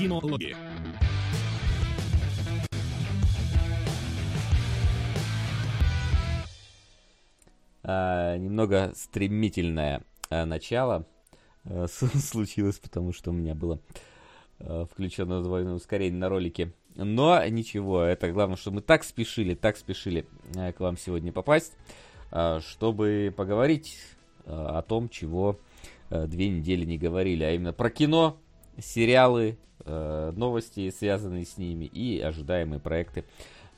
Кинологи. А, немного стремительное а, начало а, случилось, потому что у меня было а, включено двойное ускорение на ролике. Но ничего, это главное, что мы так спешили, так спешили а, к вам сегодня попасть, чтобы поговорить о том, чего две недели не говорили, а именно про кино, сериалы, а, новости, связанные с ними, и ожидаемые проекты,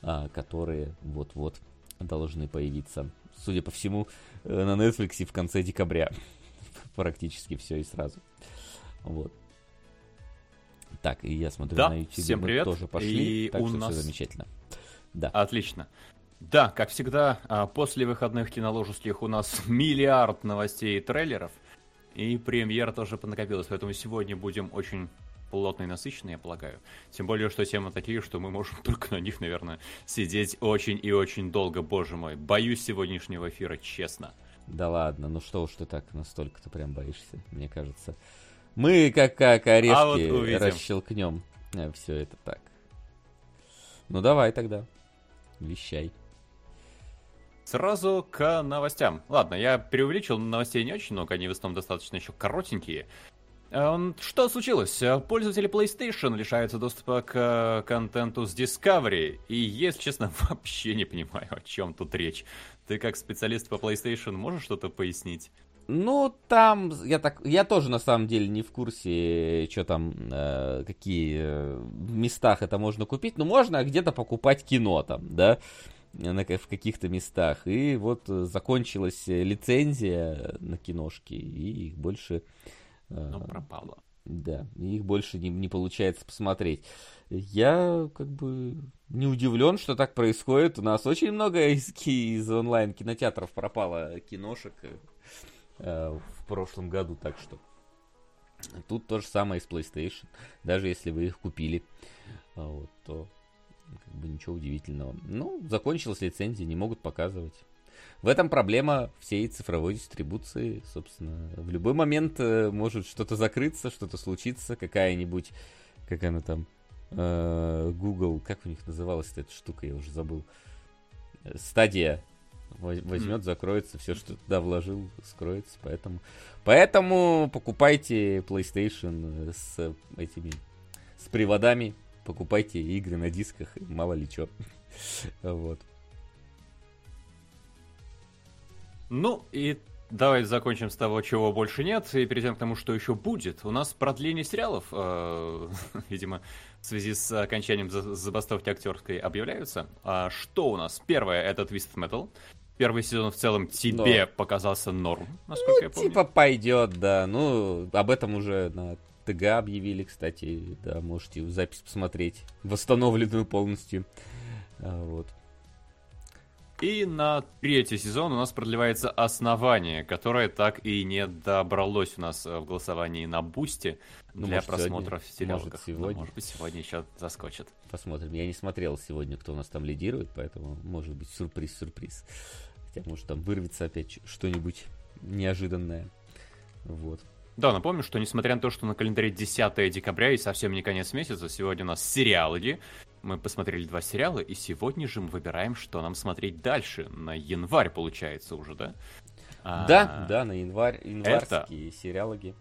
а, которые вот-вот должны появиться судя по всему, э, на Netflix в конце декабря. Практически все и сразу. Вот. Так, и я смотрю да, на YouTube, всем мы привет. тоже пошли, и так у что нас... все замечательно. Да. Отлично. Да, как всегда, а, после выходных киноложеских у нас миллиард новостей и трейлеров. И премьер тоже понакопилась, поэтому сегодня будем очень плотно и насыщенно, я полагаю. Тем более, что темы такие, что мы можем только на них, наверное, сидеть очень и очень долго, боже мой. Боюсь сегодняшнего эфира, честно. Да ладно, ну что уж ты так настолько-то прям боишься, мне кажется. Мы как, как орешки А вот увидим. расщелкнем все это так. Ну давай тогда, вещай. Сразу к новостям. Ладно, я преувеличил, новостей не очень много, они в основном достаточно еще коротенькие. Эм, Что случилось? Пользователи PlayStation лишаются доступа к э, контенту с Discovery. И, если честно, вообще не понимаю, о чем тут речь. Ты как специалист по PlayStation можешь что-то пояснить? Ну, там, я так, я тоже на самом деле не в курсе, что там, э, какие э, местах это можно купить. Ну, можно где-то покупать кино там, да, на, в каких-то местах. И вот э, закончилась э, лицензия на киношки, и их больше... э, Ну, пропало. да, их больше не, не получается посмотреть. Я как бы не удивлен, что так происходит. У нас очень много из, из онлайн-кинотеатров пропало киношек э, э, в прошлом году, так что тут то же самое и с PlayStation. Даже если вы их купили, вот, то как бы ничего удивительного. Ну, закончилась лицензия, не могут показывать. В этом проблема всей цифровой дистрибуции, собственно. В любой момент э, может что-то закрыться, что-то случиться, какая-нибудь, как она там, э, Google, как у них называлась эта штука, я уже забыл. Э, Стадия возьмет, закроется, все, что туда вложил, скроется, поэтому... Поэтому покупайте PlayStation с этими, с приводами, покупайте игры на дисках, мало ли что. Вот. Ну, и давайте закончим с того, чего больше нет, и перейдем к тому, что еще будет. У нас продление сериалов, э, видимо, в связи с окончанием за- забастовки актерской объявляются. А что у нас? Первое — это Twisted Metal. Первый сезон в целом тебе показался норм, насколько я помню. Типа пойдет, да. Ну, об этом уже на ТГ объявили, кстати. Да, можете запись посмотреть. Восстановленную полностью. А, Вот. И на третий сезон у нас продлевается «Основание», которое так и не добралось у нас э, в голосовании на Бусти Ну, для может, просмотра в сегодня, сериалогах. может, Ну, сегодня. может быть, сегодня еще заскочит. Посмотрим. Я не смотрел сегодня, кто у нас там лидирует, поэтому может быть сюрприз-сюрприз. Хотя, может, там вырвется опять что-нибудь неожиданное. Вот. Да, напомню, что несмотря на то, что на календаре 10 декабря и совсем не конец месяца, сегодня у нас сериалоги. Мы посмотрели два сериала, и сегодня же мы выбираем, что нам смотреть дальше. На январь, получается, уже, да? А, Да, да, на январь, январские сериалоги.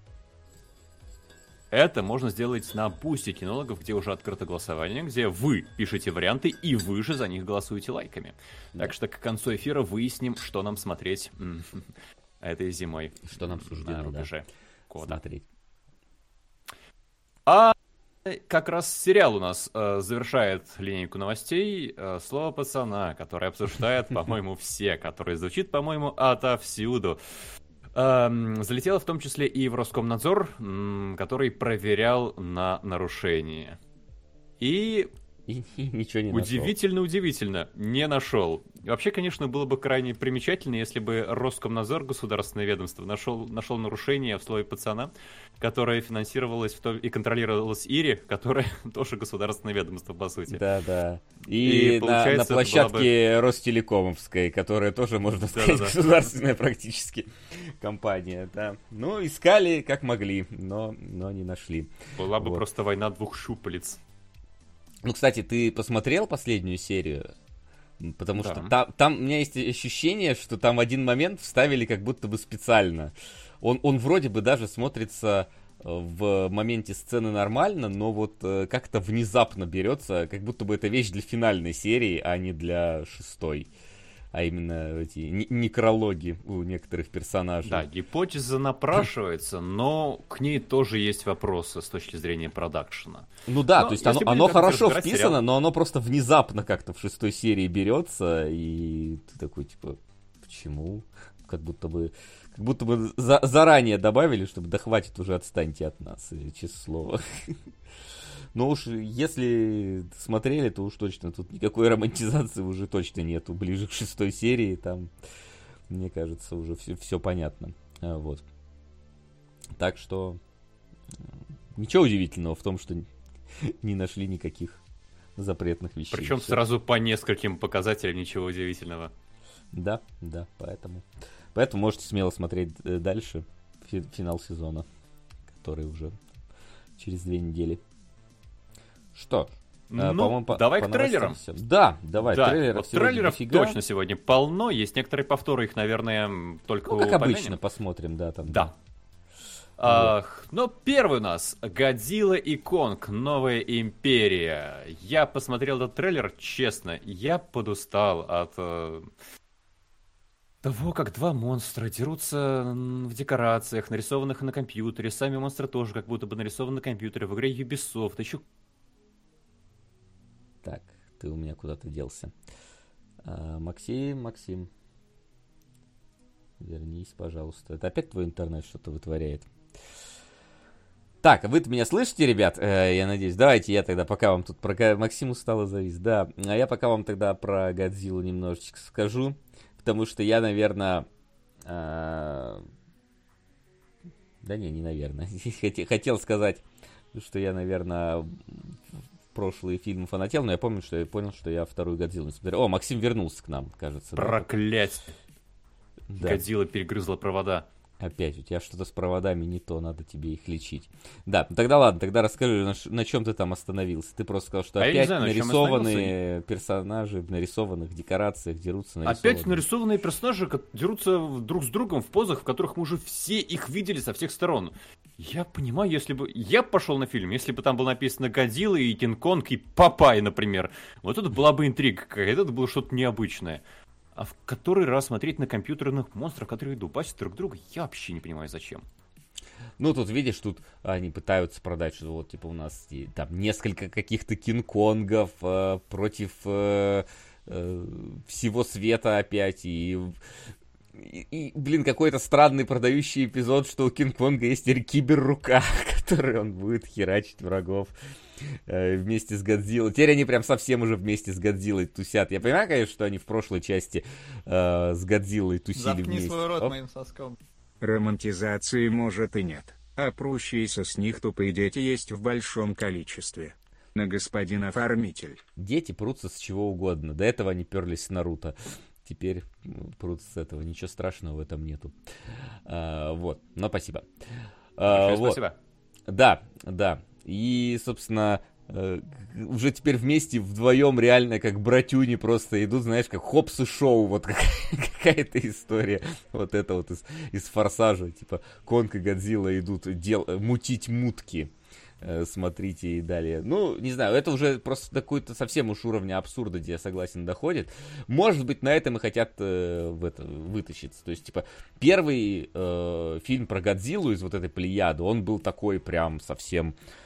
Это можно сделать на бусте кинологов, где уже открыто голосование, где вы пишете варианты, и вы же за них голосуете лайками. Да. Так что к концу эфира выясним, что нам смотреть этой зимой. Что нам на суждено, да, года. смотреть. А как раз сериал у нас э, завершает линейку новостей э, «Слово пацана», который обсуждает, по-моему, все, который звучит, по-моему, отовсюду. Эм, залетело в том числе и в Роскомнадзор, который проверял на нарушение. И И, и ничего не Удивительно, нашел. удивительно, не нашел. Вообще, конечно, было бы крайне примечательно, если бы Роскомнадзор, государственное ведомство, нашел, нашел нарушение в слове пацана, которое финансировалось в то, и контролировалось Ири, которое тоже государственное ведомство, по сути. Да, да. И, и на, на площадке бы... Ростелекомовской, которая тоже, можно сказать, да, да, государственная практически компания. Да. Ну, искали как могли, но, но не нашли. Была бы вот. просто война двух щупалец. Ну, кстати, ты посмотрел последнюю серию? Потому да. что там, там у меня есть ощущение, что там один момент вставили как будто бы специально. Он, он вроде бы даже смотрится э, в моменте сцены нормально, но вот э, как-то внезапно берется, как будто бы это вещь для финальной серии, а не для шестой а именно эти некрологи у некоторых персонажей. Да, гипотеза напрашивается, но к ней тоже есть вопросы с точки зрения продакшена. Ну да, но, то есть оно, оно хорошо вписано, сериал... но оно просто внезапно как-то в шестой серии берется, и ты такой, типа, почему? Как будто бы как будто бы за, заранее добавили, чтобы да хватит уже отстаньте от нас, честное слово. Но уж если смотрели, то уж точно тут никакой романтизации уже точно нету. Ближе к шестой серии там, мне кажется, уже все, все понятно. А, вот. Так что ничего удивительного в том, что не нашли никаких запретных вещей. Причем все. сразу по нескольким показателям ничего удивительного. Да, да, поэтому. Поэтому можете смело смотреть э, дальше финал сезона, который уже через две недели. Что? Э, ну, по давай по к трейлерам. Все. Да, давай. Да, трейлеров, вот трейлеров дофига. точно сегодня полно. Есть некоторые повторы, их, наверное, только Ну, как упомянем. обычно, посмотрим, да. Там, да. А, ну, первый у нас Годзилла и Конг. Новая империя. Я посмотрел этот трейлер, честно, я подустал от э, того, как два монстра дерутся в декорациях, нарисованных на компьютере. Сами монстры тоже как будто бы нарисованы на компьютере. В игре Ubisoft. Еще так, ты у меня куда-то делся. А, Максим, Максим. Вернись, пожалуйста. Это опять твой интернет что-то вытворяет. Так, вы меня слышите, ребят? Э, я надеюсь. Давайте я тогда, пока вам тут про Максим устало завис. Да, а я пока вам тогда про Годзиллу немножечко скажу. Потому что я, наверное... Э... Да не, не наверное. Хотел сказать, что я, наверное, прошлые фильмы фанател, но я помню, что я понял, что я вторую Годзиллу не смотрел. О, Максим вернулся к нам, кажется. Проклять! Да. Годзилла перегрызла провода. Опять, у тебя что-то с проводами не то, надо тебе их лечить. Да, ну тогда ладно, тогда расскажи, на, на чем ты там остановился. Ты просто сказал, что а опять знаю, нарисованные персонажи в нарисованных декорациях дерутся нарисованные. Опять нарисованные персонажи дерутся друг с другом в позах, в которых мы уже все их видели со всех сторон. Я понимаю, если бы... Я пошел на фильм, если бы там было написано Годзилла и Кинг-Конг и Папай, например. Вот это была бы интрига какая-то, это было что-то необычное. А в который раз смотреть на компьютерных монстров, которые дубасят друг друга, я вообще не понимаю, зачем. Ну, тут, видишь, тут они пытаются продать, что вот, типа, у нас там несколько каких-то кинг-конгов э, против э, э, всего света опять, и и, и, блин, какой-то странный продающий эпизод, что у Кинг-Конга есть кибер-рука, которой он будет херачить врагов вместе с Годзиллой. Теперь они прям совсем уже вместе с Годзиллой тусят. Я понимаю, конечно, что они в прошлой части э, с Годзиллой тусили Заткни вместе. свой рот Оп. моим соском. Романтизации может и нет, а прущиеся с них тупые дети есть в большом количестве. На господин оформитель. Дети прутся с чего угодно. До этого они перлись с Наруто теперь ну, прут с этого. Ничего страшного в этом нету. А, вот, но спасибо. А, вот. Спасибо. Да, да. И, собственно, э, уже теперь вместе вдвоем реально как братюни просто идут, знаешь, как хопс и шоу, вот какая-то история, вот это вот из, из форсажа, типа Конг и Годзилла идут дел, мутить мутки. Э, смотрите и далее. Ну, не знаю, это уже просто до какой-то совсем уж уровня абсурда, где я согласен, доходит. Может быть, на этом и хотят э, в это, вытащиться. То есть, типа, первый э, фильм про Годзиллу из вот этой плеяды, он был такой прям совсем... Э,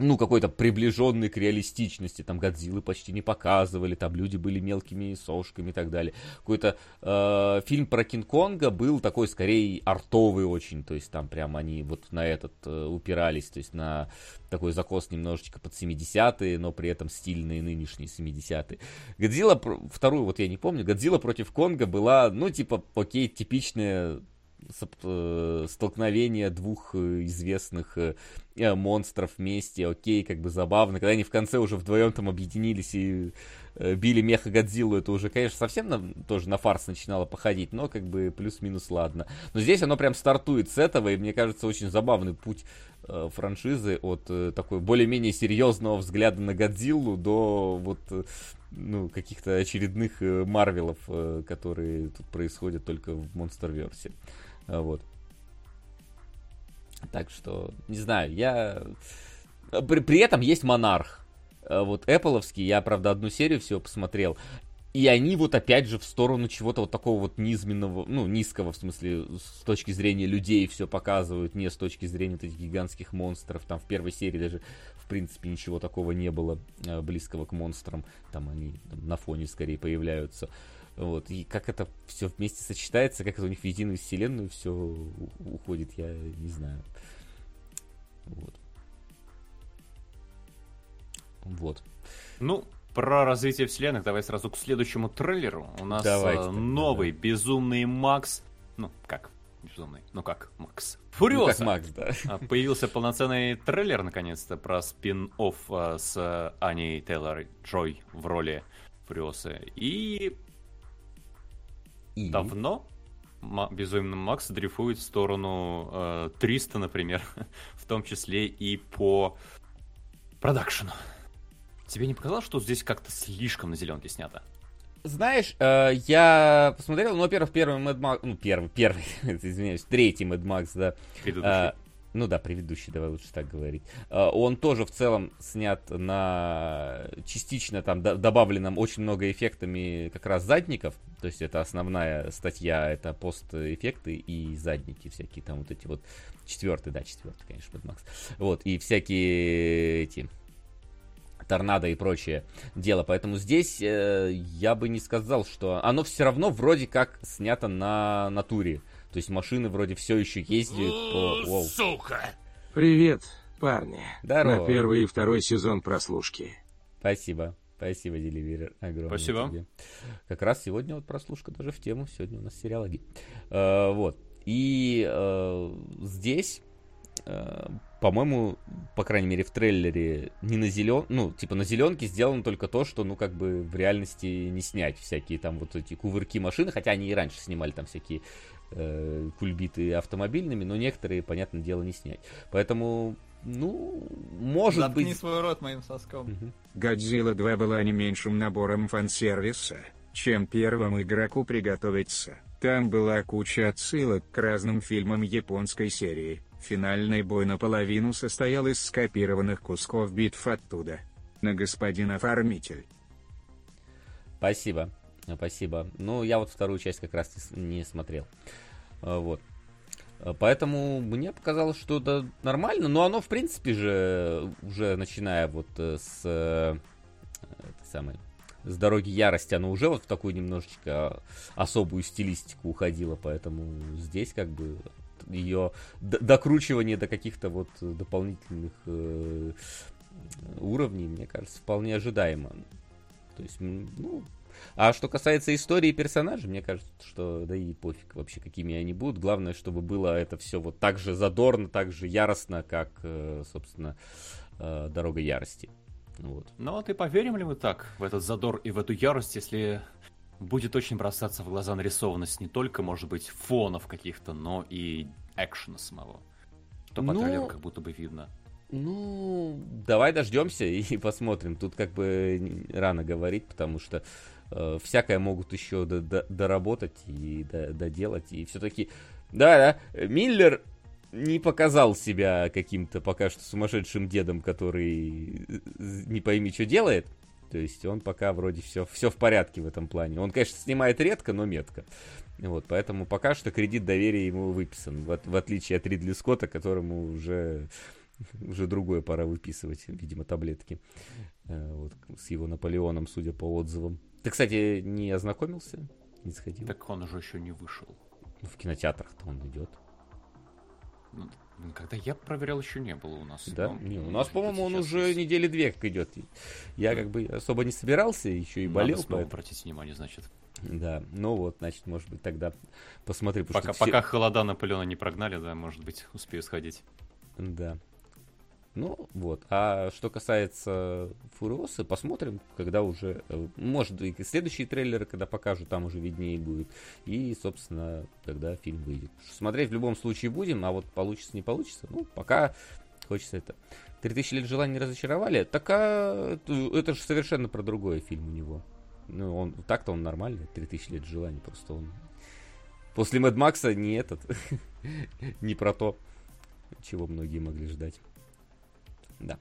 ну, какой-то приближенный к реалистичности. Там Годзиллы почти не показывали, там люди были мелкими сошками и так далее. Какой-то э, фильм про Кинг-Конга был такой, скорее, артовый очень. То есть там прям они вот на этот э, упирались, то есть на такой закос немножечко под 70-е, но при этом стильные нынешние 70-е. Годзилла, вторую вот я не помню, Годзилла против Конга была, ну, типа, окей, типичная Э, столкновение двух э, известных э, монстров вместе, окей, как бы забавно. Когда они в конце уже вдвоем там объединились и били Меха Годзиллу, это уже, конечно, совсем на, тоже на фарс начинало походить, но как бы плюс-минус ладно. Но здесь оно прям стартует с этого, и мне кажется, очень забавный путь э, франшизы от э, такой более-менее серьезного взгляда на Годзиллу до вот э, ну, каких-то очередных э, Марвелов, э, которые тут происходят только в Монстерверсе. А, вот. Так что, не знаю, я... При, при этом есть Монарх. А, вот Эппловский, я, правда, одну серию всего посмотрел. И они вот опять же в сторону чего-то вот такого вот низменного, ну, низкого, в смысле, с точки зрения людей все показывают, не с точки зрения вот этих гигантских монстров. Там в первой серии даже, в принципе, ничего такого не было э, близкого к монстрам. Там они там, на фоне скорее появляются. Вот, и как это все вместе сочетается, как это у них в единую вселенную все уходит, я не знаю. Вот. Вот. Ну, про развитие вселенных давай сразу к следующему трейлеру. У нас Давайте, э, новый да. безумный Макс. Ну, как? Безумный. Ну как, Макс? Фуриоса. Ну, как Макс, да. А, появился полноценный трейлер, наконец-то, про спин-офф а, с Аней Тейлор Джой в роли Фуриосы. И и... Давно Безумный Макс дрейфует в сторону э, 300, например, в том числе и по продакшену. Тебе не показалось, что здесь как-то слишком на зеленке снято? Знаешь, э, я посмотрел, ну, во-первых, первый Mad Max, ну, первый, первый, извиняюсь, третий Mad Max, да. Предыдущий. Э, ну да, предыдущий, давай лучше так говорить. А, он тоже в целом снят на частично там добавленном очень много эффектами как раз задников. То есть это основная статья, это постэффекты и задники всякие там вот эти вот. Четвертый, да, четвертый, конечно, Mad Max. Вот, и всякие эти торнадо и прочее дело. Поэтому здесь э, я бы не сказал, что оно все равно вроде как снято на натуре. То есть машины вроде все еще ездят по... Воу. Сука! Привет, парни. Здорово. На первый и второй сезон прослушки. Спасибо. Спасибо, Деливер. Огромное Спасибо. Тебе. Как раз сегодня вот прослушка даже в тему. Сегодня у нас сериалоги. Э, вот. И э, здесь, э, по-моему, по крайней мере в трейлере, не на зелен... Ну, типа на зеленке сделано только то, что, ну, как бы в реальности не снять всякие там вот эти кувырки машины, хотя они и раньше снимали там всякие э, кульбиты автомобильными, но некоторые, понятное дело, не снять. Поэтому, ну, может Заткни быть... свой рот моим соском. Годзилла 2 была не меньшим набором фан-сервиса, чем первому игроку приготовиться. Там была куча отсылок к разным фильмам японской серии. Финальный бой наполовину состоял из скопированных кусков битв оттуда. На господин оформитель. Спасибо. Спасибо. Ну, я вот вторую часть как раз не, смотрел. А, вот. А, поэтому мне показалось, что это нормально, но оно, в принципе же, уже начиная вот э, с э, самой с дороги ярости, оно уже вот в такую немножечко особую стилистику уходило, поэтому здесь как бы ее докручивание до каких-то вот дополнительных э, уровней, мне кажется, вполне ожидаемо. То есть, ну, а что касается истории персонажей, мне кажется, что да и пофиг вообще, какими они будут. Главное, чтобы было это все вот так же задорно, так же яростно, как, э, собственно, э, Дорога ярости. Вот. Ну вот и поверим ли мы так в этот задор и в эту ярость, если будет очень бросаться в глаза нарисованность не только, может быть, фонов каких-то, но и экшена самого. Что по ну... трейлеру как будто бы видно. Ну, давай дождемся и посмотрим. Тут как бы рано говорить, потому что э, всякое могут еще до, до, доработать и до, доделать. И все-таки, да, да, Миллер не показал себя каким-то пока что сумасшедшим дедом, который не пойми, что делает. То есть он пока вроде все, все в порядке в этом плане. Он, конечно, снимает редко, но метко. Вот, поэтому пока что кредит доверия ему выписан, в, в отличие от Ридли Скотта, которому уже Уже другое пора выписывать, видимо, таблетки. Э, вот, с его Наполеоном, судя по отзывам. Ты, кстати, не ознакомился? Не сходил? Так он уже еще не вышел. Ну, в кинотеатрах-то он идет. Ну, когда я проверял, еще не было у нас. Да? Но, не, у нас, по-моему, он уже есть. недели две как идет. Я как бы особо не собирался, еще и болел. Надо снова обратить внимание, значит. Да, ну вот, значит, может быть, тогда посмотри. Пока, пока все... холода Наполеона не прогнали, да, может быть, успею сходить. Да. Ну, вот. А что касается Фуриоса, посмотрим, когда уже... Э, может, и следующие трейлеры, когда покажут, там уже виднее будет. И, собственно, когда фильм выйдет. Смотреть в любом случае будем, а вот получится, не получится. Ну, пока хочется это. «3000 лет желания» не разочаровали? Так а, это же совершенно про другой фильм у него. Ну, он так-то он нормальный, 3000 лет желаний, просто он... После Мэд Макса не этот, не про то, чего многие могли ждать. Да.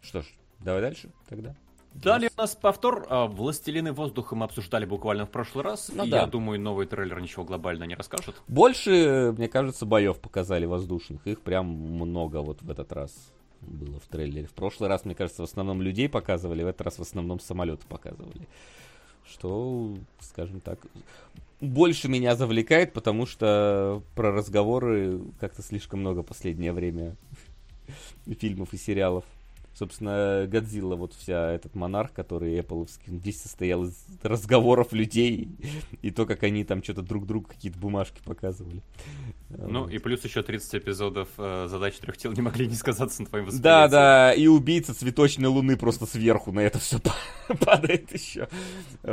Что ж, давай дальше тогда. Далее у нас повтор. А, «Властелины воздуха» мы обсуждали буквально в прошлый раз. Ну, и да. я думаю, новый трейлер ничего глобально не расскажет. Больше, мне кажется, боев показали воздушных. Их прям много вот в этот раз было в трейлере. В прошлый раз, мне кажется, в основном людей показывали, в этот раз в основном самолеты показывали. Что, скажем так, больше меня завлекает, потому что про разговоры как-то слишком много последнее время фильмов и сериалов. Собственно, Годзилла, вот вся этот монарх, который Apple, здесь состоял из разговоров людей и то, как они там что-то друг другу какие-то бумажки показывали. Ну, и плюс еще 30 эпизодов э, задач трех тел не могли не сказаться на твоем восприятии. Да, да, и убийца цветочной луны просто сверху на это все падает еще.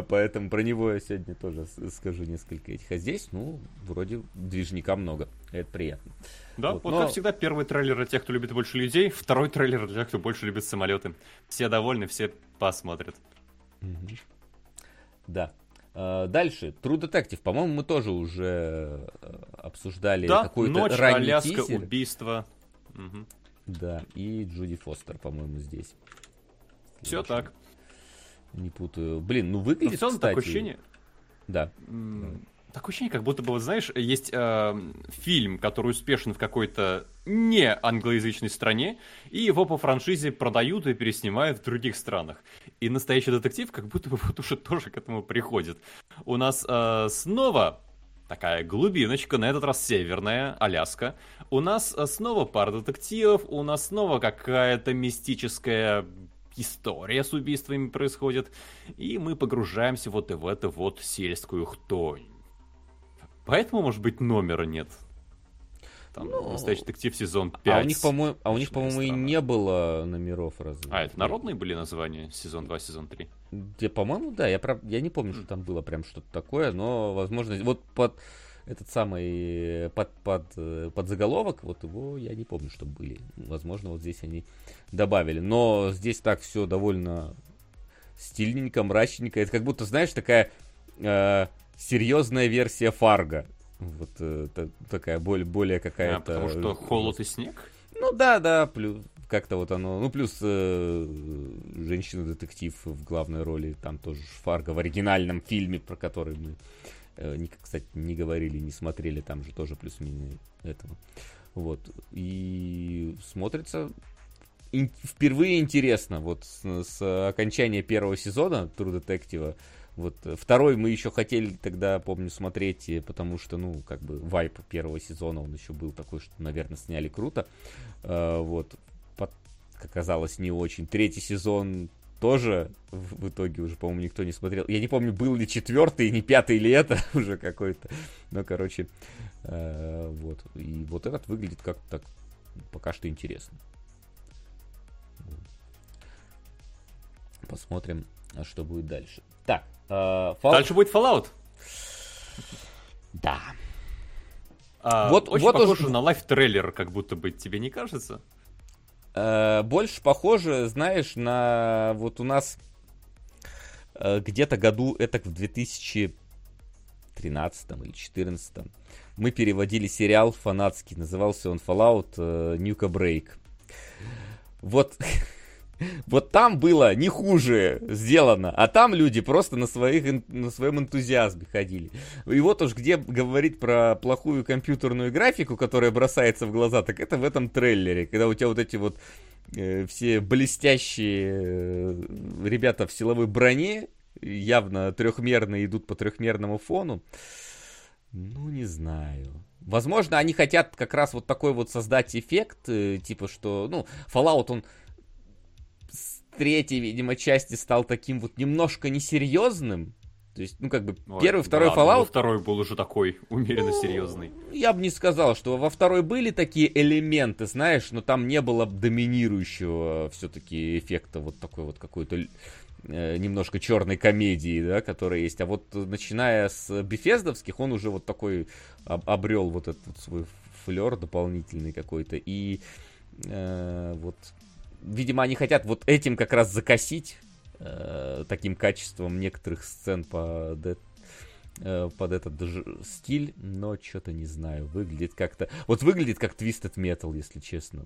Поэтому про него я сегодня тоже скажу несколько этих. А здесь, ну, вроде движника много. Это приятно. Да, вот, вот но... как всегда, первый трейлер для тех, кто любит больше людей, второй трейлер для тех, кто больше любит самолеты. Все довольны, все посмотрят. Да. А, дальше, True Detective, по-моему, мы тоже уже э, обсуждали да, какой-то ночь, ранний Аляска, тизер. убийство. Угу. Да, и Джуди Фостер, по-моему, здесь. Все так. Не путаю. Блин, ну выглядит, Но в целом, кстати... такое ощущение... Да. М- Такое ощущение, как будто бы, вот, знаешь, есть э, фильм, который успешен в какой-то не англоязычной стране, и его по франшизе продают и переснимают в других странах. И настоящий детектив как будто бы вот уже тоже к этому приходит. У нас э, снова такая глубиночка, на этот раз северная, Аляска. У нас э, снова пара детективов, у нас снова какая-то мистическая история с убийствами происходит, и мы погружаемся вот и в эту вот сельскую хтонь. Поэтому, может быть, номера нет. Там ну, настоящий детектив сезон 5. А у них, по-моему, а у них, по-моему, и не было номеров разве? А, это народные были названия? Сезон 2, сезон 3? Я, по-моему, да. Я, прав... я не помню, что там было прям что-то такое, но, возможно, вот под этот самый под, под, под заголовок, вот его я не помню, что были. Возможно, вот здесь они добавили. Но здесь так все довольно стильненько, мрачненько. Это как будто, знаешь, такая э, серьезная версия Фарго. Вот э, такая более, более какая-то... А, потому что холод и снег? Ну да, да, плюс как-то вот оно, ну плюс э, женщина-детектив в главной роли, там тоже Фарго в оригинальном фильме, про который мы, э, кстати, не говорили, не смотрели, там же тоже плюс-минус этого. Вот, и смотрится ин- впервые интересно, вот с, с окончания первого сезона True Detective вот э, второй мы еще хотели тогда, помню, смотреть, потому что, ну, как бы вайп первого сезона, он еще был такой, что, наверное, сняли круто. Э, вот, под, оказалось, не очень. Tретий сезон тоже в итоге уже, по-моему, никто не смотрел. Я не помню, был ли четвертый, не пятый ли это уже какой-то. Но, короче, э, вот. И вот этот выглядит как так пока что интересно. Посмотрим, а что будет дальше. Так, Uh, Fall... Дальше будет Fallout. Да. А, вот, очень вот похоже уже... на лайф-трейлер, как будто бы, тебе не кажется? Uh, больше похоже, знаешь, на вот у нас uh, где-то году, это в 2013 или 2014 мы переводили сериал фанатский, назывался он Fallout Nuka Break. Вот Вот там было не хуже сделано, а там люди просто на, своих, на своем энтузиазме ходили. И вот уж где говорить про плохую компьютерную графику, которая бросается в глаза, так это в этом трейлере, когда у тебя вот эти вот э, все блестящие э, ребята в силовой броне, явно трехмерные идут по трехмерному фону. Ну, не знаю. Возможно, они хотят как раз вот такой вот создать эффект, э, типа что, ну, Fallout, он третьей, видимо, части стал таким вот немножко несерьезным. То есть, ну, как бы, Ой, первый, второй ладно, Fallout... второй был уже такой умеренно ну, серьезный. Я бы не сказал, что во второй были такие элементы, знаешь, но там не было доминирующего все-таки эффекта вот такой вот какой-то э, немножко черной комедии, да, которая есть. А вот начиная с Бефездовских, он уже вот такой об, обрел вот этот свой флер дополнительный какой-то. И э, вот видимо, они хотят вот этим как раз закосить э, таким качеством некоторых сцен по э, под этот стиль, но что-то не знаю, выглядит как-то... Вот выглядит как Twisted Metal, если честно.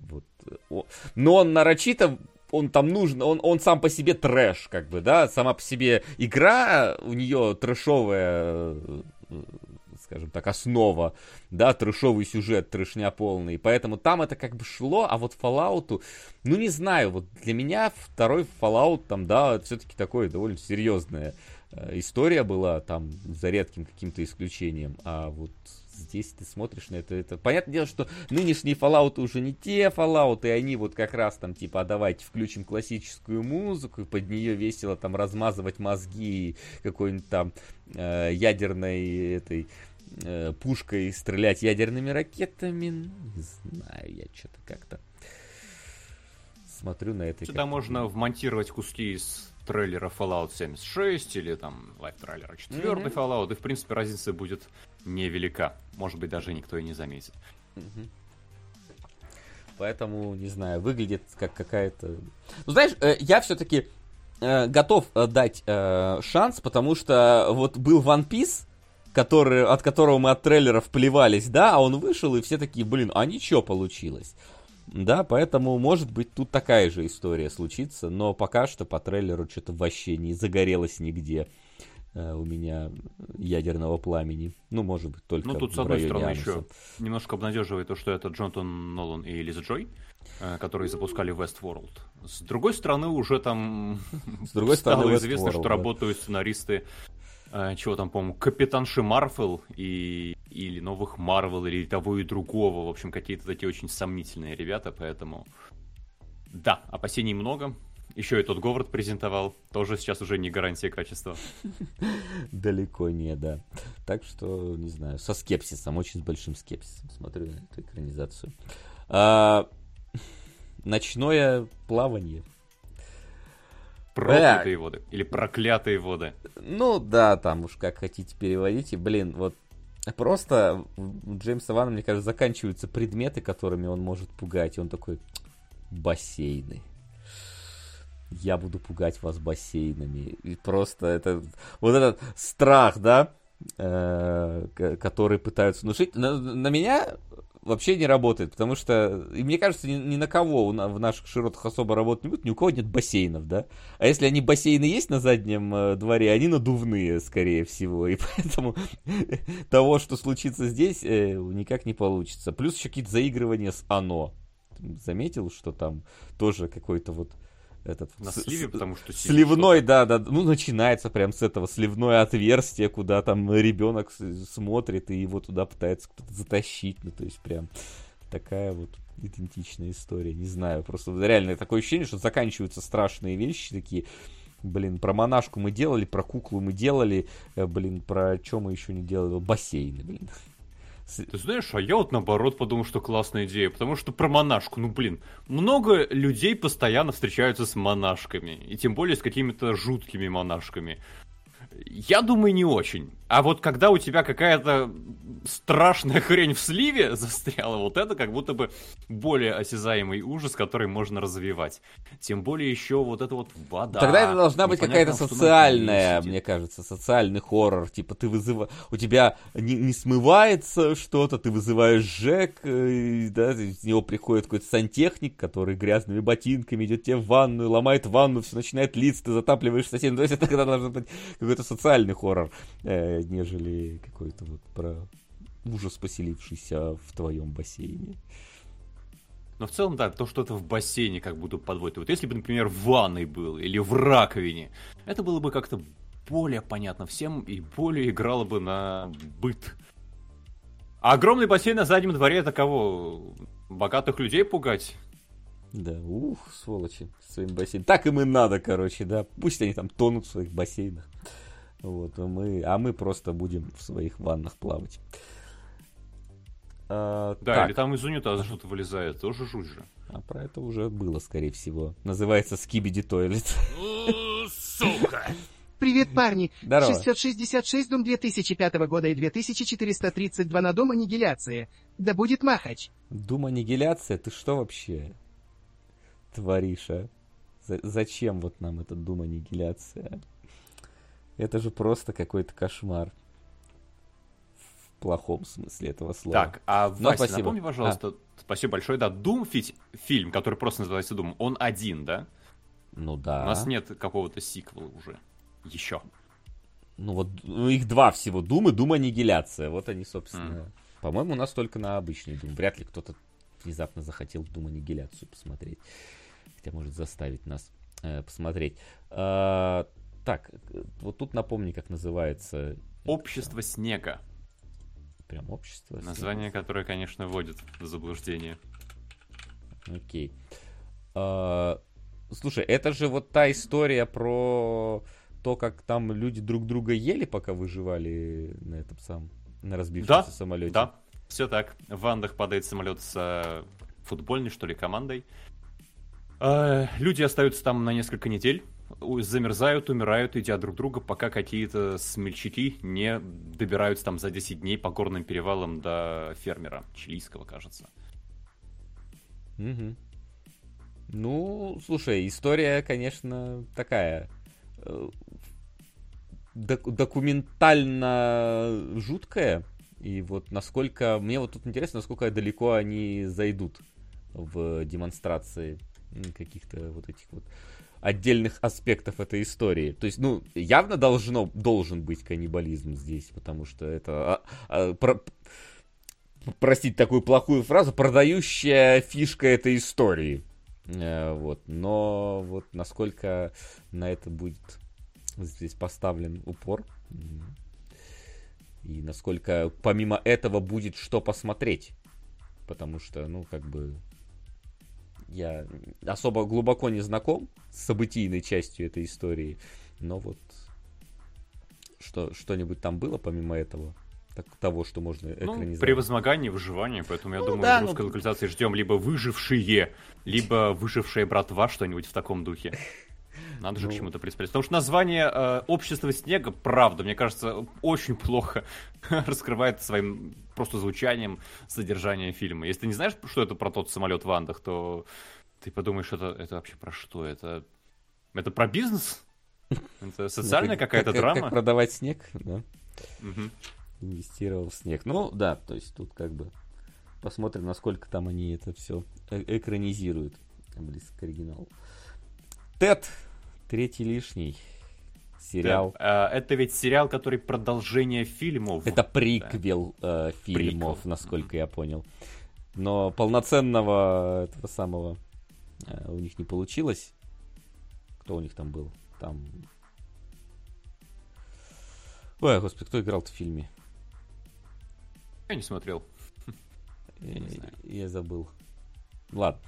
Вот. Но он нарочито он там нужен, он, он сам по себе трэш, как бы, да, сама по себе игра, у нее трэшовая э, скажем так, основа, да, трешовый сюжет, трешня полный. Поэтому там это как бы шло, а вот Fallout, ну не знаю, вот для меня второй Fallout там, да, все-таки такое довольно серьезная э, история была, там, за редким каким-то исключением. А вот здесь ты смотришь на это, это... Понятное дело, что нынешние Fallout уже не те Fallout, и они вот как раз там типа, а давайте включим классическую музыку, и под нее весело там размазывать мозги какой-нибудь там э, ядерной этой э, пушкой стрелять ядерными ракетами. Не знаю, я что-то как-то смотрю на это. Сюда можно вмонтировать куски из трейлера Fallout 76 или там лайф трейлера 4 mm-hmm. Fallout, и в принципе разница будет невелика. Может быть, даже никто и не заметит. Mm-hmm. Поэтому, не знаю, выглядит как какая-то... Ну, знаешь, э, я все-таки э, готов э, дать шанс, потому что вот был One Piece, который, от которого мы от трейлеров плевались, да, а он вышел, и все такие, блин, а ничего получилось. Да, поэтому, может быть, тут такая же история случится, но пока что по трейлеру что-то вообще не загорелось нигде э, у меня ядерного пламени. Ну, может быть, только Ну, тут, с одной стороны, Ануса. еще немножко обнадеживает то, что это Джонатан Нолан и Лиза Джой, э, которые запускали Westworld. С другой стороны, уже там с другой стало стороны, известно, Westworld, что да. работают сценаристы чего там, по-моему, Капитанши Марвел и или новых Марвел, или того и другого. В общем, какие-то такие очень сомнительные ребята, поэтому... Да, опасений много. Еще и тот Говард презентовал. Тоже сейчас уже не гарантия качества. Далеко не, да. Так что, не знаю, со скепсисом, очень с большим скепсисом смотрю на эту экранизацию. А, ночное плавание. Проклятые воды. Или проклятые воды. Ну да, там уж как хотите переводите. Блин, вот просто у Джеймса Вана, мне кажется, заканчиваются предметы, которыми он может пугать. И он такой, бассейны. Я буду пугать вас бассейнами. И просто это... Вот этот страх, да? Э, который пытаются внушить. На, на меня вообще не работает, потому что, и мне кажется, ни, ни на кого в наших широтах особо работать не будет, ни у кого нет бассейнов, да. А если они бассейны есть на заднем э, дворе, они надувные, скорее всего, и поэтому того, что случится здесь, э, никак не получится. Плюс еще какие-то заигрывания с оно. Заметил, что там тоже какой-то вот этот на сливе, потому что сливной, да, да, ну начинается прям с этого сливное отверстие, куда там ребенок смотрит и его туда пытается кто-то затащить, ну то есть прям такая вот идентичная история, не знаю, просто реально такое ощущение, что заканчиваются страшные вещи такие. Блин, про монашку мы делали, про куклу мы делали, э, блин, про что мы еще не делали, бассейны, блин. Ты знаешь, а я вот наоборот подумал, что классная идея, потому что про монашку, ну блин, много людей постоянно встречаются с монашками, и тем более с какими-то жуткими монашками. Я думаю, не очень. А вот когда у тебя какая-то страшная хрень в сливе застряла, вот это как будто бы более осязаемый ужас, который можно развивать. Тем более еще вот это вот вода. Тогда это должна быть какая-то социальная, мне кажется, социальный хоррор. Типа ты вызываешь, у тебя не, не смывается что-то, ты вызываешь Жек, э, да, из него приходит какой-то сантехник, который грязными ботинками идет тебе в ванную, ломает ванну, все начинает литься, ты затапливаешь соседей. То есть это тогда должен быть какой-то социальный хоррор, э, нежели какой-то вот про ужас, поселившийся в твоем бассейне. Но в целом, да, то, что это в бассейне как будто подводит. Вот если бы, например, в ванной был или в раковине, это было бы как-то более понятно всем и более играло бы на быт. А огромный бассейн на заднем дворе это кого? Богатых людей пугать? Да, ух, сволочи, своим бассейном. Так им и надо, короче, да. Пусть они там тонут в своих бассейнах. Вот, а мы, а мы просто будем в своих ваннах плавать. А, да, так. или там из унитаза что-то вылезает, тоже жуть же. А про это уже было, скорее всего. Называется Скибиди Тойлет. Сука! Привет, парни. Здорово. 666 дом 2005 года и 2432 на дом аннигиляции. Да будет махач. Дум аннигиляция? Ты что вообще творишь, а? зачем вот нам этот дум аннигиляция? Это же просто какой-то кошмар. В плохом смысле этого слова. Так, а Но Вася, спасибо. напомни, пожалуйста, а. спасибо большое, да, Doom фи- фильм, который просто называется Doom, он один, да? Ну да. У нас нет какого-то сиквела уже. Еще. Ну вот ну, их два всего. Doom и Doom Аннигиляция. Вот они, собственно. Mm. По-моему, у нас только на обычный Doom. Вряд ли кто-то внезапно захотел Doom Аннигиляцию посмотреть. Хотя может заставить нас э, посмотреть. А, так, вот тут напомни, как называется. Общество это... снега. Прям общество. Название, снега. которое, конечно, вводит в заблуждение. Окей. А, слушай, это же вот та история про то, как там люди друг друга ели, пока выживали на этом самом, на разбившемся да, самолете. Да, все так. В Вандах падает самолет с футбольной, что ли, командой. А, люди остаются там на несколько недель замерзают, умирают, идя друг друга, пока какие-то смельчаки не добираются там за 10 дней по горным перевалам до фермера чилийского, кажется. Угу. Ну, слушай, история, конечно, такая э, док- документально жуткая. И вот насколько... Мне вот тут интересно, насколько далеко они зайдут в демонстрации каких-то вот этих вот отдельных аспектов этой истории. То есть, ну, явно должно, должен быть каннибализм здесь, потому что это, а, а, про, простите такую плохую фразу, продающая фишка этой истории. Э, вот. Но вот насколько на это будет здесь поставлен упор, и насколько помимо этого будет что посмотреть. Потому что, ну, как бы, я особо глубоко не знаком с событийной частью этой истории, но вот что, что-нибудь там было помимо этого? Так, того, что можно ну, экранизировать. Ну, превозмогание, выживание, поэтому я ну, думаю, да, в русской ну... локализации ждем либо выжившие, либо выжившая братва, что-нибудь в таком духе. Надо же ну... к чему-то приспеть. Потому что название э, «Общество снега», правда, мне кажется, очень плохо раскрывает своим просто звучанием содержание фильма. Если ты не знаешь, что это про тот самолет в Андах, то ты подумаешь, это, это вообще про что? Это, это про бизнес? Это социальная какая-то драма? Как продавать снег, да? Инвестировал в снег. Ну, да, то есть тут как бы посмотрим, насколько там они это все э, экранизируют близко к оригиналу. Тед Третий лишний. Сериал. Да, э, это ведь сериал, который продолжение фильмов. Это приквел да. э, фильмов, приквел. насколько я понял. Но полноценного этого самого э, у них не получилось. Кто у них там был? Там. Ой, господи, кто играл в фильме? Я не смотрел. Я, не я забыл. Ладно.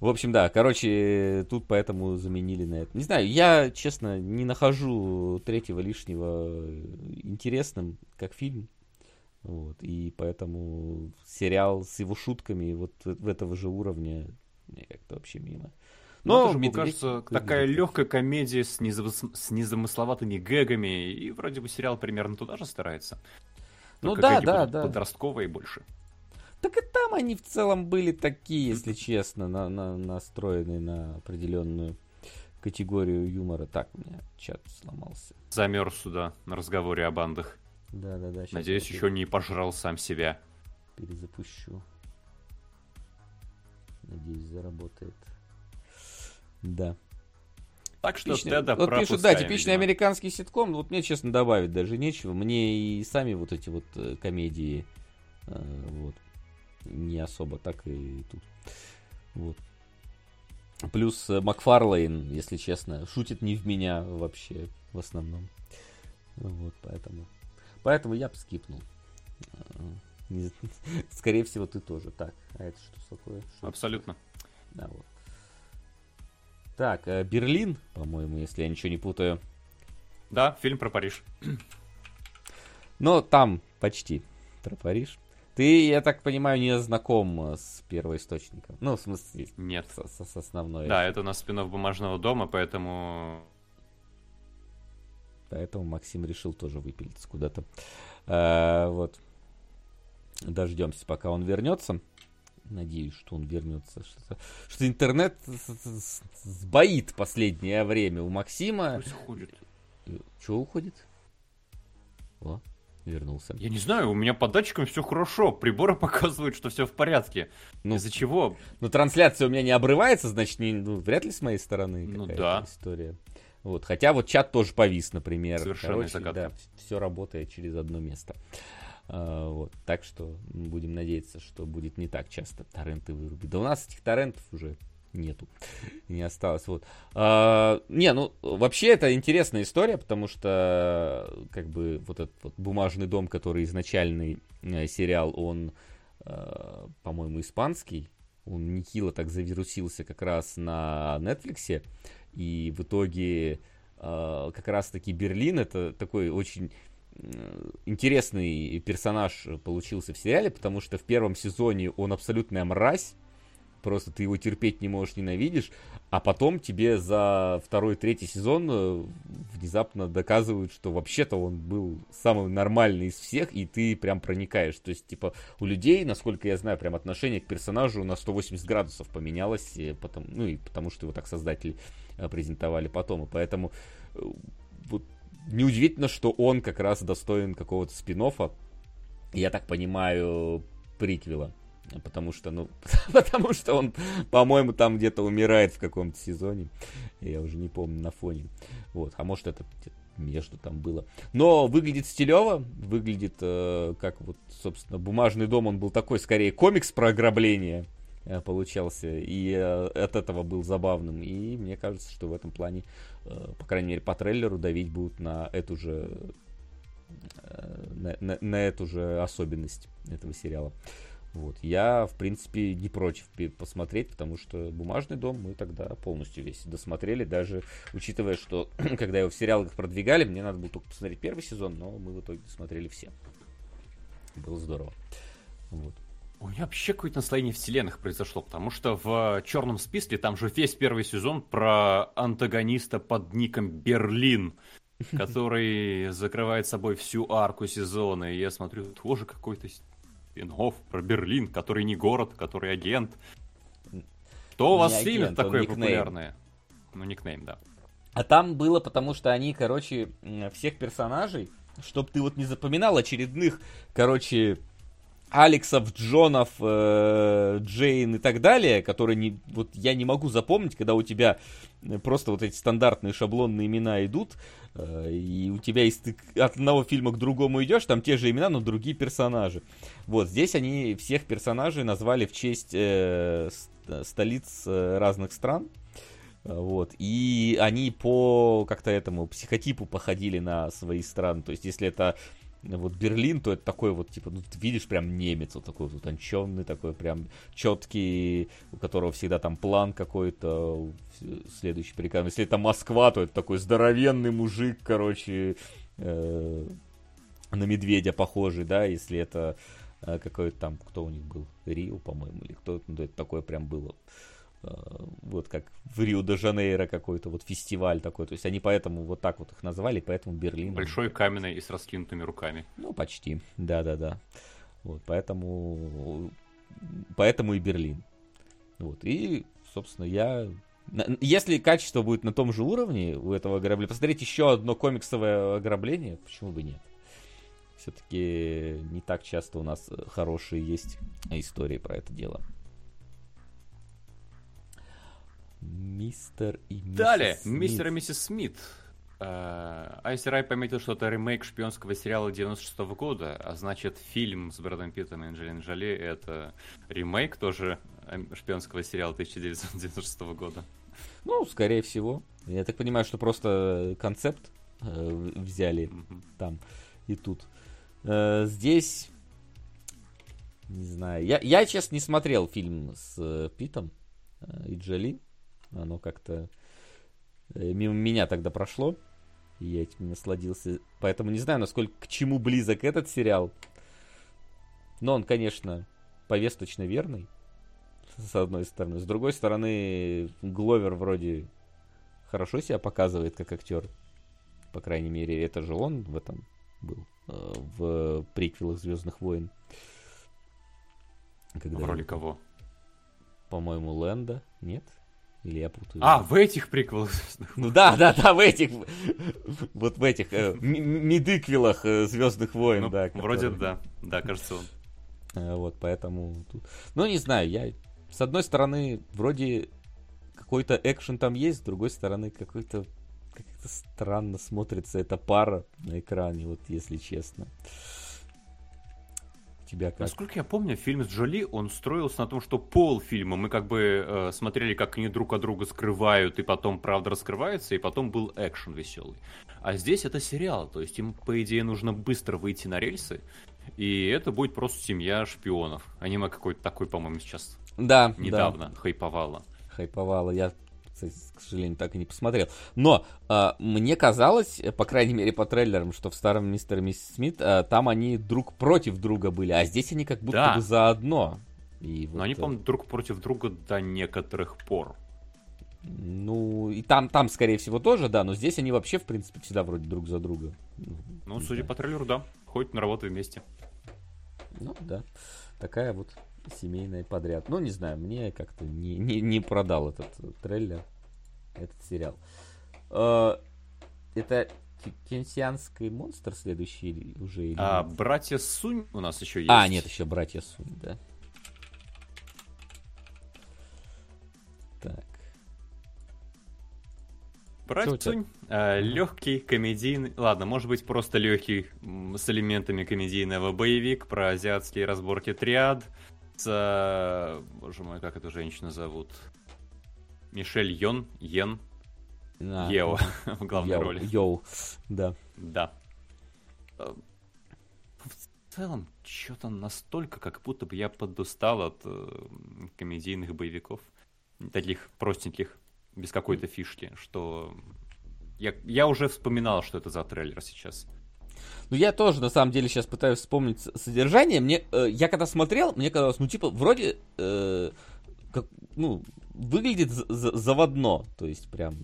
В общем, да, короче, тут поэтому заменили на это. Не знаю, я, честно, не нахожу третьего лишнего интересным, как фильм. Вот, и поэтому сериал с его шутками вот в этого же уровня мне как-то вообще мимо. Но, Но же, мне кажется, такая легкая комедия с, незамыс... с незамысловатыми гэгами, и вроде бы сериал примерно туда же старается. Ну да, да, да. Подростковые больше. Так и там они в целом были такие, если честно, на, на, настроены на определенную категорию юмора. Так, у меня чат сломался. Замерз сюда на разговоре о бандах. Да, да, да. Надеюсь, еще не пожрал сам себя. Перезапущу. Надеюсь, заработает. Да. Так что Типичный, Теда вот пишут, да, типичный видимо. американский ситком. Вот мне, честно, добавить даже нечего. Мне и сами вот эти вот э, комедии э, вот не особо так и тут. Вот. Плюс э, Макфарлейн, если честно, шутит не в меня вообще в основном. Вот, поэтому. Поэтому я бы скипнул. Скорее всего, ты тоже. Так, а это что такое? Что Абсолютно. Да, вот. Так, э, Берлин, по-моему, если я ничего не путаю. Да, фильм про Париж. Но там почти про Париж. Ты, я так понимаю, не знаком с первоисточником. Ну, в смысле, нет. С, с, основной. Да, это у нас спинов бумажного дома, поэтому. Поэтому Максим решил тоже выпилиться куда-то. А, вот. Дождемся, пока он вернется. Надеюсь, что он вернется. Что, что интернет сбоит последнее время у Максима. Пусть уходит. Что уходит? О, вернулся. Я не знаю, у меня по датчикам все хорошо. Приборы показывают, что все в порядке. Ну, Из-за чего? Ну, трансляция у меня не обрывается, значит, не, ну, вряд ли с моей стороны. Ну да. История. Вот, хотя вот чат тоже повис, например. Совершенно Короче, загадка. Да, все работает через одно место. А, вот, так что будем надеяться, что будет не так часто торренты вырубить. Да у нас этих торрентов уже нету, не осталось. Вот. А, не, ну вообще это интересная история, потому что как бы вот этот вот бумажный дом, который изначальный э, сериал, он, э, по-моему, испанский. Он нехило так завирусился как раз на Netflix. И в итоге э, как раз-таки Берлин это такой очень интересный персонаж получился в сериале, потому что в первом сезоне он абсолютная мразь, просто ты его терпеть не можешь, ненавидишь, а потом тебе за второй, третий сезон э, внезапно доказывают, что вообще-то он был самый нормальный из всех, и ты прям проникаешь. То есть, типа, у людей, насколько я знаю, прям отношение к персонажу на 180 градусов поменялось, и потом, ну и потому что его так создатели э, презентовали потом, и поэтому э, вот неудивительно, что он как раз достоин какого-то спин я так понимаю, приквела. Потому что, ну, потому что он, по-моему, там где-то умирает в каком-то сезоне. Я уже не помню на фоне. Вот, а может это между там было. Но выглядит стилево, выглядит э, как вот, собственно, бумажный дом. Он был такой, скорее, комикс про ограбление э, получался. И э, от этого был забавным. И мне кажется, что в этом плане Э, по крайней мере, по трейлеру давить будут на эту же э, на, на, на эту же особенность этого сериала. Вот. Я, в принципе, не против посмотреть, потому что «Бумажный дом» мы тогда полностью весь досмотрели, даже учитывая, что когда его в сериалах продвигали, мне надо было только посмотреть первый сезон, но мы в итоге досмотрели все. Было здорово. Вот. У меня вообще какое-то настроение вселенных произошло, потому что в черном списке там же весь первый сезон про антагониста под ником Берлин, который закрывает собой всю арку сезона. И я смотрю, тоже какой-то спин про Берлин, который не город, который агент. Что у вас в фильме такое популярное? Ну, никнейм, да. А там было, потому что они, короче, всех персонажей, чтобы ты вот не запоминал очередных, короче, Алексов, Джонов, э, Джейн и так далее, которые не, вот я не могу запомнить, когда у тебя э, просто вот эти стандартные шаблонные имена идут, э, и у тебя из, ты от одного фильма к другому идешь, там те же имена, но другие персонажи. Вот здесь они всех персонажей назвали в честь э, столиц разных стран. Вот. И они по как-то этому психотипу походили на свои страны. То есть, если это вот Берлин, то это такой вот, типа, ну, ты видишь прям немец, вот такой вот утонченный, такой прям четкий, у которого всегда там план какой-то, следующий приказ. Если это Москва, то это такой здоровенный мужик, короче, э, на медведя похожий, да, если это э, какой-то там, кто у них был, Рио, по-моему, или кто, ну, это такое прям было вот как в Рио-де-Жанейро какой-то вот фестиваль такой. То есть они поэтому вот так вот их назвали, поэтому Берлин. Большой каменный и с раскинутыми руками. Ну, почти. Да-да-да. Вот, поэтому, поэтому и Берлин. Вот, и, собственно, я... Если качество будет на том же уровне у этого ограбления, посмотреть еще одно комиксовое ограбление, почему бы нет? Все-таки не так часто у нас хорошие есть истории про это дело. Мистер и миссис Далее, Смит. мистер и миссис Смит. Uh, Айси Рай пометил, что это ремейк шпионского сериала 96 -го года, а значит фильм с Брэдом Питтом и Анджелиной Джоли это ремейк тоже эм, шпионского сериала 1996 года. Ну, скорее всего. Я так понимаю, что просто концепт э, взяли mm-hmm. там и тут. Э, здесь, не знаю, я, я, честно, не смотрел фильм с э, Питом э, и Джоли. Оно как-то э, мимо меня тогда прошло. И я этим насладился. Поэтому не знаю, насколько к чему близок этот сериал. Но он, конечно, повесточно верный. С одной стороны. С другой стороны, Гловер вроде хорошо себя показывает как актер. По крайней мере, это же он в этом был. Э, в приквелах Звездных войн. Когда в роли кого? По-моему, Лэнда. Нет? Или я путаю? А, в этих приквелах. Ну да, да, да, в этих. Вот в этих э, э, Звездных войн, ну, да. Вроде да. Да, кажется он. Э, вот, поэтому тут. Ну, не знаю, я. С одной стороны, вроде какой-то экшен там есть, с другой стороны, какой-то как-то странно смотрится эта пара на экране, вот если честно. Uh, тебя как? Насколько я помню, фильм с Джоли, он строился на том, что пол фильма мы как бы э, смотрели, как они друг от друга скрывают, и потом правда раскрывается, и потом был экшен веселый. А здесь это сериал, то есть им, по идее, нужно быстро выйти на рельсы, и это будет просто семья шпионов. Аниме какой-то такой, по-моему, сейчас да, недавно да. хайповало. Хайповало. Я кстати, к сожалению, так и не посмотрел. Но э, мне казалось, по крайней мере по трейлерам, что в старом Мистер и Миссис Смит э, там они друг против друга были, а здесь они как будто да. бы заодно. И Но вот, они, по-моему, друг против друга до некоторых пор. Ну, и там, там, скорее всего, тоже, да, но здесь они вообще, в принципе, всегда вроде друг за друга. Ну, судя по трейлеру, да. Ходят на работу вместе. Ну, да. Такая вот семейная подряд. Ну, не знаю, мне как-то не, не, не продал этот трейлер, этот сериал. Э, это Кенсианский монстр следующий уже? Или а, братья Сунь у нас еще есть. А, нет, еще братья Сунь, да. Так. Братья Сунь, э, легкий комедийный, ладно, может быть просто легкий с элементами комедийного боевик про азиатские разборки триад, с... Боже мой, как эту женщину зовут? Мишель Йон, Йен, а, Ео в главной Йоу, роли. Йоу, да. Да. Э, в целом, что-то настолько, как будто бы я подустал от э, комедийных боевиков. Таких простеньких, без какой-то фишки, что... Я, я уже вспоминал, что это за трейлер сейчас. Ну, я тоже, на самом деле, сейчас пытаюсь вспомнить содержание. Мне, э, я когда смотрел, мне казалось, ну, типа, вроде, э, как, ну, выглядит заводно. То есть, прям,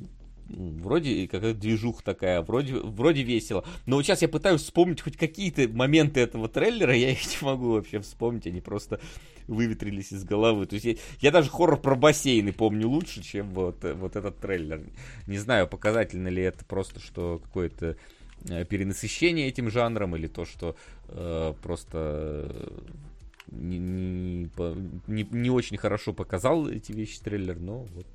вроде какая-то движуха такая, вроде, вроде весело. Но вот сейчас я пытаюсь вспомнить хоть какие-то моменты этого трейлера, я их не могу вообще вспомнить, они просто выветрились из головы. То есть я, я даже хоррор про бассейны помню лучше, чем вот, вот этот трейлер. Не знаю, показательно ли это просто, что какое-то Э, перенасыщение этим жанром или то, что э, просто не, не, не, не очень хорошо показал эти вещи трейлер, но вот.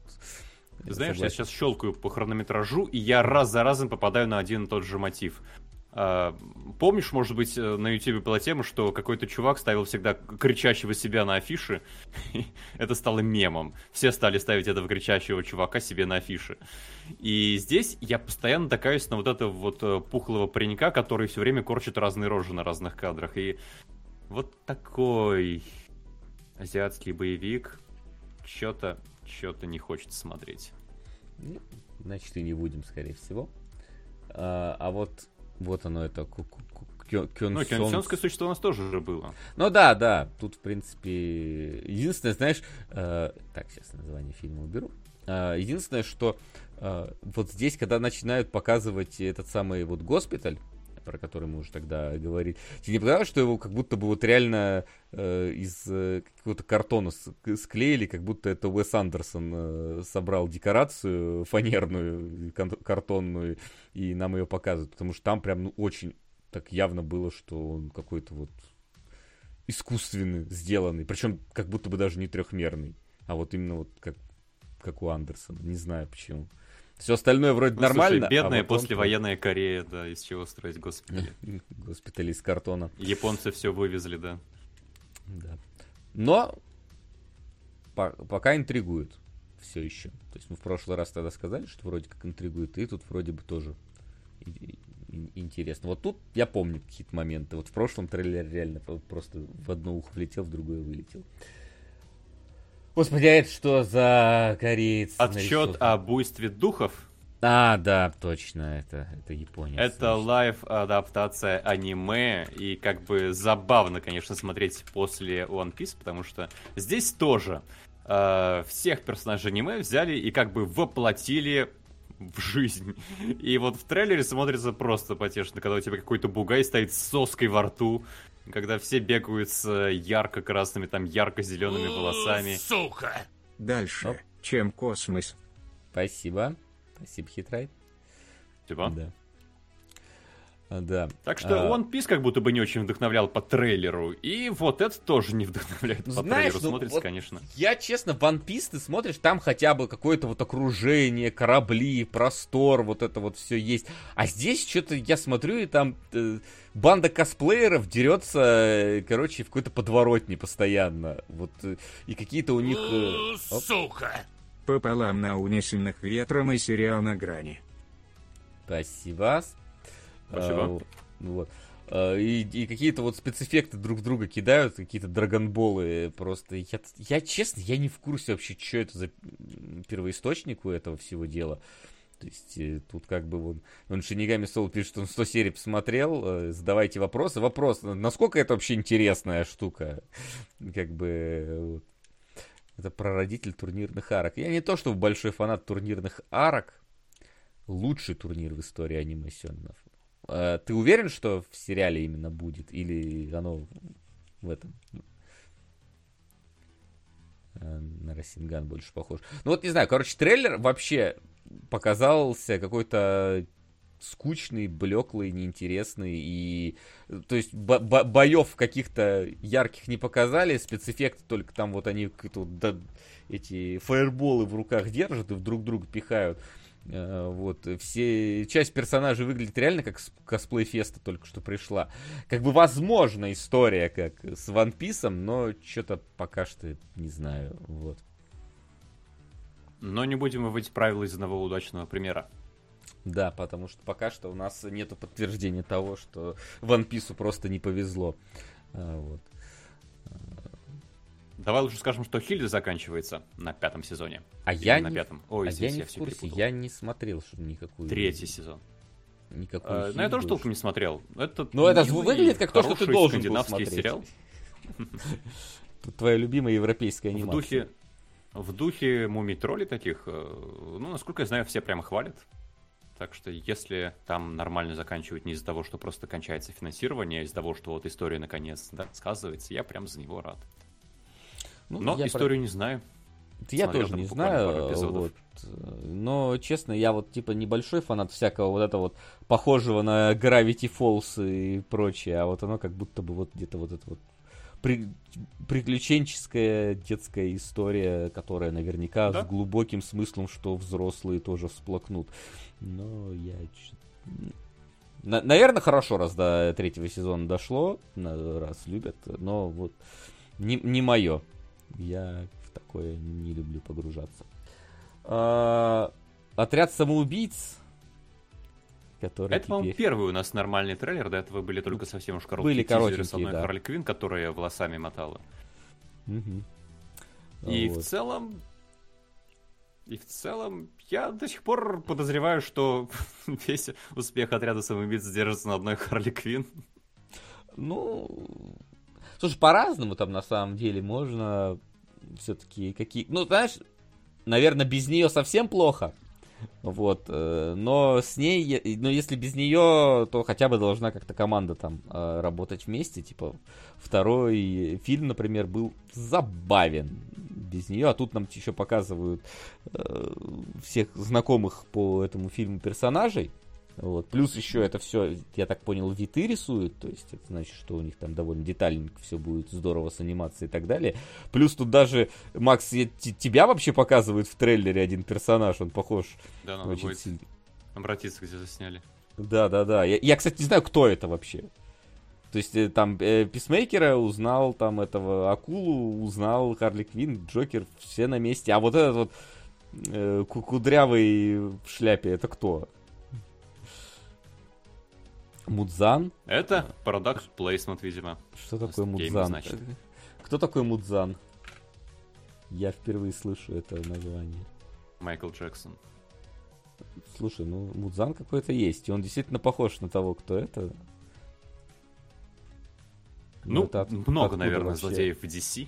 Ты знаешь, согласен. я сейчас щелкаю по хронометражу, и я раз за разом попадаю на один и тот же мотив. А, помнишь, может быть, э, на YouTube была тема, что какой-то чувак ставил всегда кричащего себя на афиши, это стало мемом. Все стали ставить этого кричащего чувака себе на афиши. И здесь я постоянно такаюсь на вот этого вот э, пухлого паренька, который все время корчит разные рожи на разных кадрах. И вот такой азиатский боевик что-то, что-то не хочется смотреть. Ну, значит, и не будем, скорее всего. А, а вот вот оно это Кёнсон... Ну, существо у нас тоже уже было. Ну да, да, тут, в принципе, единственное, знаешь, э, так, сейчас название фильма уберу. Э, единственное, что э, вот здесь, когда начинают показывать этот самый вот госпиталь, про который мы уже тогда говорили. Тебе не показалось, что его как будто бы вот реально э, из э, какого-то картона склеили, как будто это Уэс Андерсон э, собрал декорацию фанерную, картонную, и нам ее показывают, потому что там прям ну, очень так явно было, что он какой-то вот искусственный сделанный, причем как будто бы даже не трехмерный, а вот именно вот как, как у Андерсона, не знаю почему. Все остальное вроде ну, нормально. Слушай, бедная а вот послевоенная он... Корея, да, из чего строить госпитали. Госпитали из картона. Японцы все вывезли, да. Да. Но по пока интригует все еще. То есть мы в прошлый раз тогда сказали, что вроде как интригует, и тут вроде бы тоже интересно. Вот тут я помню какие-то моменты. Вот в прошлом трейлере реально просто в одно ухо влетел, в другое вылетел. Господи, а это что за кореец? Отчет о буйстве духов. А, да, точно, это, это Япония. Это лайв-адаптация аниме, и как бы забавно, конечно, смотреть после One Piece, потому что здесь тоже э, всех персонажей аниме взяли и как бы воплотили в жизнь. И вот в трейлере смотрится просто потешно, когда у тебя какой-то бугай стоит с соской во рту, когда все бегают с э, ярко-красными, там, ярко-зелеными волосами. Сука! Дальше, Оп. чем космос. Спасибо. Спасибо, хитрай. Спасибо. Да. Да. Так что а... One Piece как будто бы не очень вдохновлял по трейлеру. И вот это тоже не вдохновляет по Знаешь, трейлеру. Ну, Смотрится, вот конечно. Я, честно, One Piece ты смотришь, там хотя бы какое-то вот окружение, корабли, простор, вот это вот все есть. А здесь что-то я смотрю, и там э, банда косплееров дерется, э, короче, в какой-то подворотне постоянно. Вот, э, и какие-то у них... Э, Сука! Пополам на унесенных ветром и сериал на грани. Спасибо. Спасибо. А, вот. А, и, и какие-то вот спецэффекты друг друга кидают, какие-то драгонболы просто. Я, я честно, я не в курсе вообще, что это за первоисточник у этого всего дела. То есть э, тут как бы вон, он Шинигами Сол пишет, что он 100 серий посмотрел, э, задавайте вопросы. Вопрос, насколько это вообще интересная штука? Как бы вот. Это прародитель турнирных арок. Я не то, чтобы большой фанат турнирных арок. Лучший турнир в истории анимационных. Э, ты уверен, что в сериале именно будет? Или оно в этом? Э, на Рассинган больше похож. Ну вот не знаю, короче, трейлер вообще показался какой-то скучный, блеклый, неинтересный и то есть бо- боев каких-то ярких не показали, спецэффекты только там вот они вот, да, эти фаерболы в руках держат и друг друга пихают. Э, вот, все, часть персонажей выглядит реально как косплей феста только что пришла. Как бы возможно история, как с One Piece, но что-то пока что не знаю, вот. Но не будем выводить правила из одного удачного примера. Да, потому что пока что у нас нет подтверждения того, что One Piece просто не повезло. А, вот. Давай лучше скажем, что Хильда заканчивается на пятом сезоне. А Или я на пятом. Ой, а я не я в курсе, я не смотрел что никакую. Третий сезон. Никакую. А, ну я тоже толком не смотрел. Это ну это выглядит как то, что ты должен был смотреть. сериал. Твоя любимая европейская анимация. В духе, в духе мумий тролли таких, э, ну, насколько я знаю, все прямо хвалят. Так что если там нормально заканчивать не из-за того, что просто кончается финансирование, а из-за того, что вот история наконец да, сказывается, я прям за него рад. Ну, Но я историю про... не знаю. Я Смотрел тоже не знаю, вот, но честно, я вот типа небольшой фанат всякого вот этого вот похожего на Gravity Falls и прочее, а вот оно как будто бы вот где-то вот это вот при, приключенческая детская история, которая наверняка да? с глубоким смыслом, что взрослые тоже всплакнут. Но я на, наверное, хорошо, раз до третьего сезона дошло, раз любят, но вот не, не мое. Я в такое не люблю погружаться. А, отряд самоубийц. Который Это, теперь... по-моему, первый у нас нормальный трейлер. До этого были только совсем уж короткие были тизеры с одной да. Харли Квин, которая волосами мотала. Угу. И вот. в целом... И в целом, я до сих пор подозреваю, что весь успех отряда самоубийц держится на одной Харли Квин. Ну, слушай, по-разному там на самом деле можно все-таки какие... Ну, знаешь, наверное, без нее совсем плохо. Вот, э, но с ней, но если без нее, то хотя бы должна как-то команда там э, работать вместе. Типа второй фильм, например, был забавен без нее, а тут нам еще показывают э, всех знакомых по этому фильму персонажей. Вот. Плюс еще это все, я так понял, виты рисуют, то есть это значит, что у них там довольно детальненько все будет здорово с анимацией и так далее. Плюс тут даже, Макс, тебя вообще показывает в трейлере один персонаж, он похож да, надо очень будет сильно. обратиться, где засняли. Да, да, да. Я, я, кстати, не знаю, кто это вообще. То есть э, там э, Писмейкера узнал, там этого Акулу узнал, Харли Квин, Джокер, все на месте. А вот этот вот э, кудрявый в шляпе, это кто? Мудзан? Это продакт плейсмент, видимо. Что такое Мудзан? Значит. Кто такой Мудзан? Я впервые слышу это название. Майкл Джексон. Слушай, ну Мудзан какой-то есть, и он действительно похож на того, кто это. Ну, это от, много, наверное, вообще? злодеев в DC.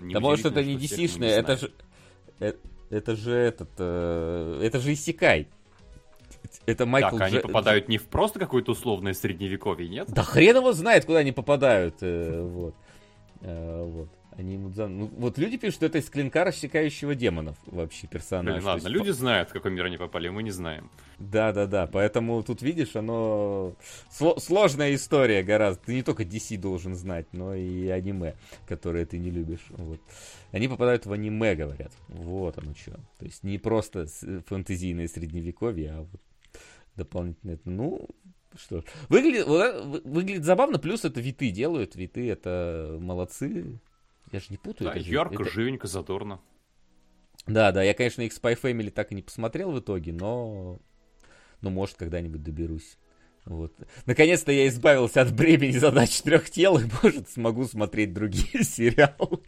Не да может это не DC-шное, это же... Это, это же этот... Э, это же Исикай. Это Майкл Так, Дж... они попадают не в просто какое-то условное средневековье, нет? Да хрен его знает, куда они попадают. Э, вот. Э, вот. Они Мудзан... Ну, вот люди пишут, что это из клинка рассекающего демонов вообще персонаж. Блин, ладно, есть... люди знают, в какой мир они попали, мы не знаем. Да-да-да, поэтому тут, видишь, оно... Сло- сложная история гораздо. Ты не только DC должен знать, но и аниме, которое ты не любишь. Вот. Они попадают в аниме, говорят. Вот оно что. То есть не просто фэнтезийное средневековье, а вот дополнительно. Ну, что ж. Выглядит, выглядит забавно, плюс это виты делают. Виты это молодцы. Я же не путаю. Да, это ярко, это... живенько, задорно. Да, да, я, конечно, их Spy Family так и не посмотрел в итоге, но, но может, когда-нибудь доберусь. Вот. Наконец-то я избавился от бремени задач трех тел и, может, смогу смотреть другие сериалы.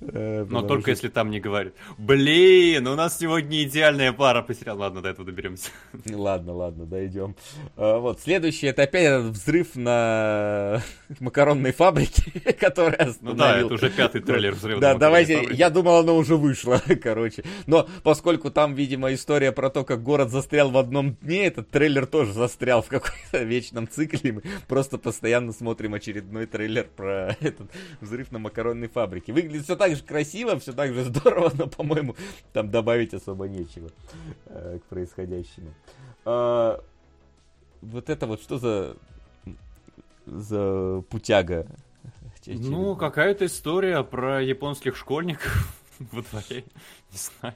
Э, Но только если там не говорят, блин, у нас сегодня идеальная пара по сериалу. Ладно, до этого доберемся. Ладно, ладно, дойдем. А, вот, следующий, это опять этот взрыв на макаронной фабрике, который остановил. Ну да, это уже пятый трейлер взрыва Да, давайте, я думал, оно уже вышло, короче. Но поскольку там, видимо, история про то, как город застрял в одном дне, этот трейлер тоже застрял в каком какой-то вечном цикле. Мы просто постоянно смотрим очередной трейлер про этот взрыв на макаронной фабрике. Выглядит все так же красиво, все так же здорово, но, по-моему, там добавить особо нечего э, к происходящему. А, вот это вот что за за путяга? Ну, какая-то история про японских школьников во дворе, не знаю.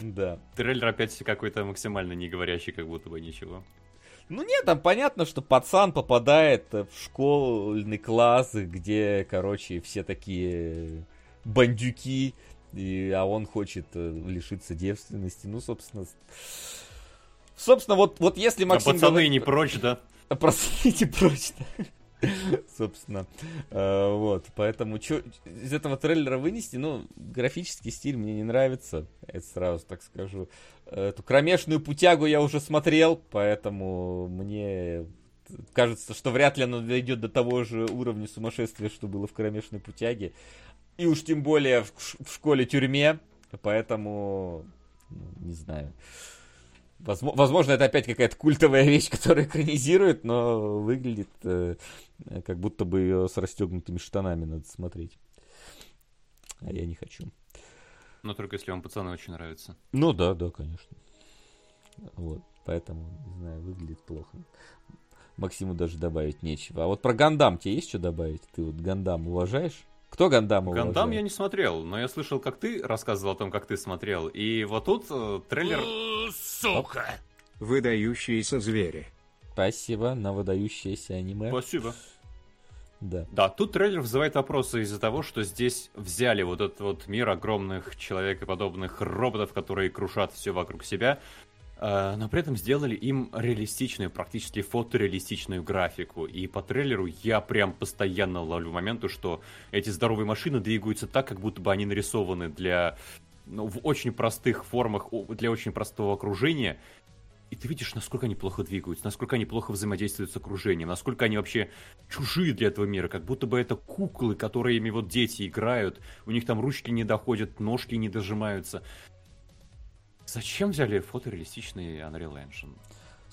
Да. Трейлер опять какой-то максимально не говорящий, как будто бы ничего. Ну нет, там понятно, что пацан попадает в школьный класс, где, короче, все такие бандюки, и, а он хочет э, лишиться девственности. Ну, собственно, собственно, вот, вот если а Максим... А пацаны говорит... не прочь, да? А пацаны не прочь, да. Собственно, э, вот, поэтому что из этого трейлера вынести, ну, графический стиль мне не нравится, это сразу так скажу. Эту кромешную путягу я уже смотрел, поэтому мне кажется, что вряд ли она дойдет до того же уровня сумасшествия, что было в кромешной путяге. И уж тем более в, школе-тюрьме, поэтому, ну, не знаю. Возможно, это опять какая-то культовая вещь, которая экранизирует, но выглядит э, как будто бы ее с расстегнутыми штанами надо смотреть. А я не хочу. Но только если вам пацаны очень нравятся. Ну да, да, конечно. Вот, поэтому, не знаю, выглядит плохо. Максиму даже добавить нечего. А вот про Гандам тебе есть что добавить? Ты вот Гандам уважаешь? Кто Гандам уважает? Гандам я не смотрел, но я слышал, как ты рассказывал о том, как ты смотрел. И вот тут э, трейлер... Сука! Выдающиеся звери. Спасибо на выдающееся аниме. Спасибо. Да. Да, тут трейлер вызывает вопросы из-за того, что здесь взяли вот этот вот мир огромных человекоподобных роботов, которые крушат все вокруг себя, э, но при этом сделали им реалистичную, практически фотореалистичную графику. И по трейлеру я прям постоянно ловлю моменту, что эти здоровые машины двигаются так, как будто бы они нарисованы для ну, в очень простых формах, для очень простого окружения. И ты видишь, насколько они плохо двигаются, насколько они плохо взаимодействуют с окружением, насколько они вообще чужие для этого мира, как будто бы это куклы, которыми вот дети играют, у них там ручки не доходят, ножки не дожимаются. Зачем взяли фотореалистичный Unreal Engine?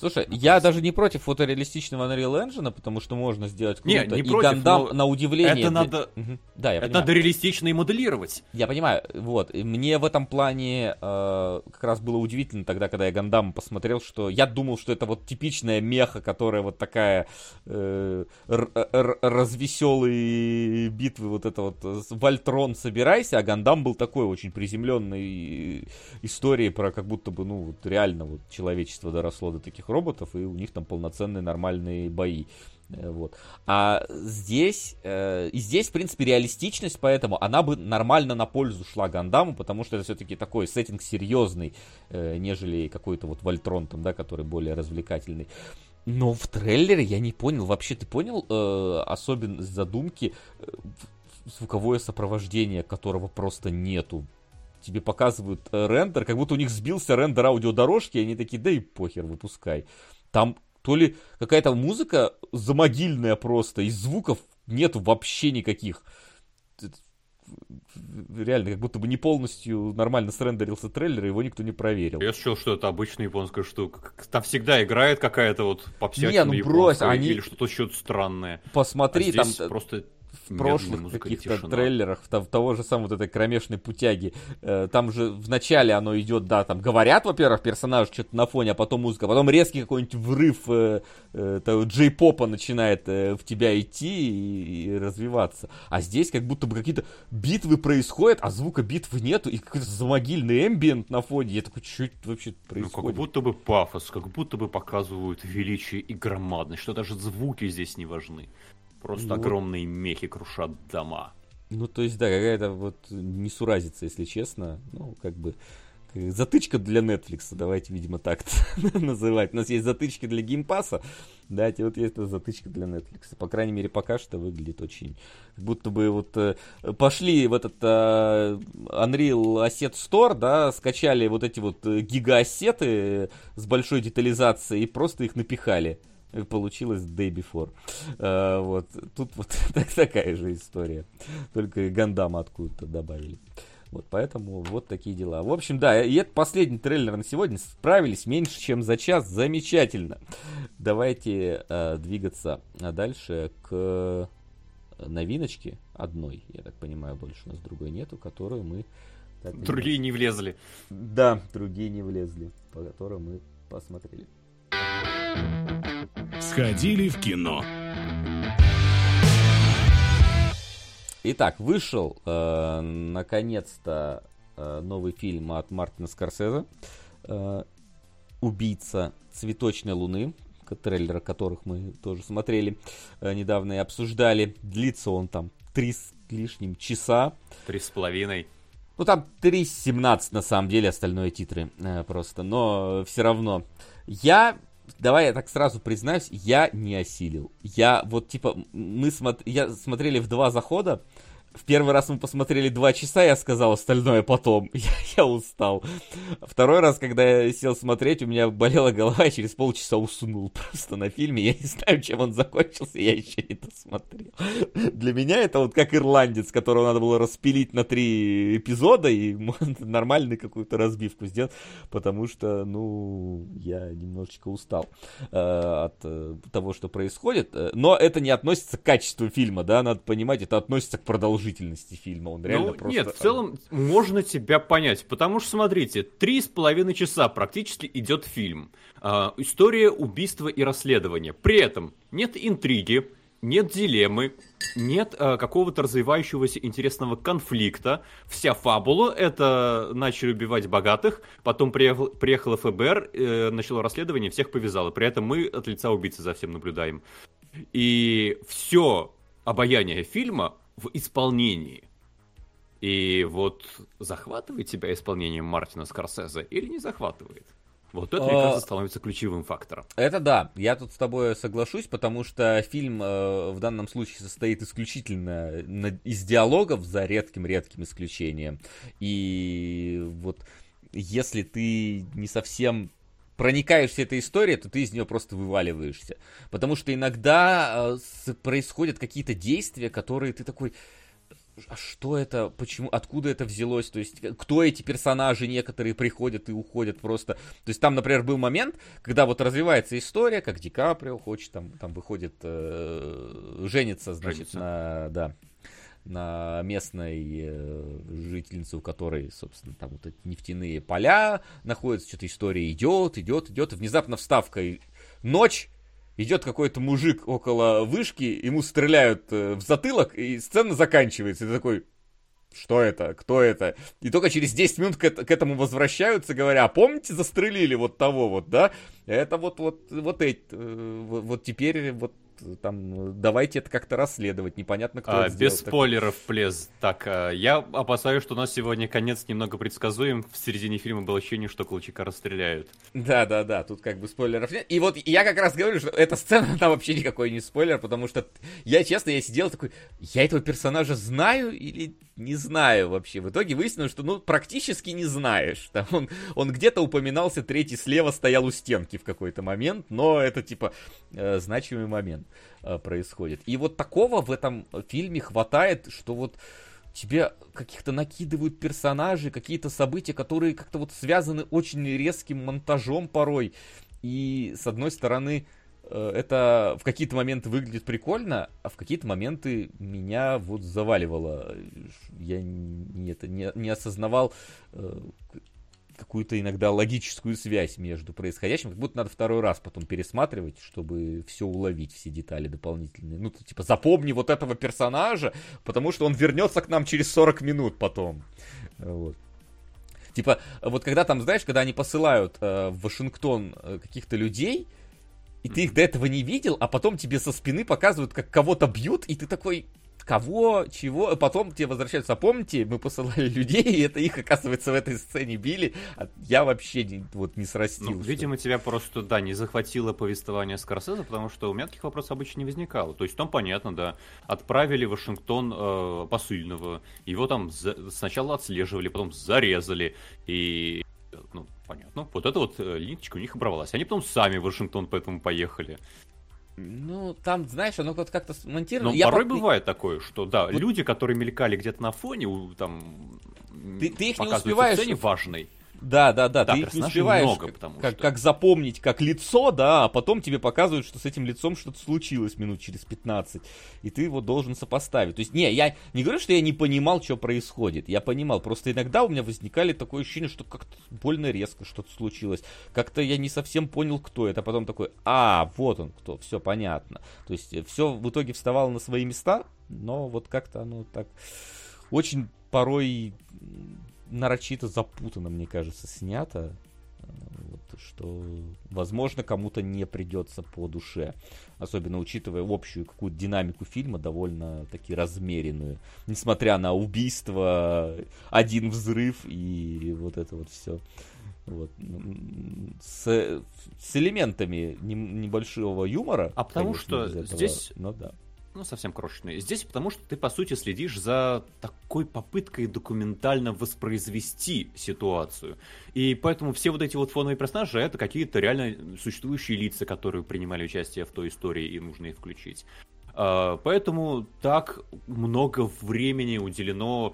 Слушай, я даже не против фотореалистичного Unreal Engine, потому что можно сделать круто. Не, не и против, Гандам, на удивление... Это надо... Угу. Да, я это понимаю. надо реалистично и моделировать. Я понимаю, вот. И мне в этом плане э, как раз было удивительно тогда, когда я Гандам посмотрел, что я думал, что это вот типичная меха, которая вот такая э, развеселые битвы, вот это вот Вольтрон собирайся, а Гандам был такой очень приземленной историей про как будто бы, ну, вот реально вот человечество доросло до таких роботов, и у них там полноценные нормальные бои. Э, вот. А здесь, э, и здесь, в принципе, реалистичность, поэтому она бы нормально на пользу шла Гандаму, потому что это все-таки такой сеттинг серьезный, э, нежели какой-то вот Вольтрон там, да, который более развлекательный. Но в трейлере я не понял, вообще ты понял э, особенность задумки, э, звуковое сопровождение которого просто нету тебе показывают э, рендер, как будто у них сбился рендер аудиодорожки, и они такие, да и похер, выпускай. Там то ли какая-то музыка замогильная просто, и звуков нету вообще никаких. Реально, как будто бы не полностью нормально срендерился трейлер, его никто не проверил. Я считал, что это обычная японская штука. Там всегда играет какая-то вот попсятина не, ну брось, они... или что-то еще странное. Посмотри, а там просто в прошлых каких-то трейлерах, в того же самого вот этой кромешной путяги, э, там же в начале оно идет, да, там говорят, во-первых, персонаж что-то на фоне, а потом музыка, а потом резкий какой-нибудь врыв э, э, джей-попа начинает э, в тебя идти и, и развиваться. А здесь как будто бы какие-то битвы происходят, а звука битвы нету, и какой-то замогильный эмбиент на фоне. Я такой, что это вообще происходит? Ну, как будто бы пафос, как будто бы показывают величие и громадность, что даже звуки здесь не важны. Просто ну, огромные мехи крушат дома. Ну, то есть, да, какая-то вот несуразица, если честно. Ну, как бы затычка для Netflix, давайте, видимо, так называть. У нас есть затычки для геймпаса, да, и вот есть затычка для Netflix. По крайней мере, пока что выглядит очень... Как будто бы вот э, пошли в этот э, Unreal Asset Store, да, скачали вот эти вот э, гигаоссеты с большой детализацией и просто их напихали получилось Day Before. А, вот. Тут вот так, такая же история. Только Гандама откуда-то добавили. Вот, поэтому вот такие дела. В общем, да, и это последний трейлер на сегодня. Справились меньше, чем за час. Замечательно. Давайте э, двигаться дальше к новиночке одной. Я так понимаю, больше у нас другой нету, которую мы... Так, другие не влезли. Да, другие не влезли, по которым мы посмотрели. Сходили в кино. Итак, вышел э, наконец-то э, новый фильм от Мартина Скорсезе. Э, Убийца цветочной луны, трейлера которых мы тоже смотрели э, недавно и обсуждали. Длится он там три с лишним часа. Три с половиной. Ну там 3.17 на самом деле, остальное титры э, просто, но все равно. Я давай я так сразу признаюсь, я не осилил. Я вот типа, мы смо... я смотрели в два захода, в первый раз мы посмотрели два часа, я сказал остальное потом. Я, я устал. Второй раз, когда я сел смотреть, у меня болела голова, и через полчаса уснул просто на фильме. Я не знаю, чем он закончился, я еще не досмотрел. Для меня это вот как ирландец, которого надо было распилить на три эпизода и нормальную какую-то разбивку сделать, потому что, ну, я немножечко устал э, от э, того, что происходит. Но это не относится к качеству фильма, да, надо понимать, это относится к продолжению продолжительности фильма. Он реально ну, просто... Нет, в целом можно тебя понять, потому что, смотрите, три с половиной часа практически идет фильм. Э, история убийства и расследования. При этом нет интриги, нет дилеммы, нет э, какого-то развивающегося интересного конфликта. Вся фабула это начали убивать богатых, потом приехал, приехало ФБР, э, начало расследование, всех повязало. При этом мы от лица убийцы за всем наблюдаем. И все обаяние фильма в исполнении. И вот захватывает тебя исполнение Мартина Скорсезе или не захватывает? Вот это, мне кажется, становится ключевым фактором. Это да, я тут с тобой соглашусь, потому что фильм э, в данном случае состоит исключительно на, из диалогов, за редким-редким исключением. И вот если ты не совсем проникаешься этой историей, то ты из нее просто вываливаешься. Потому что иногда э, происходят какие-то действия, которые ты такой а что это, почему, откуда это взялось, то есть кто эти персонажи некоторые приходят и уходят просто. То есть там, например, был момент, когда вот развивается история, как Ди Каприо хочет, там, там выходит, э, женится, значит, женится. на, да, на местной э, жительнице, у которой, собственно, там вот эти нефтяные поля находятся, что-то история идет, идет, идет, и внезапно вставка, и ночь, идет какой-то мужик около вышки, ему стреляют э, в затылок, и сцена заканчивается. И ты такой, что это, кто это? И только через 10 минут к, к этому возвращаются, говоря, а помните, застрелили вот того вот, да? Это вот, вот, вот эти, э, вот теперь вот там давайте это как-то расследовать, непонятно кто а, это Без сделал. спойлеров, плез. Так, а, я опасаюсь, что у нас сегодня конец немного предсказуем. В середине фильма было ощущение, что Колчака расстреляют. Да-да-да, тут как бы спойлеров нет. И вот я как раз говорю, что эта сцена, там вообще никакой не спойлер, потому что я, честно, я сидел такой, я этого персонажа знаю или не знаю вообще. В итоге выяснилось, что ну практически не знаешь. Там он, он где-то упоминался, третий слева стоял у стенки в какой-то момент, но это типа э, значимый момент э, происходит. И вот такого в этом фильме хватает, что вот тебе каких-то накидывают персонажи, какие-то события, которые как-то вот связаны очень резким монтажом порой. И с одной стороны, Э, это в какие-то моменты выглядит прикольно, а в какие-то моменты меня вот заваливало. Я не, это, не, не осознавал э, какую-то иногда логическую связь между происходящим, как будто надо второй раз потом пересматривать, чтобы все уловить, все детали дополнительные. Ну, типа, запомни вот этого персонажа, потому что он вернется к нам через 40 минут потом. Вот. Типа, вот когда там, знаешь, когда они посылают э, в Вашингтон э, каких-то людей, и ты их до этого не видел, а потом тебе со спины показывают, как кого-то бьют, и ты такой, кого, чего, потом тебе возвращаются, помните, мы посылали людей, и это их, оказывается, в этой сцене били, а я вообще не, вот не срастил. Ну, видимо, тебя просто, да, не захватило повествование Скорсезе, потому что у меня таких вопросов обычно не возникало. То есть там понятно, да, отправили в Вашингтон э, посыльного, его там за... сначала отслеживали, потом зарезали, и ну, понятно. Вот эта вот э, линичка у них оборвалась. Они потом сами в Вашингтон поэтому поехали. Ну, там, знаешь, оно вот как-то смонтировано. Но Я порой по... бывает такое, что, да, вот... люди, которые мелькали где-то на фоне, там, ты, ты их не успеваешь... в сцене важной. Да, да, да, да ты их не успеваешь много, потому как, что... как запомнить как лицо, да, а потом тебе показывают, что с этим лицом что-то случилось минут через 15, и ты его должен сопоставить. То есть, не, я не говорю, что я не понимал, что происходит, я понимал, просто иногда у меня возникали такое ощущение, что как-то больно резко что-то случилось, как-то я не совсем понял, кто это, а потом такой, а, вот он кто, все понятно. То есть, все в итоге вставало на свои места, но вот как-то оно так очень порой нарочито запутанно, мне кажется, снято. Э, вот, что, возможно, кому-то не придется по душе. Особенно учитывая общую какую-то динамику фильма, довольно таки размеренную. Несмотря на убийство, один взрыв и вот это вот все. Вот. С, с элементами небольшого юмора. А потому конечно, что здесь но да ну, совсем крошечные. Здесь потому, что ты, по сути, следишь за такой попыткой документально воспроизвести ситуацию. И поэтому все вот эти вот фоновые персонажи — это какие-то реально существующие лица, которые принимали участие в той истории, и нужно их включить. А, поэтому так много времени уделено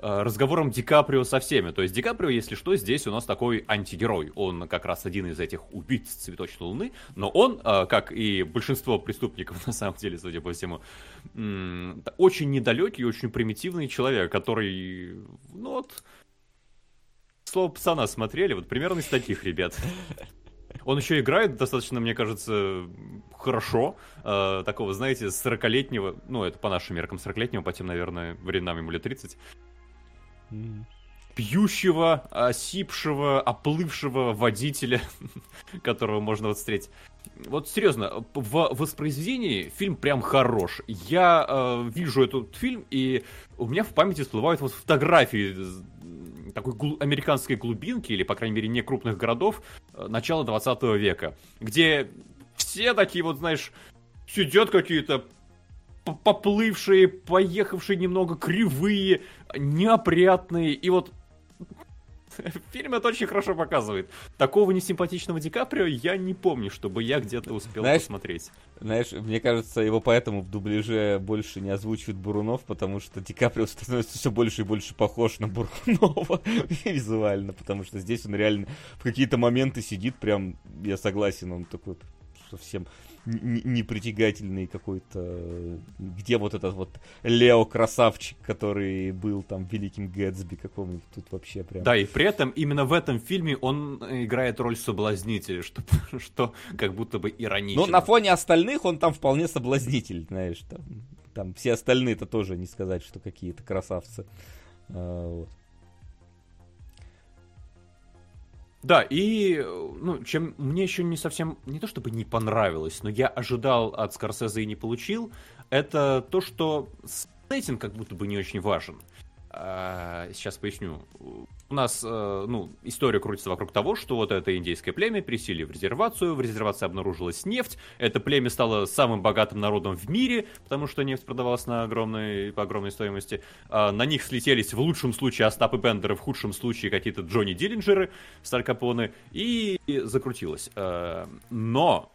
разговором Ди Каприо со всеми. То есть Ди Каприо, если что, здесь у нас такой антигерой. Он как раз один из этих убийц Цветочной Луны, но он, э, как и большинство преступников, на самом деле, судя по всему, очень недалекий, очень примитивный человек, который, ну вот, слово пацана смотрели, вот примерно из таких ребят. Он еще играет достаточно, мне кажется, хорошо. Э, такого, знаете, 40-летнего, ну, это по нашим меркам 40-летнего, по тем, наверное, временам ему лет 30 пьющего, осипшего, оплывшего водителя, которого можно вот встретить. Вот серьезно, в воспроизведении фильм прям хорош. Я э, вижу этот фильм, и у меня в памяти всплывают вот фотографии такой гл- американской глубинки, или, по крайней мере, не крупных городов, э, начала 20 века, где все такие вот, знаешь, сидят какие-то поплывшие, поехавшие немного кривые, неопрятные. И вот Фильм это очень хорошо показывает. Такого несимпатичного Ди Каприо я не помню, чтобы я где-то успел знаешь, посмотреть. Знаешь, мне кажется, его поэтому в дубляже больше не озвучивают Бурунов, потому что Ди Каприо становится все больше и больше похож на Бурунова визуально, потому что здесь он реально в какие-то моменты сидит прям, я согласен, он такой совсем непритягательный какой-то... Где вот этот вот Лео красавчик, который был там великим Гэтсби каком-нибудь тут вообще прям... Да, и при этом именно в этом фильме он играет роль соблазнителя, что, что как будто бы иронично. Ну, на фоне остальных он там вполне соблазнитель, знаешь, там, там все остальные-то тоже не сказать, что какие-то красавцы. А, вот. Да, и ну, чем мне еще не совсем, не то чтобы не понравилось, но я ожидал от Скорсезе и не получил, это то, что сеттинг как будто бы не очень важен. А, сейчас поясню. У нас, э, ну, история крутится вокруг того, что вот это индейское племя пересели в резервацию, в резервации обнаружилась нефть, это племя стало самым богатым народом в мире, потому что нефть продавалась на огромной, по огромной стоимости. А, на них слетелись в лучшем случае Остапы Бендеры, в худшем случае какие-то Джонни Диллинджеры, Сталь Капоне, и закрутилось. А, но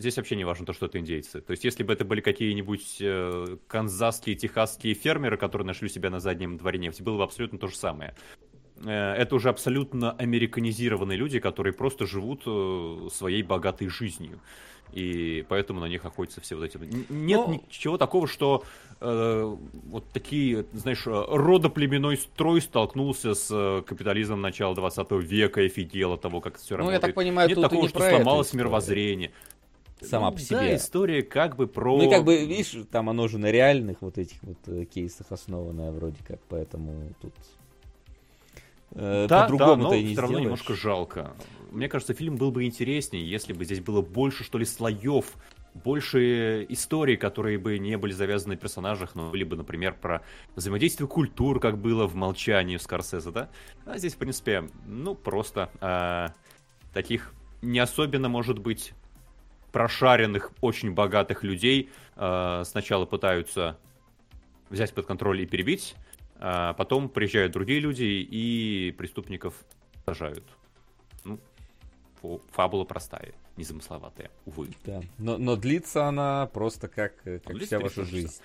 Здесь вообще не важно то, что это индейцы. То есть, если бы это были какие-нибудь э, канзасские, техасские фермеры, которые нашли себя на заднем дворе нефти, было бы абсолютно то же самое. Э, это уже абсолютно американизированные люди, которые просто живут э, своей богатой жизнью. И поэтому на них охотятся все вот эти. Нет Но... ничего такого, что э, вот такие, знаешь, родоплеменной строй столкнулся с э, капитализмом начала 20 века и офигел от того, как это все ну, работает. Я так понимаю, Нет такого, что сломалось мировоззрение сама ну, по себе. Да, история как бы про... Ну и как бы, видишь, там оно же на реальных вот этих вот э, кейсах основанное вроде как, поэтому тут... Э, да, по-другому да, но не все равно немножко жалко. Мне кажется, фильм был бы интереснее, если бы здесь было больше, что ли, слоев, больше историй, которые бы не были завязаны на персонажах, но были бы, например, про взаимодействие культур, как было в «Молчании» в Скорсезе, да? А здесь, в принципе, ну, просто а, таких не особенно, может быть, прошаренных, очень богатых людей э, сначала пытаются взять под контроль и перебить, а потом приезжают другие люди и преступников сажают. Ну, фабула простая, незамысловатая, увы. Да, но, но длится она просто как, как длится вся ваша жизнь.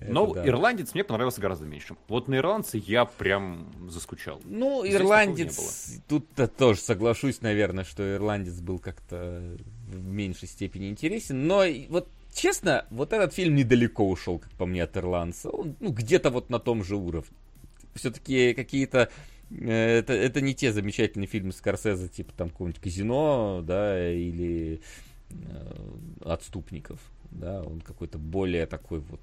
но да. ирландец мне понравился гораздо меньше. Вот на ирландце я прям заскучал. Ну, Здесь ирландец, тут-то тоже соглашусь, наверное, что ирландец был как-то в меньшей степени интересен, но вот честно, вот этот фильм недалеко ушел, как по мне, от ирландца. Он, ну, где-то вот на том же уровне. Все-таки какие-то Э, это, это не те замечательные фильмы Скорсезе, типа там какого-нибудь Казино, да, или э, Отступников, да, он какой-то более такой вот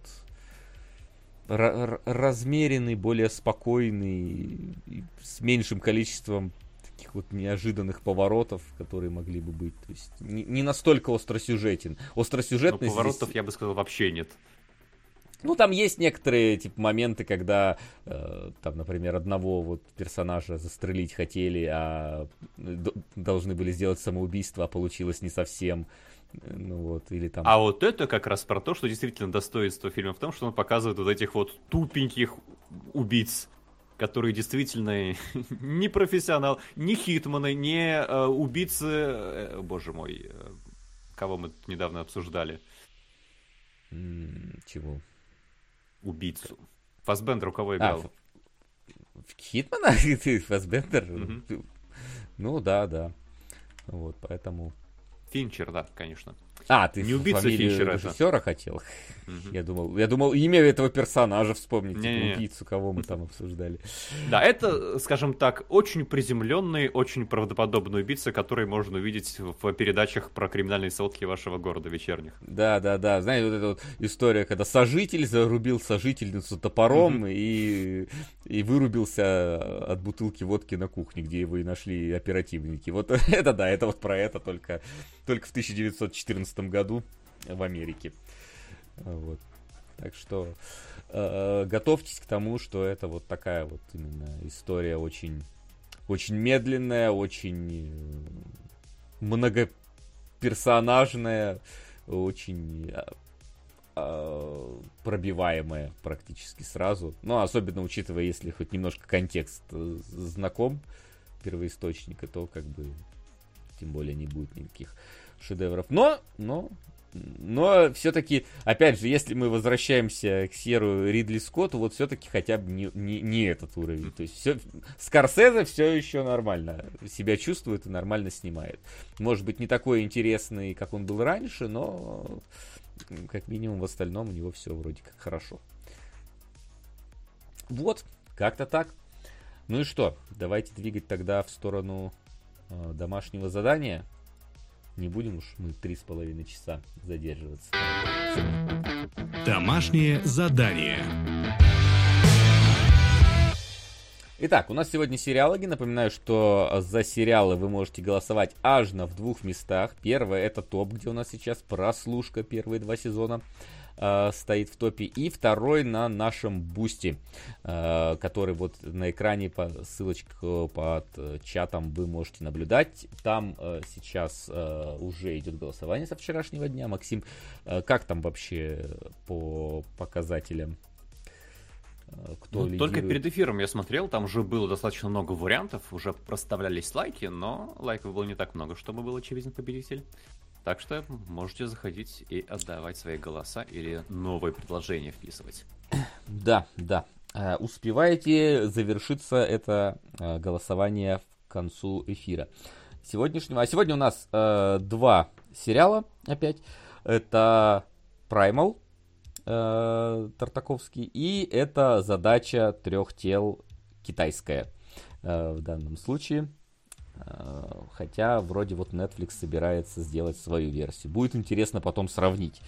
размеренный, более спокойный, с меньшим количеством таких вот неожиданных поворотов, которые могли бы быть. То есть не, не настолько остросюжетен. Остросюжетный Но поворотов, здесь... я бы сказал, вообще нет. Ну, там есть некоторые типа, моменты, когда, э, там, например, одного вот персонажа застрелить хотели, а должны были сделать самоубийство, а получилось не совсем. Ну вот, или там... А вот это как раз про то, что действительно достоинство фильма в том, что он показывает вот этих вот тупеньких убийц, которые действительно не профессионал, не хитманы, не э, убийцы... Э, боже мой, э, кого мы недавно обсуждали. Чего? убийцу. Фасбендер у кого играл? А, в Хитмана? Ты Фасбендер? Mm-hmm. Ну да, да. Вот, поэтому... Финчер, да, конечно. А, ты не убийца Финчера режиссера хотел? Угу. Я думал, я думал, имя этого персонажа вспомнить, типа, убийцу, кого мы там обсуждали. Да, это, скажем так, очень приземленный, очень правдоподобный убийца, который можно увидеть в передачах про криминальные сводки вашего города вечерних. Да, да, да. Знаете, вот эта вот история, когда сожитель зарубил сожительницу топором угу. и, и вырубился от бутылки водки на кухне, где его и нашли оперативники. Вот это да, это вот про это только, только в 1914 году в Америке. Вот. Так что э, готовьтесь к тому, что это вот такая вот именно история очень, очень медленная, очень э, многоперсонажная, очень э, пробиваемая практически сразу. Ну, особенно учитывая, если хоть немножко контекст э, знаком первоисточника, то как бы тем более не будет никаких шедевров. Но, но но все-таки, опять же, если мы возвращаемся к серу Ридли Скотту, вот все-таки хотя бы не, не, не этот уровень. То есть все, Скорсезе все еще нормально себя чувствует и нормально снимает. Может быть, не такой интересный, как он был раньше, но как минимум в остальном у него все вроде как хорошо. Вот, как-то так. Ну и что, давайте двигать тогда в сторону э, домашнего задания. Не будем уж мы три с половиной часа задерживаться. Домашнее задание. Итак, у нас сегодня сериалоги. Напоминаю, что за сериалы вы можете голосовать аж на в двух местах. Первое это топ, где у нас сейчас прослушка первые два сезона э, стоит в топе. И второй на нашем бусте, э, который вот на экране по ссылочку под э, чатом вы можете наблюдать. Там э, сейчас э, уже идет голосование со вчерашнего дня. Максим, э, как там вообще по показателям? Кто ну, только перед эфиром я смотрел, там уже было достаточно много вариантов, уже проставлялись лайки, но лайков было не так много, чтобы был очевиден победитель. Так что можете заходить и отдавать свои голоса или новые предложения вписывать. Да, да. Э, успеваете завершиться это э, голосование в концу эфира сегодняшнего. А сегодня у нас э, два сериала опять. Это Primal э, Тартаковский и это задача трех тел китайская э, в данном случае. Э, хотя вроде вот Netflix собирается сделать свою версию. Будет интересно потом сравнить,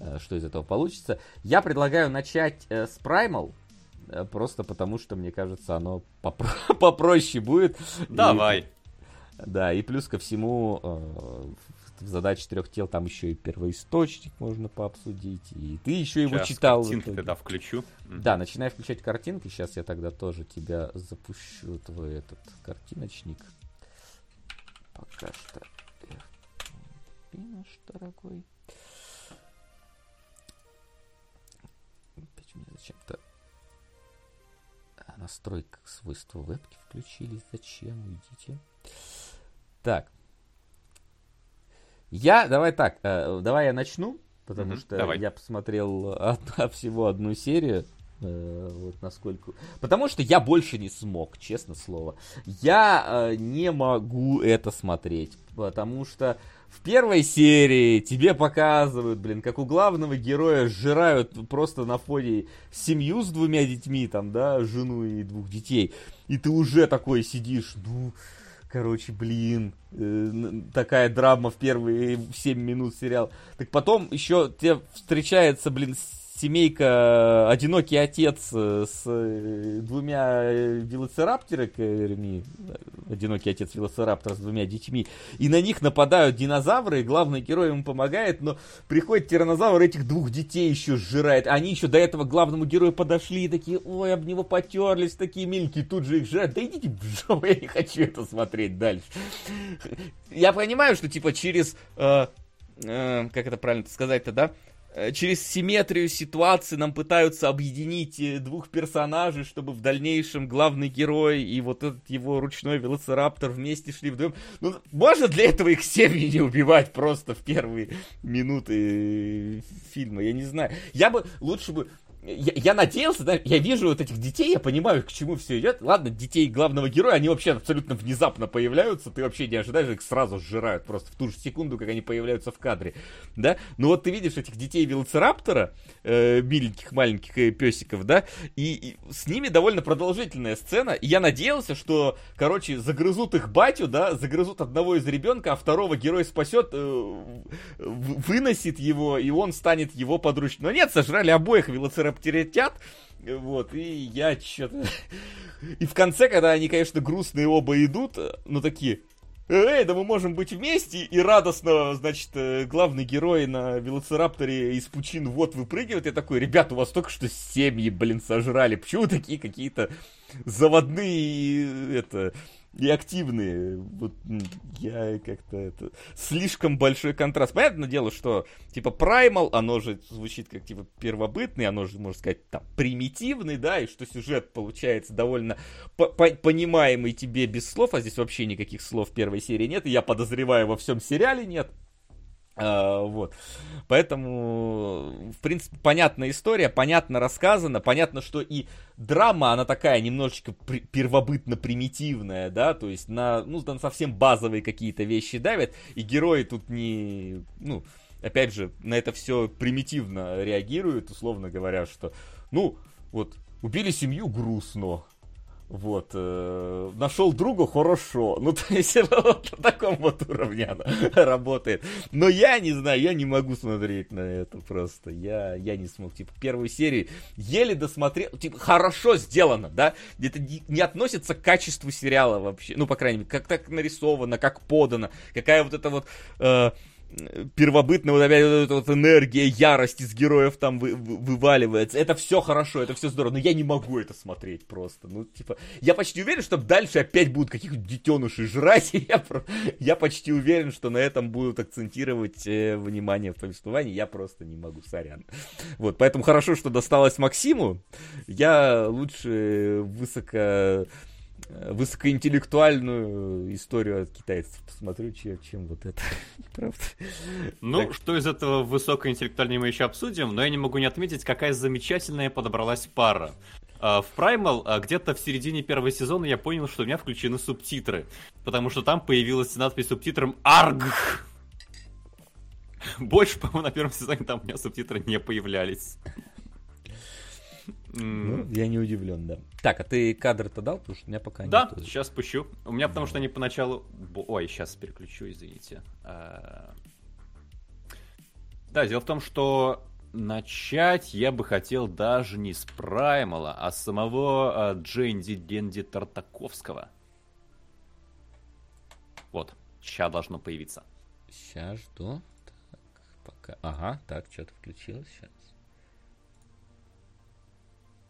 э, что из этого получится. Я предлагаю начать э, с Primal. Просто потому, что, мне кажется, оно попро- попроще будет. Давай. И, да, и плюс ко всему, в задаче трех тел там еще и первоисточник можно пообсудить. И ты еще его Сейчас читал. Картинки тогда включу. Да, начинай включать картинки. Сейчас я тогда тоже тебя запущу, твой этот картиночник пока что наш дорогой. Опять меня зачем-то настройка свойства вебки включились. Зачем? Уйдите. Так. Я, давай так, э, давай я начну, потому mm-hmm, что давай. я посмотрел од, всего одну серию. Э, вот насколько... Потому что я больше не смог, честно слово. Я э, не могу это смотреть, потому что в первой серии тебе показывают, блин, как у главного героя сжирают просто на фоне семью с двумя детьми, там, да, жену и двух детей. И ты уже такой сидишь, ну, короче, блин, э, такая драма в первые 7 минут сериал. Так потом еще тебе встречается, блин, семейка одинокий отец э, с э, двумя э, велоцирапторами, одинокий отец велоцираптор с двумя детьми, и на них нападают динозавры, и главный герой ему помогает, но приходит тиранозавр, этих двух детей еще сжирает. Они еще до этого главному герою подошли и такие, ой, об него потерлись, такие миленькие, тут же их жрают. Да идите в жопу, я не хочу это смотреть дальше. Я понимаю, что типа через... Э, э, как это правильно сказать-то, да? Э, через симметрию ситуации нам пытаются объединить э, двух персонажей, чтобы в дальнейшем главный герой и вот этот его ручной велоцираптор вместе шли вдвоем. Ну, можно для этого их семьи не убивать просто в первые минуты фильма, я не знаю. Я бы лучше бы я, я надеялся, да, я вижу вот этих детей, я понимаю, к чему все идет. Ладно, детей главного героя, они вообще абсолютно внезапно появляются, ты вообще не ожидаешь, их сразу сжирают просто в ту же секунду, как они появляются в кадре, да. Но вот ты видишь этих детей велоцираптора, э, миленьких маленьких э, песиков, да, и, и с ними довольно продолжительная сцена, и я надеялся, что, короче, загрызут их батю, да, загрызут одного из ребенка, а второго герой спасет, э, выносит его, и он станет его подручным. Но нет, сожрали обоих велоцирапторов рапторитят. Вот, и я что-то... И в конце, когда они, конечно, грустные оба идут, ну такие, Эй, да мы можем быть вместе, и радостно, значит, э, главный герой на велоцирапторе из пучин вот выпрыгивает, я такой, ребята, у вас только что семьи, блин, сожрали, почему такие какие-то заводные, это, и активные. Вот я как-то это... Слишком большой контраст. Понятное дело, что типа Primal, оно же звучит как типа первобытный, оно же, можно сказать, там, примитивный, да, и что сюжет получается довольно по понимаемый тебе без слов, а здесь вообще никаких слов первой серии нет, и я подозреваю, во всем сериале нет. А, вот. Поэтому, в принципе, понятная история, понятно рассказано, понятно, что и драма, она такая немножечко при- первобытно-примитивная, да, то есть на, ну, на совсем базовые какие-то вещи давят, и герои тут не, ну, опять же, на это все примитивно реагируют, условно говоря, что, ну, вот, убили семью грустно, вот. Э, нашел друга хорошо. Ну, то есть, вот на таком вот уровне она работает. Но я не знаю, я не могу смотреть на это просто. Я, я не смог. Типа, первую серию еле досмотрел. Типа, хорошо сделано, да? Это не, не относится к качеству сериала вообще. Ну, по крайней мере, как так нарисовано, как подано. Какая вот эта вот... Э, первобытная вот опять вот эта вот энергия, ярость из героев там вы, вы, вываливается. Это все хорошо, это все здорово, но я не могу это смотреть просто. Ну, типа, я почти уверен, что дальше опять будут каких-то детенышей жрать, и я, я почти уверен, что на этом будут акцентировать э, внимание в повествовании. Я просто не могу, сорян. Вот, поэтому хорошо, что досталось Максиму. Я лучше высоко высокоинтеллектуальную историю от китайцев посмотрю, чем, чем вот это. Правда. Ну, так. что из этого высокоинтеллектуального мы еще обсудим, но я не могу не отметить, какая замечательная подобралась пара. А, в Primal а, где-то в середине первого сезона я понял, что у меня включены субтитры, потому что там появилась надпись субтитром «Арг». Больше, по-моему, на первом сезоне там у меня субтитры не появлялись. Ну, я не удивлен, да. Так, а ты кадр-то дал? Потому что у меня пока да, нет. Да, сейчас пущу. У меня потому что они поначалу... Ой, сейчас переключу, извините. А, да, дело в том, что начать я бы хотел даже не с Праймала, а с самого а, Дженди Денди Тартаковского. Вот, сейчас должно появиться. Сейчас жду. Так, пока. Ага, так, что-то включилось сейчас.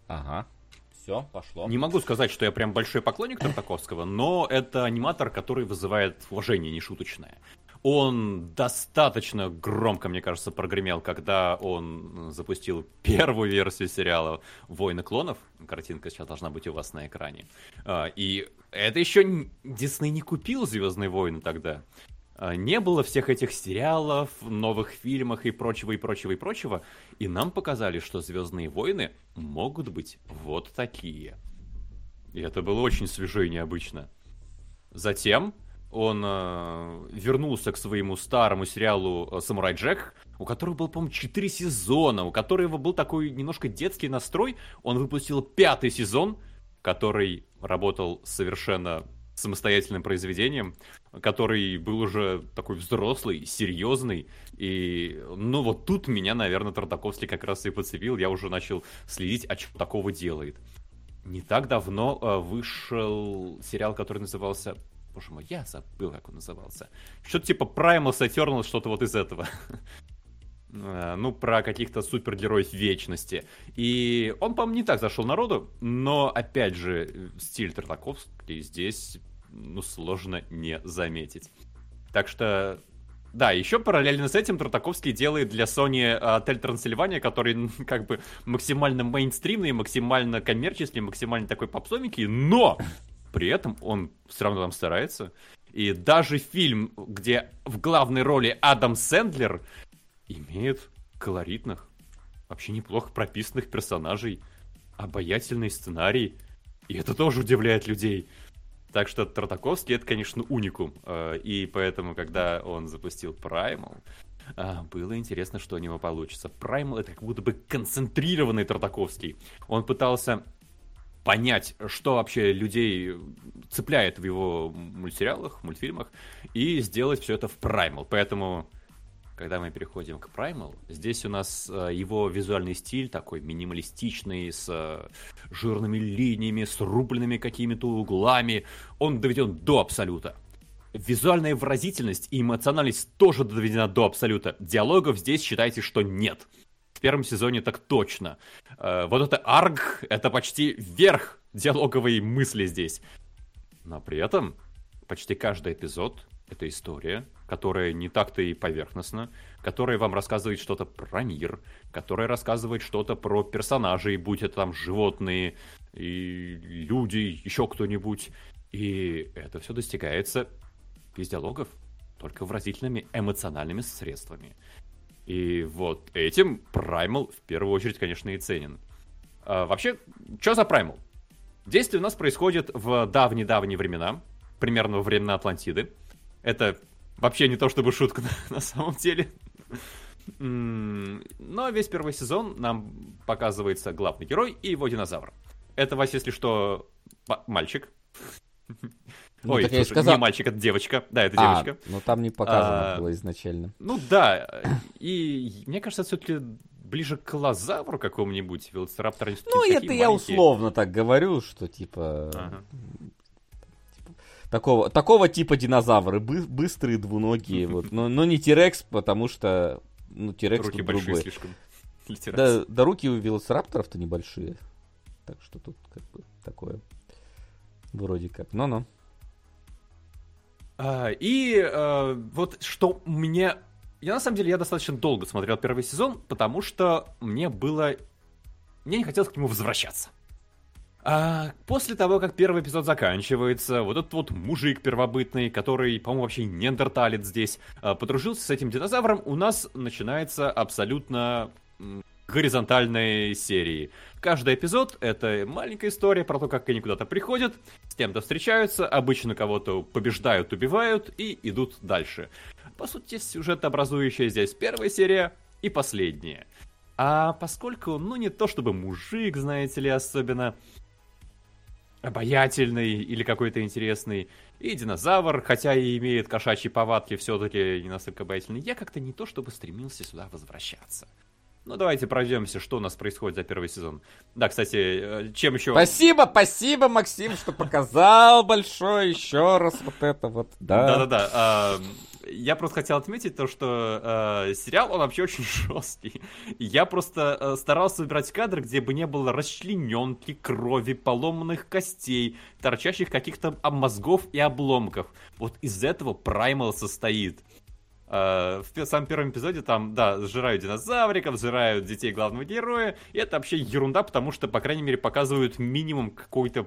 Ага. Все, пошло. Не могу сказать, что я прям большой поклонник Тартаковского, но это аниматор, который вызывает уважение нешуточное. Он достаточно громко, мне кажется, прогремел, когда он запустил первую версию сериала «Войны клонов». Картинка сейчас должна быть у вас на экране. А, и это еще Дисней не купил «Звездные войны» тогда. А, не было всех этих сериалов, новых фильмах и прочего, и прочего, и прочего. И нам показали, что Звездные войны могут быть вот такие. И это было очень свежо и необычно. Затем он э, вернулся к своему старому сериалу э, «Самурай Джек», у которого был, по-моему, 4 сезона, у которого был такой немножко детский настрой. Он выпустил пятый сезон, который работал совершенно самостоятельным произведением, который был уже такой взрослый, серьезный. И, ну, вот тут меня, наверное, Тартаковский как раз и подцепил. Я уже начал следить, а что такого делает. Не так давно э, вышел сериал, который назывался... Боже мой, я забыл, как он назывался. Что-то типа Primal Eternal, что-то вот из этого. Э, ну, про каких-то супергероев вечности. И он, по-моему, не так зашел народу, но, опять же, стиль Тартаковский здесь, ну, сложно не заметить. Так что, да, еще параллельно с этим Тартаковский делает для Sony отель Трансильвания, который как бы максимально мейнстримный, максимально коммерческий, максимально такой попсовенький, но при этом он все равно там старается. И даже фильм, где в главной роли Адам Сэндлер, имеет колоритных, вообще неплохо прописанных персонажей, обаятельный сценарий, и это тоже удивляет людей. Так что Тартаковский это, конечно, уникум. Э, и поэтому, когда он запустил Primal, э, было интересно, что у него получится. Primal это как будто бы концентрированный Тартаковский. Он пытался понять, что вообще людей цепляет в его мультсериалах, мультфильмах, и сделать все это в Primal. Поэтому когда мы переходим к Primal, здесь у нас э, его визуальный стиль такой минималистичный, с э, жирными линиями, с рубленными какими-то углами. Он доведен до абсолюта. Визуальная выразительность и эмоциональность тоже доведена до абсолюта. Диалогов здесь считайте, что нет. В первом сезоне так точно. Э, вот это арг, это почти верх диалоговой мысли здесь. Но при этом почти каждый эпизод — это история, которая не так-то и поверхностна, которая вам рассказывает что-то про мир, которая рассказывает что-то про персонажей, будь это там животные и люди, еще кто-нибудь. И это все достигается без диалогов, только выразительными эмоциональными средствами. И вот этим Primal в первую очередь, конечно, и ценен. А, вообще, что за Primal? Действие у нас происходит в давние-давние времена, примерно во времена Атлантиды. Это вообще не то чтобы шутка на, на самом деле. Но весь первый сезон нам показывается главный герой и его динозавр. Это, Вася, если что, мальчик. Ну, Ой, слушай, сказал... не мальчик, это девочка. Да, это а, девочка. Ну, там не показано а, было изначально. Ну, да. И мне кажется, все-таки ближе к лазавру какому-нибудь, велоцираптор. Ну, это я условно так говорю, что типа... Ага. Такого, такого типа динозавры, бы, быстрые, двуногие, вот. Но, но не Тирекс, потому что, ну, Тирекс Руки большие другой. слишком. Да, да, руки у велоцирапторов-то небольшие. Так что тут как бы такое. Вроде как. Но-но. А, и а, вот что мне... Я на самом деле я достаточно долго смотрел первый сезон, потому что мне было... Мне не хотелось к нему возвращаться. А после того, как первый эпизод заканчивается, вот этот вот мужик первобытный, который, по-моему, вообще неандерталец здесь, а, подружился с этим динозавром, у нас начинается абсолютно горизонтальной серии. Каждый эпизод — это маленькая история про то, как они куда-то приходят, с кем-то встречаются, обычно кого-то побеждают, убивают и идут дальше. По сути, сюжет образующая здесь первая серия и последняя. А поскольку, ну, не то чтобы мужик, знаете ли, особенно обаятельный или какой-то интересный, и динозавр, хотя и имеет кошачьи повадки, все-таки не настолько обаятельный, я как-то не то чтобы стремился сюда возвращаться. Ну, давайте пройдемся, что у нас происходит за первый сезон. Да, кстати, э, чем еще... Спасибо, спасибо, Максим, что показал большое еще раз вот это вот, да. Да-да-да. А, я просто хотел отметить то, что э, сериал, он вообще очень жесткий. Я просто э, старался выбирать кадры, где бы не было расчлененки, крови, поломанных костей, торчащих каких-то мозгов и обломков. Вот из этого Праймал состоит. Э, в самом первом эпизоде там, да, сжирают динозавриков, сжирают детей главного героя, и это вообще ерунда, потому что, по крайней мере, показывают минимум какой-то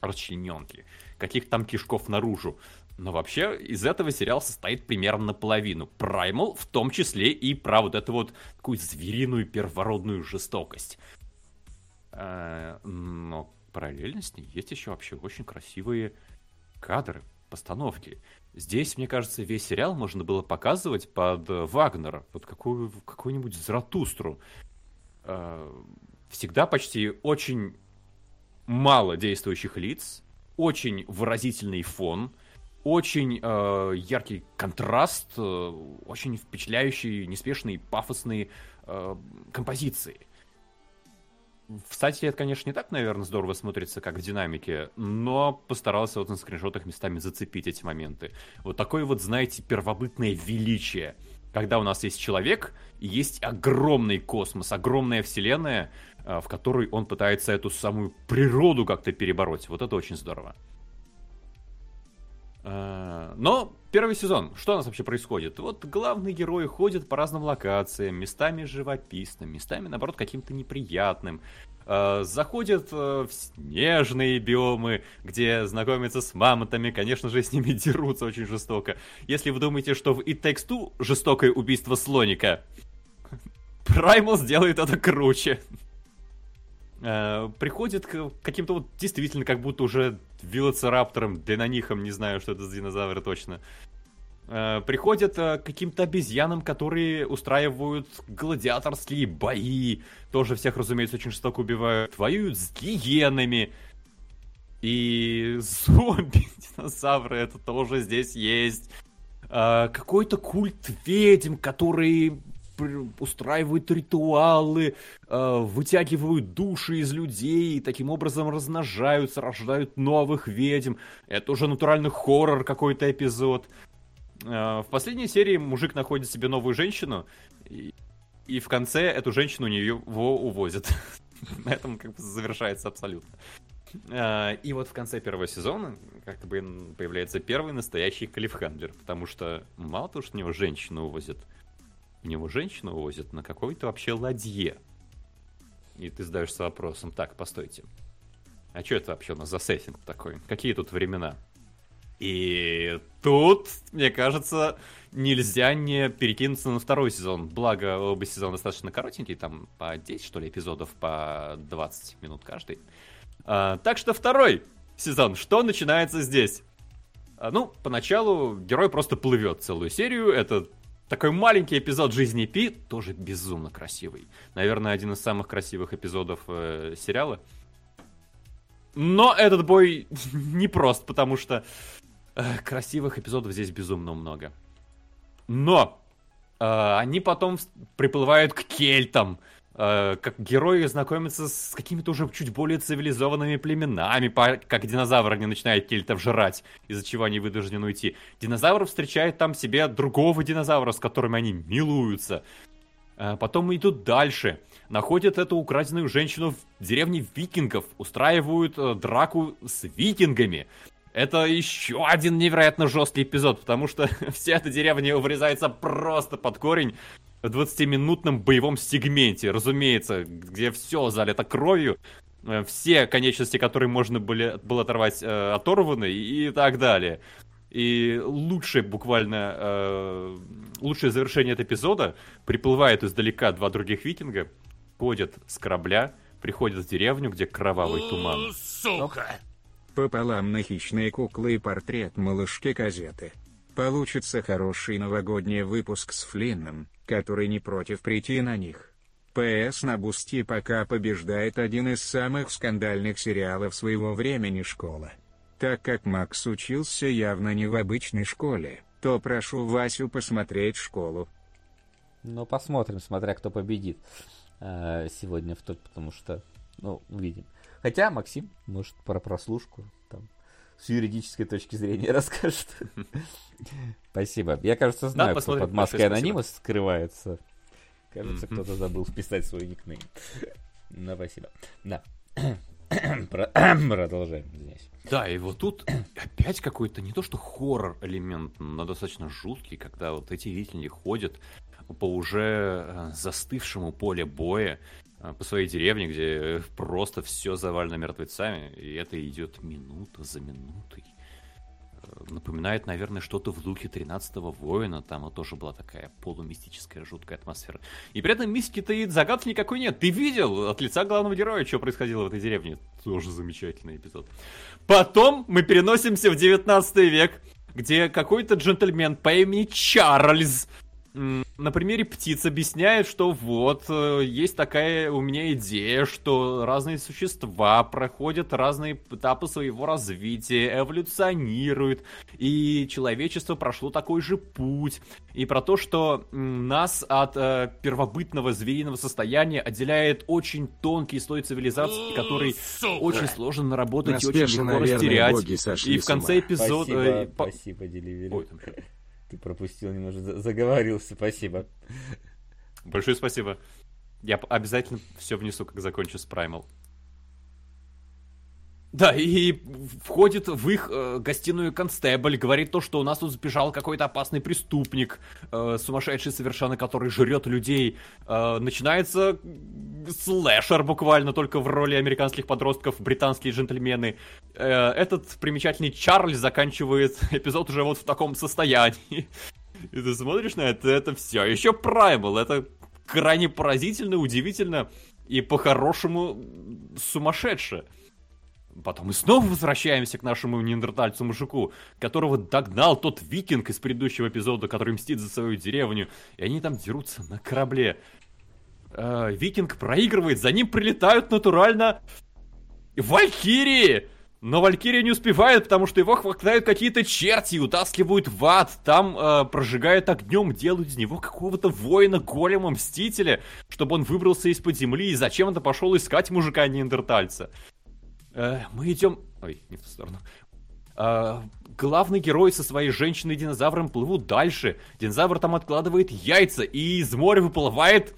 расчлененки, каких там кишков наружу. Но вообще из этого сериал состоит примерно наполовину. Праймал в том числе и про вот эту вот такую звериную первородную жестокость. Э, но параллельно с ней есть еще вообще очень красивые кадры, постановки. Здесь, мне кажется, весь сериал можно было показывать под э, Вагнера, под какую, какую-нибудь Зратустру. Э, всегда почти очень мало действующих лиц, очень выразительный фон, очень э, яркий контраст, э, очень впечатляющие, неспешные, пафосные э, композиции. В стате это, конечно, не так, наверное, здорово смотрится, как в динамике, но постарался вот на скриншотах местами зацепить эти моменты. Вот такое вот, знаете, первобытное величие. Когда у нас есть человек, и есть огромный космос, огромная вселенная, э, в которой он пытается эту самую природу как-то перебороть. Вот это очень здорово. Э, но первый сезон, что у нас вообще происходит? Вот главные герои ходят по разным локациям, местами живописным, местами, наоборот, каким-то неприятным. Э, заходят э, в снежные биомы, где знакомятся с мамонтами, конечно же, с ними дерутся очень жестоко. Если вы думаете, что в It Takes Two жестокое убийство слоника, Primal сделает это круче. Э, приходит к каким-то вот действительно как будто уже велоцираптором, денонихом, не знаю, что это за динозавры точно. Э, приходят э, к каким-то обезьянам, которые устраивают гладиаторские бои. Тоже всех, разумеется, очень жестоко убивают. Воюют с гиенами. И зомби-динозавры это тоже здесь есть. Какой-то культ ведьм, который устраивают ритуалы, э, вытягивают души из людей, и таким образом размножаются, рождают новых ведьм. Это уже натуральный хоррор какой-то эпизод. Э, в последней серии мужик находит себе новую женщину, и, в конце эту женщину у него увозят. На этом как бы завершается абсолютно. А, и вот в конце первого сезона как бы появляется первый настоящий клиффхендлер, потому что мало того, что у него женщину увозят, у него женщину увозят на какой-то вообще ладье. И ты задаешься вопросом, так, постойте, а что это вообще у нас за сеттинг такой? Какие тут времена? И тут, мне кажется, нельзя не перекинуться на второй сезон. Благо, оба сезона достаточно коротенькие, там по 10, что ли, эпизодов, по 20 минут каждый. А, так что второй сезон. Что начинается здесь? А, ну, поначалу герой просто плывет целую серию. Это такой маленький эпизод жизни Пи, тоже безумно красивый. Наверное, один из самых красивых эпизодов э, сериала. Но этот бой непрост, потому что э, красивых эпизодов здесь безумно много. Но э, они потом приплывают к кельтам, э, как герои знакомятся с какими-то уже чуть более цивилизованными племенами, как динозавр не начинает кельтов жрать, из-за чего они вынуждены уйти. Динозавр встречает там себе другого динозавра, с которыми они милуются. Э, потом идут дальше. Находят эту украденную женщину в деревне викингов. Устраивают э, драку с викингами. Это еще один невероятно жесткий эпизод, потому что вся эта деревня вырезается просто под корень в 20-минутном боевом сегменте, разумеется, где все залито кровью, э, все конечности, которые можно были, было оторвать, э, оторваны и так далее. И лучшее буквально, э, лучшее завершение этого эпизода приплывает издалека два других викинга, ходят с корабля, приходят в деревню, где кровавый туман. Сука! пополам на хищные куклы и портрет малышки газеты. Получится хороший новогодний выпуск с Флинном, который не против прийти на них. ПС на Бусти пока побеждает один из самых скандальных сериалов своего времени «Школа». Так как Макс учился явно не в обычной школе, то прошу Васю посмотреть «Школу». Ну, посмотрим, смотря кто победит э, сегодня в тот, потому что, ну, увидим. Хотя Максим, может, про прослушку с юридической точки зрения расскажет. Спасибо. Я, кажется, знаю, кто под маской анонима скрывается. Кажется, кто-то забыл вписать свой никнейм. Ну, спасибо. Да. Продолжаем, извиняюсь. Да, и вот тут опять какой-то не то что хоррор элемент, но достаточно жуткий, когда вот эти видители ходят по уже э, застывшему поле боя, по своей деревне, где просто все завалено мертвецами, и это идет минута за минутой. Э, напоминает, наверное, что-то в духе 13-го воина, там тоже была такая полумистическая жуткая атмосфера. И при этом мистики-то и загадки никакой нет. Ты видел от лица главного героя, что происходило в этой деревне? Тоже замечательный эпизод. Потом мы переносимся в 19 век, где какой-то джентльмен по имени Чарльз на примере птиц объясняет, что вот, э, есть такая у меня идея, что разные существа проходят разные этапы своего развития, эволюционируют, и человечество прошло такой же путь. И про то, что нас от э, первобытного звериного состояния отделяет очень тонкий слой цивилизации, который Сука. очень сложно наработать и очень легко растерять. И в конце эпизода... Спасибо, э, спасибо, Деливери. Ты пропустил немножко, заговорился, спасибо. Большое спасибо. Я обязательно все внесу, как закончу с Primal. Да, и входит в их э, гостиную констебль, говорит то, что у нас тут сбежал какой-то опасный преступник, э, сумасшедший совершенно, который жрет людей. Э, начинается слэшер буквально, только в роли американских подростков, британские джентльмены. Э, этот примечательный Чарльз заканчивает эпизод уже вот в таком состоянии. И ты смотришь на это, это все еще Primal, это крайне поразительно, удивительно и по-хорошему сумасшедше. Потом мы снова возвращаемся к нашему неандертальцу-мужику, которого догнал тот викинг из предыдущего эпизода, который мстит за свою деревню. И они там дерутся на корабле. Э, викинг проигрывает, за ним прилетают натурально валькирии! Но Валькирия не успевает, потому что его хватают какие-то черти и утаскивают в ад. Там э, прожигают огнем, делают из него какого-то воина, голема, мстителя, чтобы он выбрался из-под земли и зачем-то пошел искать мужика-неандертальца. Э, мы идем... Ой, не в ту сторону. Э, главный герой со своей женщиной-динозавром плывут дальше. Динозавр там откладывает яйца, и из моря выплывает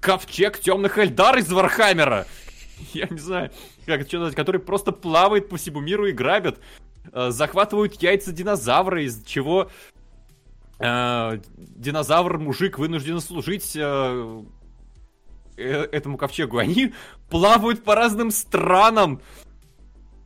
ковчег темных Эльдар из Вархаммера. я не знаю, как это назвать, который просто плавает по всему миру и грабят, э, захватывают яйца динозавра, из чего э, динозавр-мужик вынужден служить э, э, этому ковчегу. Они плавают по разным странам,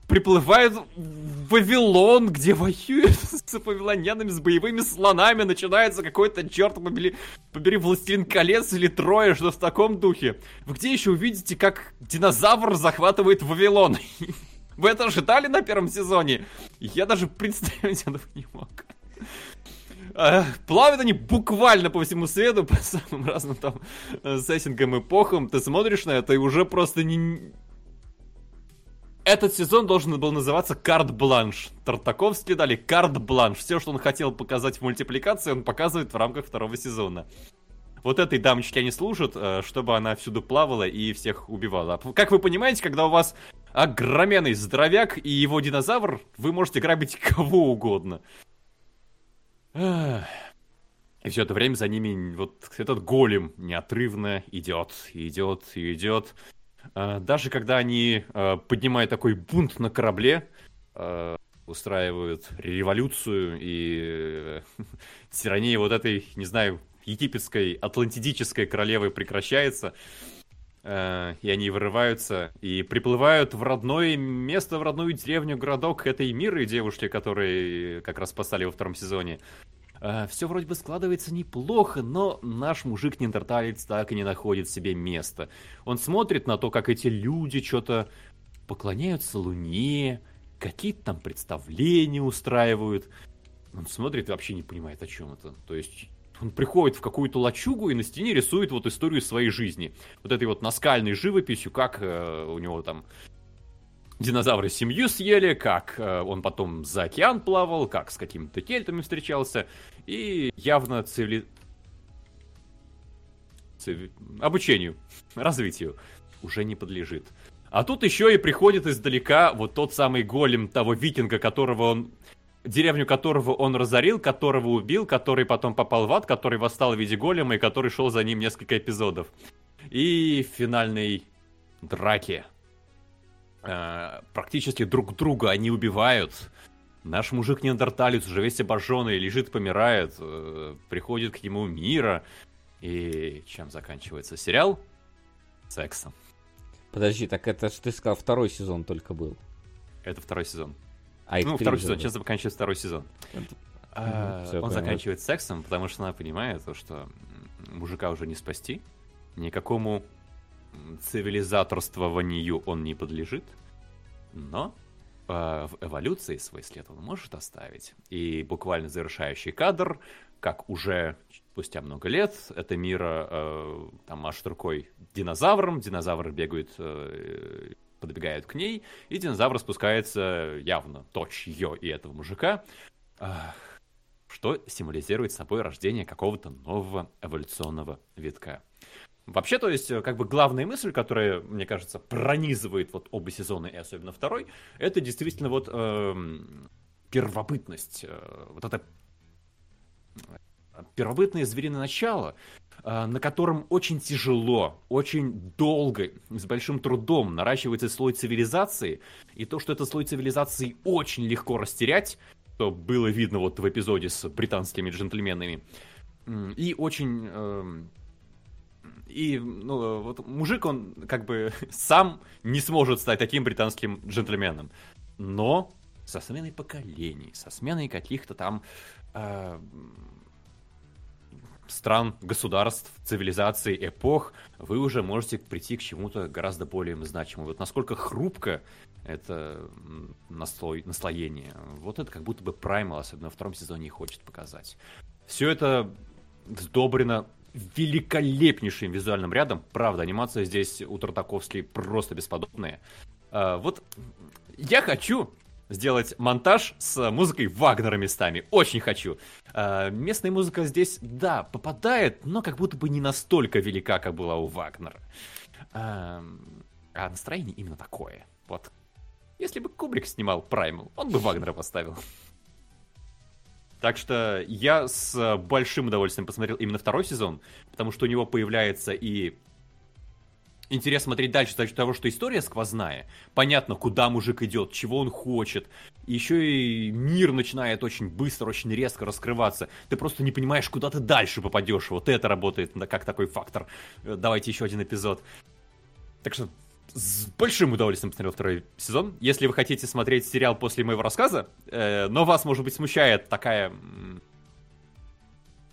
приплывают в Вавилон, где воюют с вавилонянами, с боевыми слонами, начинается какой-то, черт побери, побери, Властелин колец или Трое, что в таком духе. Вы где еще увидите, как динозавр захватывает Вавилон? Вы это ожидали на первом сезоне? Я даже представить этого не мог. А, плавят они буквально по всему свету, по самым разным там э, сеттингам, эпохам. Ты смотришь на это и уже просто не, этот сезон должен был называться «Карт-бланш». Тартаковский дали «Карт-бланш». Все, что он хотел показать в мультипликации, он показывает в рамках второго сезона. Вот этой дамочке они служат, э, чтобы она всюду плавала и всех убивала. Как вы понимаете, когда у вас огроменный здоровяк и его динозавр, вы можете грабить кого угодно. И все это время за ними вот этот голем неотрывно идет, идет, идет. А, даже когда они а, поднимают такой бунт на корабле, а, устраивают революцию и тирания вот этой, не знаю, египетской атлантидической королевы прекращается, и они вырываются и приплывают в родное место, в родную деревню, городок этой миры девушки, которые как раз спасали во втором сезоне. Uh, все вроде бы складывается неплохо, но наш мужик-неандерталец так и не находит себе места. Он смотрит на то, как эти люди что-то поклоняются Луне, какие-то там представления устраивают. Он смотрит и вообще не понимает, о чем это. То есть он приходит в какую-то лачугу и на стене рисует вот историю своей жизни. Вот этой вот наскальной живописью, как э, у него там динозавры семью съели, как э, он потом за океан плавал, как с какими-то кельтами встречался, и явно цивили... Цив... обучению, развитию уже не подлежит. А тут еще и приходит издалека вот тот самый голем того викинга, которого он деревню которого он разорил, которого убил, который потом попал в ад, который восстал в виде голема и который шел за ним несколько эпизодов. И в финальной драке Э, практически друг друга они убивают. Наш мужик-неандерталец уже весь обожженный, лежит, помирает, э, приходит к нему мира. И чем заканчивается сериал? Сексом. Подожди, так это же ты сказал, второй сезон только был. Это второй сезон. А ну, второй сезон, сейчас заканчивается второй сезон. А, он заканчивает сексом, потому что она понимает, что мужика уже не спасти, никакому цивилизаторствованию он не подлежит, но э, в эволюции свой след он может оставить. И буквально завершающий кадр, как уже спустя много лет это мира э, там машет рукой динозавром, динозавры бегают, э, подбегают к ней, и динозавр спускается явно точь ее и этого мужика, что символизирует собой рождение какого-то нового эволюционного витка. Вообще, то есть, как бы главная мысль, которая, мне кажется, пронизывает вот оба сезона и особенно второй, это действительно вот э, первобытность, э, вот это э, первобытное звериное начало, на котором очень тяжело, очень долго, с большим трудом наращивается слой цивилизации, и то, что этот слой цивилизации очень легко растерять, что было видно вот в эпизоде с британскими джентльменами, и очень... Э, и, ну, вот мужик, он как бы сам не сможет стать таким британским джентльменом. Но со сменой поколений, со сменой каких-то там э, стран, государств, цивилизаций, эпох, вы уже можете прийти к чему-то гораздо более значимому. Вот насколько хрупко это наслой, наслоение. Вот это как будто бы Праймал, особенно во втором сезоне, и хочет показать. Все это сдобрено великолепнейшим визуальным рядом. Правда, анимация здесь у Тартаковски просто бесподобная. А, вот я хочу сделать монтаж с музыкой Вагнера местами. Очень хочу. А, местная музыка здесь, да, попадает, но как будто бы не настолько велика, как была у Вагнера. А, а настроение именно такое. Вот. Если бы Кубрик снимал Праймал, он бы Вагнера поставил. Так что я с большим удовольствием посмотрел именно второй сезон, потому что у него появляется и интерес смотреть дальше за счет того, что история сквозная. Понятно, куда мужик идет, чего он хочет. Еще и мир начинает очень быстро, очень резко раскрываться. Ты просто не понимаешь, куда ты дальше попадешь. Вот это работает как такой фактор. Э, давайте еще один эпизод. Так что с большим удовольствием посмотрел второй сезон. Если вы хотите смотреть сериал после моего рассказа, э, но вас, может быть, смущает такая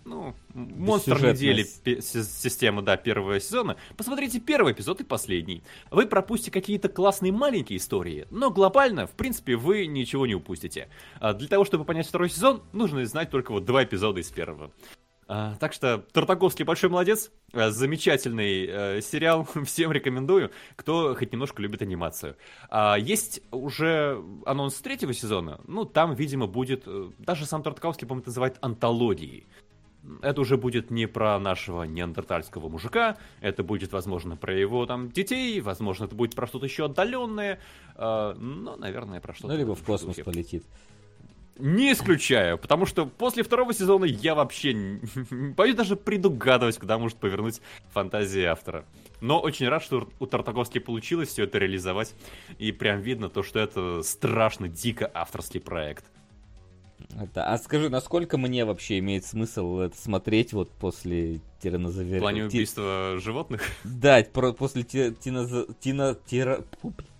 ну, монстр недели система, да, первого сезона, посмотрите первый эпизод и последний. Вы пропустите какие-то классные маленькие истории, но глобально, в принципе, вы ничего не упустите. А для того, чтобы понять второй сезон, нужно знать только вот два эпизода из первого. А, так что Тартаковский большой молодец, а, замечательный э, сериал, всем рекомендую, кто хоть немножко любит анимацию. А, есть уже анонс третьего сезона, ну там, видимо, будет, э, даже сам Тартаковский, по-моему, называет антологией это уже будет не про нашего неандертальского мужика, это будет, возможно, про его там детей, возможно, это будет про что-то еще отдаленное, э, но, наверное, про что-то. Ну, либо в космос духе. полетит. Не исключаю, потому что после второго сезона я вообще боюсь даже предугадывать, куда может повернуть фантазия автора. Но очень рад, что у Тартаковски получилось все это реализовать. И прям видно то, что это страшно дико авторский проект. Это, а скажи, насколько мне вообще имеет смысл это смотреть вот после тиранозавера? В плане убийства Ти... животных? Да, про, после тиноза... тина... тира...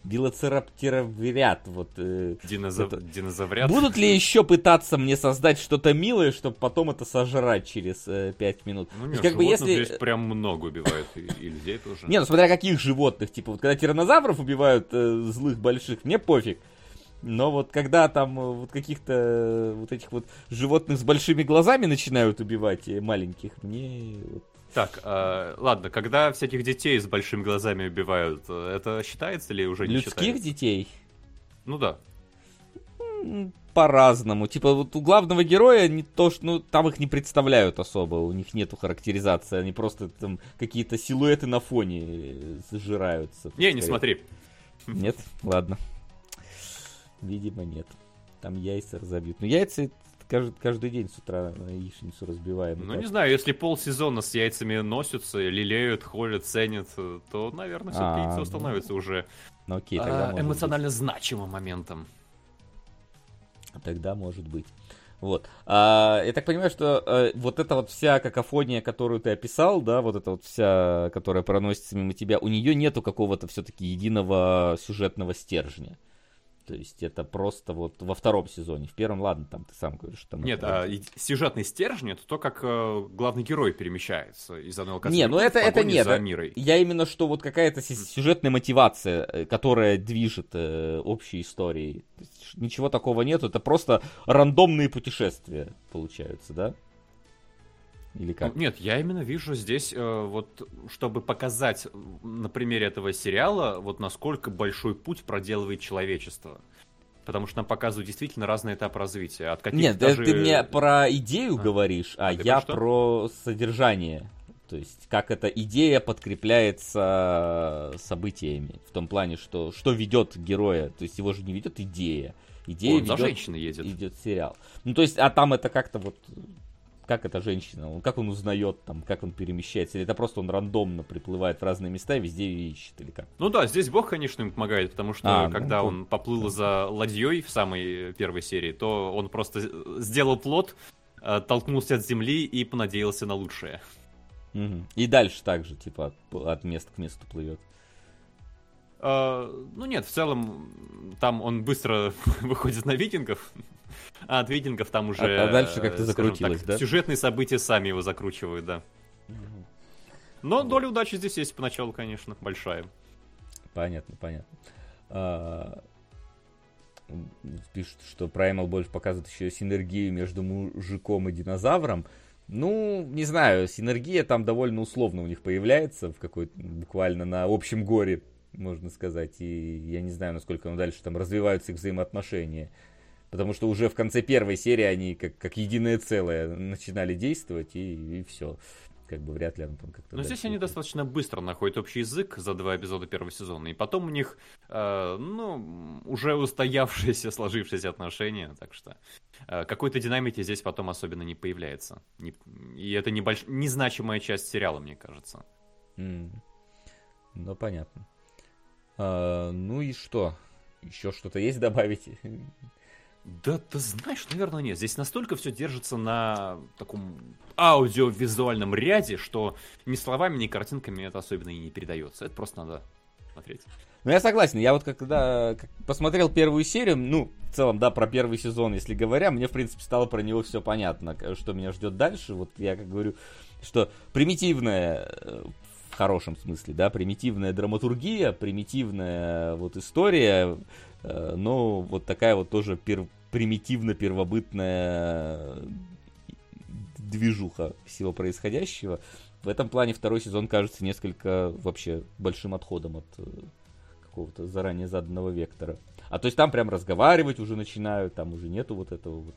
Вот, э, Динозав... это... Динозаврят? Будут ли еще пытаться мне создать что-то милое, чтобы потом это сожрать через э, 5 минут? Ну нет, как бы если... здесь прям много убивают, и, и людей тоже. Не, ну смотря каких животных. Типа, вот когда тиранозавров убивают э, злых больших, мне пофиг. Но вот когда там э, вот каких-то э, вот этих вот животных с большими глазами начинают убивать э, маленьких, мне вот так, э, ладно, когда всяких детей с большими глазами убивают, это считается ли уже не Людских считается? детей? Ну да. По-разному. Типа вот у главного героя не то, что ну там их не представляют особо, у них нету характеризации, они просто там какие-то силуэты на фоне сжираются. Не, не смотри. Нет, ладно. Видимо, нет. Там яйца разобьют. Но яйца каждый, каждый день с утра на яичницу разбиваем. Ну, так. не знаю, если полсезона с яйцами носятся, лелеют, холят, ценят, то, наверное, все-таки а, яйцо ну, становится уже ну, окей, тогда а, эмоционально быть. значимым моментом. Тогда может быть. Вот. А, я так понимаю, что а, вот эта вот вся какофония, которую ты описал, да, вот эта вот вся, которая проносится мимо тебя, у нее нету какого-то все-таки единого сюжетного стержня. То есть это просто вот во втором сезоне. В первом, ладно, там ты сам говоришь, там... Нет, а сюжетный стержень это то, как э, главный герой перемещается из одного локации Не, ну это, это нет. За мирой. Я именно, что вот какая-то сюжетная мотивация, э, которая движет э, общей историей. Ничего такого нет, это просто рандомные путешествия получаются, да? Или как? Нет, я именно вижу здесь, э, вот, чтобы показать на примере этого сериала, вот насколько большой путь проделывает человечество. Потому что нам показывают действительно разные этапы развития. От каких Нет, даже... ты мне про идею а. говоришь, а, а я про, про содержание. То есть, как эта идея подкрепляется событиями. В том плане, что что ведет героя. То есть, его же не ведет идея. Идея Он ведет, за женщиной едет. Идет сериал. Ну, то есть, а там это как-то вот как эта женщина, как он узнает, там, как он перемещается, или это просто он рандомно приплывает в разные места и везде ее ищет, или как? Ну да, здесь Бог, конечно, ему помогает, потому что а, ну, когда ну, он поплыл за ладьей в самой первой серии, то он просто сделал плод, э, толкнулся от земли и понадеялся на лучшее. Угу. И дальше также, типа, от места к месту плывет. Uh, ну нет, в целом там он быстро выходит на викингов, а от викингов там уже... А, а дальше как-то закрутилось, так, да? Сюжетные события сами его закручивают, да. Но доля удачи здесь есть поначалу, конечно, большая. Понятно, понятно. А, пишут, что Primal больше показывает еще синергию между мужиком и динозавром. Ну, не знаю, синергия там довольно условно у них появляется, в какой-то буквально на общем горе, можно сказать. И я не знаю, насколько ну, дальше там развиваются их взаимоотношения. Потому что уже в конце первой серии они как, как единое целое начинали действовать, и, и все. Как бы вряд ли он там как-то... Но здесь они достаточно быстро находят общий язык за два эпизода первого сезона, и потом у них, э, ну, уже устоявшиеся, сложившиеся отношения, так что э, какой-то динамики здесь потом особенно не появляется. Не, и это небольш... незначимая часть сериала, мне кажется. Mm. Ну, понятно. А, ну и что? Еще что-то есть добавить? Да, ты знаешь, наверное, нет. Здесь настолько все держится на таком аудиовизуальном ряде, что ни словами, ни картинками это особенно и не передается. Это просто надо смотреть. Ну, я согласен. Я вот когда посмотрел первую серию, ну, в целом, да, про первый сезон, если говоря, мне, в принципе, стало про него все понятно, что меня ждет дальше. Вот я как говорю, что примитивная э, в хорошем смысле, да, примитивная драматургия, примитивная вот история, э, но вот такая вот тоже пер, примитивно-первобытная движуха всего происходящего. В этом плане второй сезон кажется несколько вообще большим отходом от э, какого-то заранее заданного вектора. А то есть там прям разговаривать уже начинают, там уже нету вот этого вот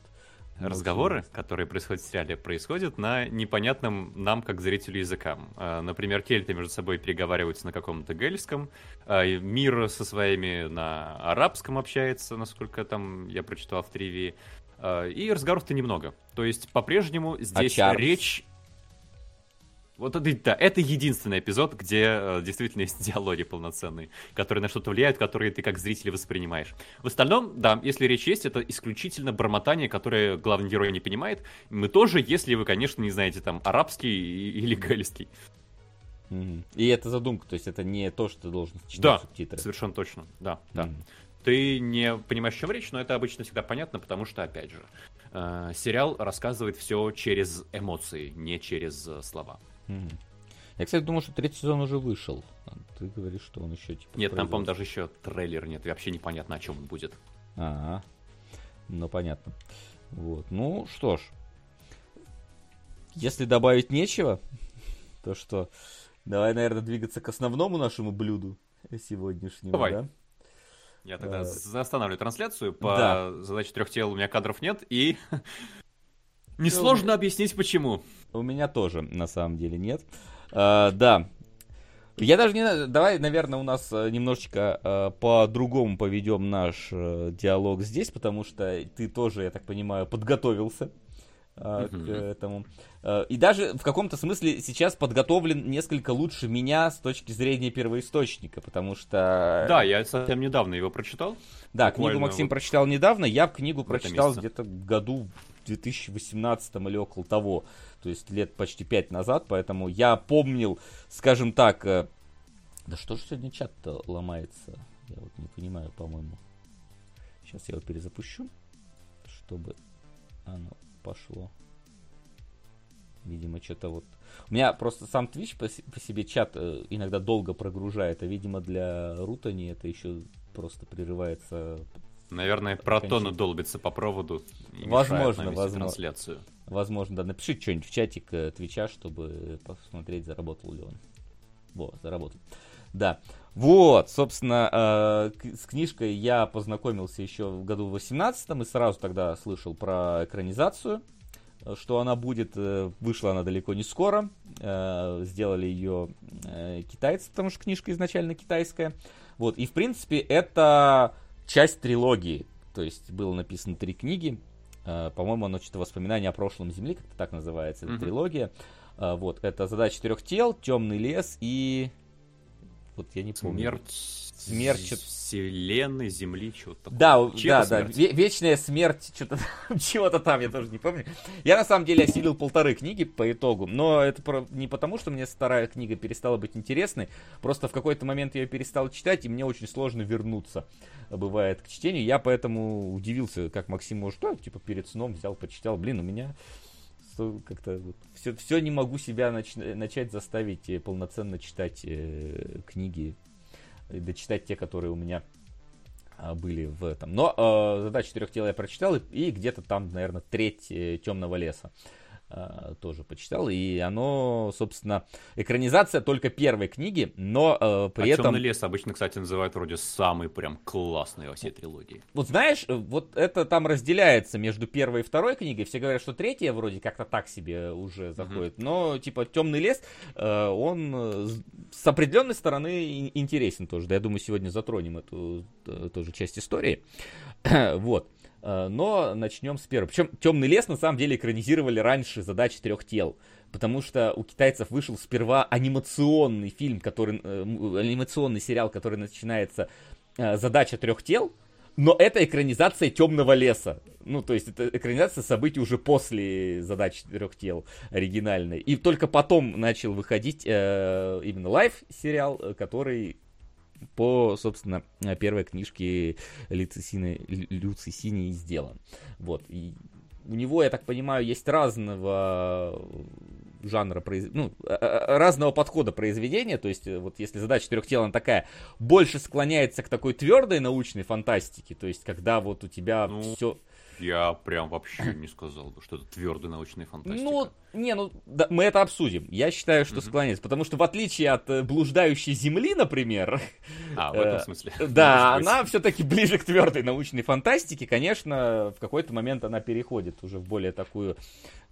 разговоры, которые происходят в сериале, происходят на непонятном нам, как зрителю, языкам. А, например, кельты между собой переговариваются на каком-то гельском, а, мир со своими на арабском общается, насколько там я прочитал в тривии. А, и разговоров-то немного. То есть, по-прежнему здесь а речь вот это, да, это единственный эпизод, где э, действительно есть диалоги полноценные, которые на что-то влияют, которые ты как зритель воспринимаешь. В остальном, да, если речь есть, это исключительно бормотание, которое главный герой не понимает. Мы тоже, если вы, конечно, не знаете там арабский или гальский. Mm-hmm. И это задумка, то есть это не то, что ты должен читать да, субтитры. совершенно точно, да, да. Mm-hmm. Ты не понимаешь, о чем речь, но это обычно всегда понятно, потому что, опять же, э, сериал рассказывает все через эмоции, не через э, слова. Я, кстати, думал, что третий сезон уже вышел. А ты говоришь, что он еще типа. Нет, там, по-моему, даже еще трейлер нет. И вообще непонятно, о чем он будет. А, ну понятно. Вот. Ну что ж. Если добавить нечего, то что? Давай, наверное, двигаться к основному нашему блюду сегодняшнему, Давай. да? Я тогда а... останавливаю трансляцию. По да. задаче трех тел у меня кадров нет, и Несложно объяснить, почему. У меня тоже, на самом деле, нет. А, да. Я даже не... Давай, наверное, у нас э, немножечко э, по-другому поведем наш э, диалог здесь, потому что ты тоже, я так понимаю, подготовился э, к этому. Э, и даже в каком-то смысле сейчас подготовлен несколько лучше меня с точки зрения первоисточника, потому что... Да, я совсем недавно его прочитал. Да, книгу Максим вот... прочитал недавно, я книгу прочитал где-то году 2018 или около того, то есть лет почти пять назад, поэтому я помнил, скажем так, э, да что же сегодня чат-то ломается, я вот не понимаю, по-моему. Сейчас я его перезапущу, чтобы оно пошло. Видимо, что-то вот... У меня просто сам Twitch по, по себе чат э, иногда долго прогружает, а, видимо, для Рутани это еще просто прерывается Наверное, протону долбится по проводу. И возможно, возможно. трансляцию. Возможно, да. Напишите что-нибудь в чатик э, Твича, чтобы посмотреть, заработал ли он. Вот, заработал. Да. Вот, собственно, э, с книжкой я познакомился еще в году 18 и сразу тогда слышал про экранизацию, э, что она будет. Э, вышла она далеко не скоро. Э, сделали ее э, китайцы, потому что книжка изначально китайская. Вот, и в принципе это часть трилогии. То есть было написано три книги. Uh, по-моему, оно что-то воспоминание о прошлом Земли, как-то так называется, mm-hmm. трилогия. Uh, вот, это задача трех тел, темный лес и вот я не помню. Смерть. Смерть. Вселенной, Земли, чего-то Да, да, смерть? да. Вечная смерть, что-то чего-то там, я тоже не помню. Я на самом деле осилил полторы книги по итогу, но это про... не потому, что мне старая книга перестала быть интересной, просто в какой-то момент я ее перестал читать, и мне очень сложно вернуться, бывает, к чтению. Я поэтому удивился, как Максим может, ну, типа, перед сном взял, почитал. Блин, у меня что как-то вот все, все не могу себя нач, начать заставить э, полноценно читать э, книги, дочитать те, которые у меня а, были в этом. Но э, задачу трех тел я прочитал, и, и где-то там, наверное, треть э, темного леса. Тоже почитал, и оно, собственно, экранизация только первой книги, но э, при а этом... «Темный лес» обычно, кстати, называют вроде самый прям классный во всей трилогии. Вот знаешь, вот это там разделяется между первой и второй книгой, все говорят, что третья вроде как-то так себе уже заходит, mm-hmm. но, типа, «Темный лес», э, он э, с определенной стороны интересен тоже, да, я думаю, сегодня затронем эту э, тоже часть истории, вот. Э, но начнем с первого. Причем Темный лес на самом деле экранизировали раньше задачи трех тел. Потому что у китайцев вышел сперва анимационный фильм, который, э, анимационный сериал, который начинается э, «Задача трех тел», но это экранизация темного леса. Ну, то есть это экранизация событий уже после задачи трех тел оригинальной. И только потом начал выходить э, именно live сериал, который по, собственно, первой книжке Люци Сини сделан. Вот. И у него, я так понимаю, есть разного жанра, ну, э, э, разного подхода произведения, то есть вот если задача трехтела такая, больше склоняется к такой твердой научной фантастике, то есть когда вот у тебя ну, все я прям вообще не сказал бы, что это твердая научная фантастика. Ну, не, ну, да, мы это обсудим. Я считаю, что mm-hmm. склоняется, потому что в отличие от э, блуждающей Земли, например... А, в этом э, смысле. Да, она все-таки ближе к твердой научной фантастике. Конечно, в какой-то момент она переходит уже в более такую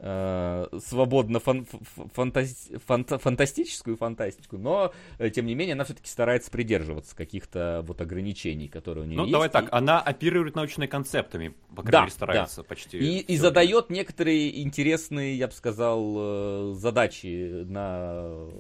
э, свободно фан- фантази- фанта- фантастическую фантастику, но, э, тем не менее, она все-таки старается придерживаться каких-то вот ограничений, которые у нее ну, есть. Ну, давай так, она оперирует научными концептами, по крайней да, мере, старается да. почти. И, и задает некоторые интересные, я бы сказал, э, задачи на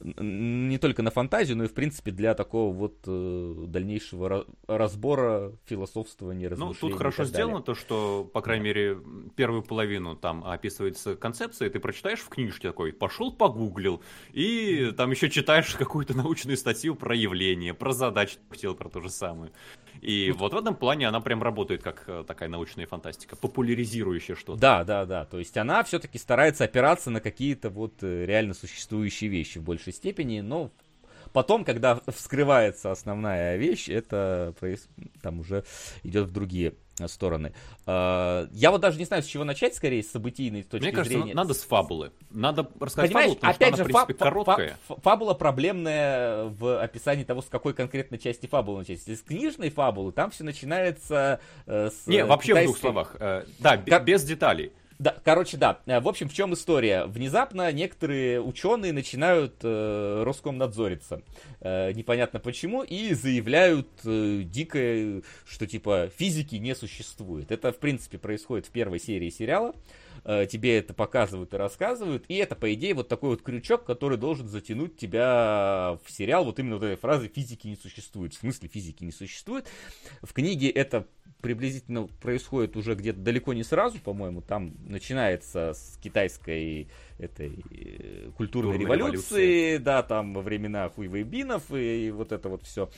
не только на фантазию, но и, в принципе, для такого вот э, дальнейшего разбора, философствования, размышления. Ну, тут хорошо сделано то, что, по крайней мере, первую половину там описывается концепция, ты прочитаешь в книжке такой, пошел погуглил, и там еще читаешь какую-то научную статью про явление, про задачи, про то же самое. И вот в этом плане она прям работает как э, такая научная фантастика, популяризирующая что-то. Да, да, да. То есть она все-таки старается опираться на какие-то вот э, реально существующие вещи в большей степени, но Потом, когда вскрывается основная вещь, это там уже идет в другие стороны. А, я вот даже не знаю, с чего начать, скорее, с событийной точки Мне кажется, зрения. надо с фабулы. Надо рассказать Понимаешь, фабулу, опять что же, она, в принципе, короткая. фабула проблемная в описании того, с какой конкретно части фабулы начать. Если с книжной фабулы, там все начинается э, с Не, вообще китайской... в двух словах. Э, да, без деталей. Да, короче, да. Э, в общем, в чем история? Внезапно некоторые ученые начинают э, Роскомнадзориться. Э, непонятно почему. И заявляют э, дико, что типа физики не существует. Это, в принципе, происходит в первой серии сериала. Э, тебе это показывают и рассказывают. И это, по идее, вот такой вот крючок, который должен затянуть тебя в сериал. Вот именно вот этой фразы «физики не существует». В смысле физики не существует? В книге это приблизительно происходит уже где-то далеко не сразу, по-моему, там начинается с китайской этой э, культурной революции, революции, да, там во времена хуйвейбинов и, и вот это вот все.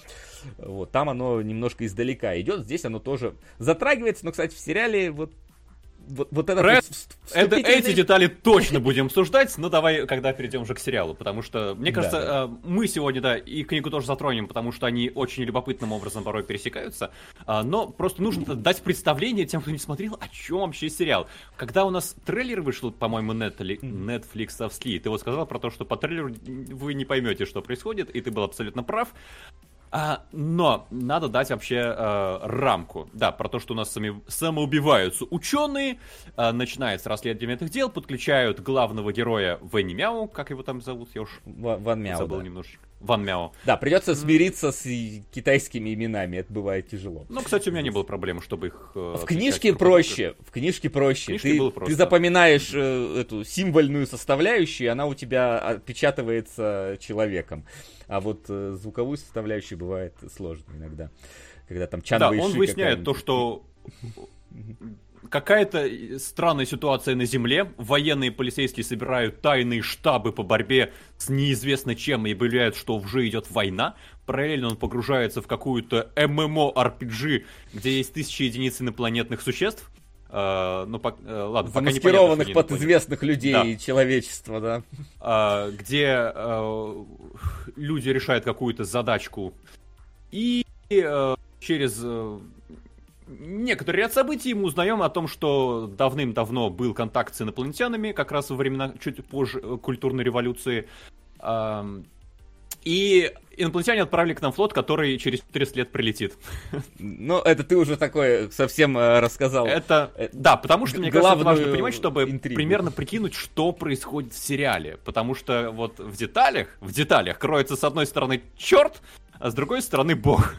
Вот, там оно немножко издалека идет, здесь оно тоже затрагивается, но, кстати, в сериале вот вот, вот это, Рэд, это эти детали точно будем обсуждать, но давай, когда перейдем уже к сериалу, потому что, мне кажется, да, да. мы сегодня, да, и книгу тоже затронем, потому что они очень любопытным образом порой пересекаются, а, но просто нужно дать представление тем, кто не смотрел, о чем вообще сериал. Когда у нас трейлер вышел, по-моему, Netflix, ты вот сказал про то, что по трейлеру вы не поймете, что происходит, и ты был абсолютно прав. А, но надо дать вообще э, рамку. Да, про то, что у нас сами, самоубиваются ученые, э, начинается расследование этих дел, подключают главного героя Вэнни Мяу, как его там зовут, я уж Ван Мяу, забыл да. немножечко. Ван Мяо. Да, придется смириться с китайскими именами, это бывает тяжело. Ну, кстати, у меня не было проблемы, чтобы их... Э, в книжке проще, в книжке проще. В книжке ты, было просто. ты запоминаешь э, эту символьную составляющую, и она у тебя отпечатывается человеком. А вот э, звуковую составляющую бывает сложно иногда. Когда там Чан Да, он выясняет то, что какая-то странная ситуация на Земле. Военные и полицейские собирают тайные штабы по борьбе с неизвестно чем и объявляют, что уже идет война. Параллельно он погружается в какую-то MMO-RPG, где есть тысячи единиц инопланетных существ. Uh, ну, по, uh, ладно, Замаскированных под известных людей да. человечества, да. Uh, где uh, люди решают какую-то задачку. И uh, через uh, некоторый ряд событий мы узнаем о том, что давным-давно был контакт с инопланетянами, как раз во времена чуть позже э, культурной революции. И инопланетяне отправили к нам флот, который через 400 лет прилетит. Ну, это ты уже такое совсем э, рассказал. Это, э, да, потому что, мне кажется, важно понимать, чтобы интригу. примерно прикинуть, что происходит в сериале. Потому что вот в деталях, в деталях кроется с одной стороны черт, а с другой стороны бог.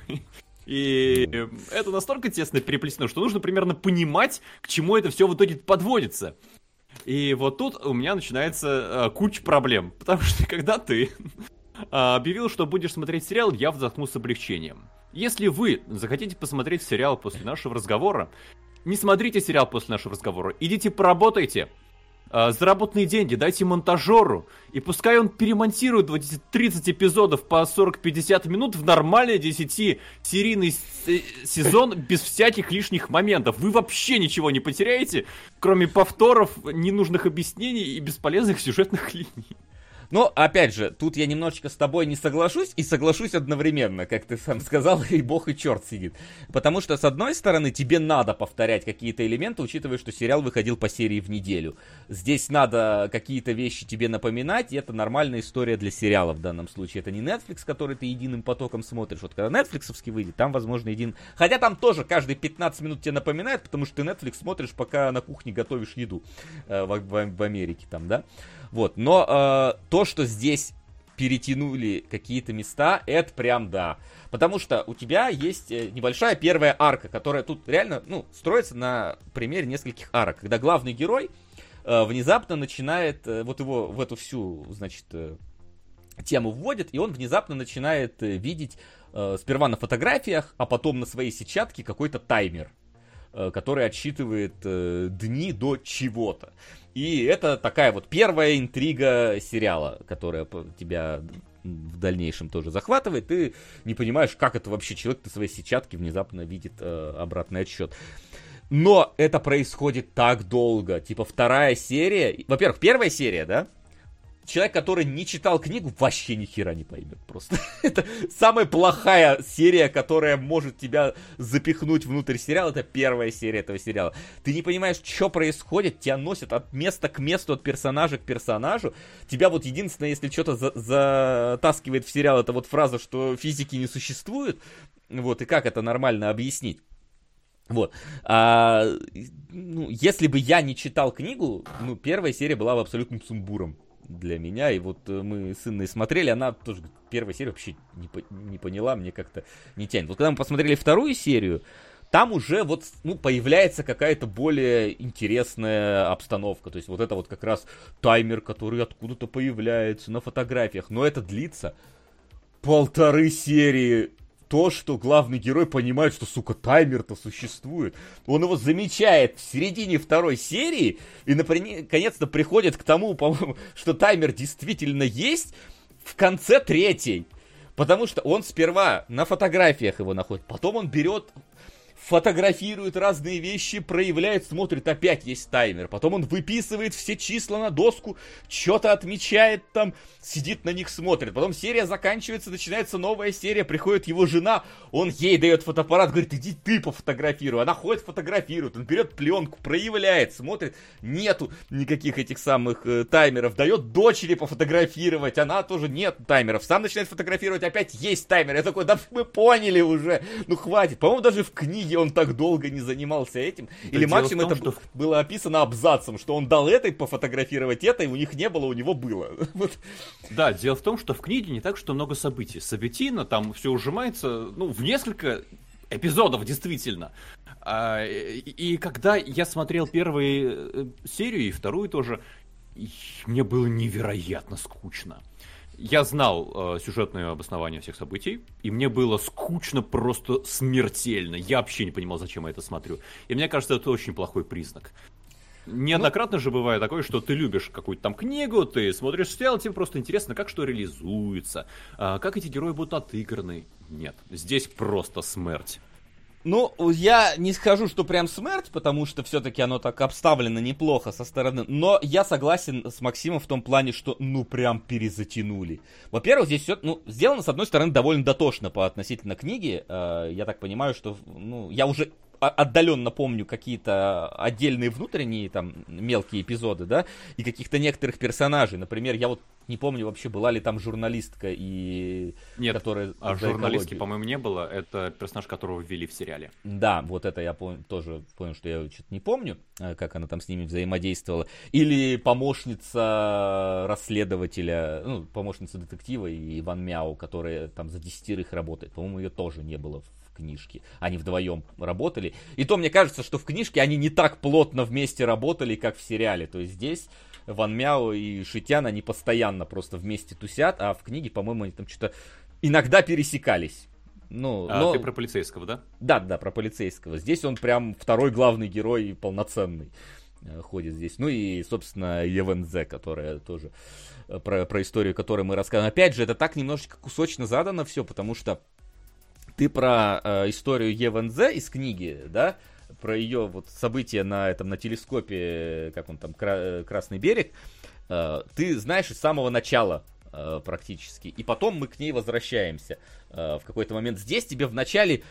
И это настолько тесно переплетено, что нужно примерно понимать, к чему это все в итоге подводится. И вот тут у меня начинается э, куча проблем. Потому что когда ты объявил, что будешь смотреть сериал, я вздохнул с облегчением. Если вы захотите посмотреть сериал после нашего разговора, не смотрите сериал после нашего разговора, идите поработайте, э, заработанные деньги дайте монтажеру, и пускай он перемонтирует вот эти 30 эпизодов по 40-50 минут в нормальный 10-серийный сезон без всяких лишних моментов. Вы вообще ничего не потеряете, кроме повторов, ненужных объяснений и бесполезных сюжетных линий. Но, опять же, тут я немножечко с тобой не соглашусь и соглашусь одновременно, как ты сам сказал, и бог и черт сидит. Потому что, с одной стороны, тебе надо повторять какие-то элементы, учитывая, что сериал выходил по серии в неделю. Здесь надо какие-то вещи тебе напоминать, и это нормальная история для сериала в данном случае. Это не Netflix, который ты единым потоком смотришь. Вот когда Netflix выйдет, там, возможно, един... Хотя там тоже каждые 15 минут тебе напоминает, потому что ты Netflix смотришь, пока на кухне готовишь еду э, в, в, в Америке там, да. Вот, но э, то, что здесь перетянули какие-то места, это прям да. Потому что у тебя есть э, небольшая первая арка, которая тут реально, ну, строится на примере нескольких арок. Когда главный герой э, внезапно начинает, э, вот его в эту всю, значит, э, тему вводит, и он внезапно начинает э, видеть э, сперва на фотографиях, а потом на своей сетчатке какой-то таймер который отсчитывает э, дни до чего-то. И это такая вот первая интрига сериала, которая тебя в дальнейшем тоже захватывает, ты не понимаешь, как это вообще человек на своей сетчатке внезапно видит э, обратный отсчет. Но это происходит так долго. Типа вторая серия. Во-первых, первая серия, да? Человек, который не читал книгу, вообще ни хера не поймет просто. это самая плохая серия, которая может тебя запихнуть внутрь сериала. Это первая серия этого сериала. Ты не понимаешь, что происходит, тебя носят от места к месту, от персонажа к персонажу. Тебя вот единственное, если что-то за затаскивает в сериал, это вот фраза, что физики не существует. Вот, и как это нормально объяснить? Вот. А, ну, если бы я не читал книгу, ну, первая серия была бы абсолютным сумбуром для меня. И вот э, мы с Инной смотрели, она тоже первая серия вообще не, не поняла, мне как-то не тянет. Вот когда мы посмотрели вторую серию, там уже вот ну, появляется какая-то более интересная обстановка. То есть вот это вот как раз таймер, который откуда-то появляется на фотографиях. Но это длится полторы серии то, что главный герой понимает, что, сука, таймер-то существует. Он его замечает в середине второй серии и наконец-то приходит к тому, по-моему, что таймер действительно есть в конце третьей. Потому что он сперва на фотографиях его находит, потом он берет фотографирует разные вещи, проявляет, смотрит, опять есть таймер. Потом он выписывает все числа на доску, что-то отмечает там, сидит на них, смотрит. Потом серия заканчивается, начинается новая серия, приходит его жена, он ей дает фотоаппарат, говорит, иди ты пофотографируй. Она ходит, фотографирует, он берет пленку, проявляет, смотрит, нету никаких этих самых э, таймеров, дает дочери пофотографировать, она тоже нет таймеров, сам начинает фотографировать, опять есть таймер. Я такой, да мы поняли уже, ну хватит. По-моему, даже в книге он так долго не занимался этим. Да Или максимум том, это что... было описано абзацем, что он дал этой пофотографировать это, и у них не было, у него было. вот. Да, дело в том, что в книге не так, что много событий. Событийно там все ужимается, ну, в несколько эпизодов, действительно. А, и, и когда я смотрел первую э, серию и вторую тоже, мне было невероятно скучно я знал э, сюжетное обоснование всех событий, и мне было скучно просто смертельно. Я вообще не понимал, зачем я это смотрю. И мне кажется, это очень плохой признак. Неоднократно ну, же бывает такое, что ты любишь какую-то там книгу, ты смотришь сериал, тебе просто интересно, как что реализуется, э, как эти герои будут отыграны. Нет, здесь просто смерть. Ну, я не скажу, что прям смерть, потому что все-таки оно так обставлено неплохо со стороны. Но я согласен с Максимом в том плане, что ну прям перезатянули. Во-первых, здесь все ну, сделано, с одной стороны, довольно дотошно по относительно книги. Э, я так понимаю, что ну, я уже отдаленно помню какие-то отдельные внутренние там мелкие эпизоды, да, и каких-то некоторых персонажей. Например, я вот не помню вообще, была ли там журналистка и... Нет, которая а журналистки, по-моему, не было. Это персонаж, которого ввели в сериале. Да, вот это я пом- тоже понял, что я что-то не помню, э, как она там с ними взаимодействовала. Или помощница расследователя, ну, помощница детектива и Иван Мяу, которая там за десятерых работает. По-моему, ее тоже не было в в книжке. Они вдвоем работали. И то мне кажется, что в книжке они не так плотно вместе работали, как в сериале. То есть здесь Ван Мяо и Шитян, они постоянно просто вместе тусят, а в книге, по-моему, они там что-то иногда пересекались. Ну, а но... ты про полицейского, да? Да, да, про полицейского. Здесь он прям второй главный герой полноценный э, ходит здесь. Ну и, собственно, Евензе, которая тоже э, про, про историю, которую мы рассказываем. Опять же, это так немножечко кусочно задано все, потому что ты про э, историю Евензе из книги, да, про ее вот события на этом на телескопе, как он там, Кра- Красный берег, э, ты знаешь с самого начала э, практически, и потом мы к ней возвращаемся. Э, в какой-то момент. Здесь тебе в начале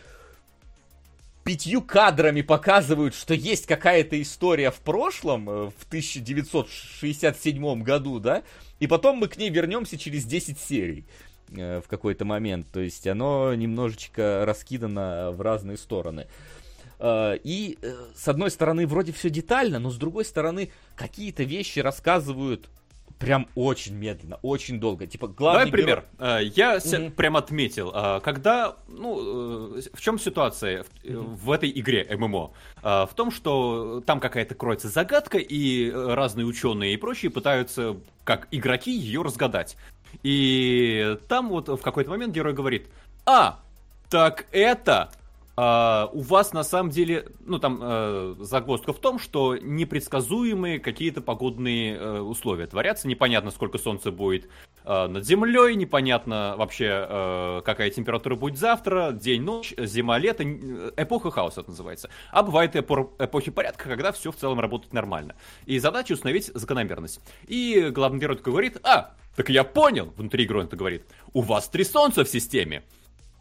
пятью кадрами показывают, что есть какая-то история в прошлом, э, в 1967 году, да, и потом мы к ней вернемся через 10 серий. э, в какой-то момент. То есть оно немножечко раскидано в разные стороны. Э, и с одной стороны вроде все детально, но с другой стороны какие-то вещи рассказывают прям очень медленно, очень долго. Типа главный Давай пример. Герой... Э, я mm-hmm. прям отметил, э, когда, ну, э, в чем ситуация в этой игре ММО? В том, что там какая-то кроется загадка, и разные ученые и прочие пытаются, как игроки, ее разгадать. И там вот в какой-то момент герой говорит, а, так это Uh, у вас на самом деле, ну там uh, загвоздка в том, что непредсказуемые какие-то погодные uh, условия творятся. Непонятно, сколько солнца будет над землей, непонятно вообще, какая температура будет завтра, день, ночь, зима, лето, эпоха хаоса это называется. А бывает эпор- эпохи порядка, когда все в целом работает нормально. И задача установить закономерность. И главный герой говорит, а, так я понял, внутри игры он это говорит, у вас три солнца в системе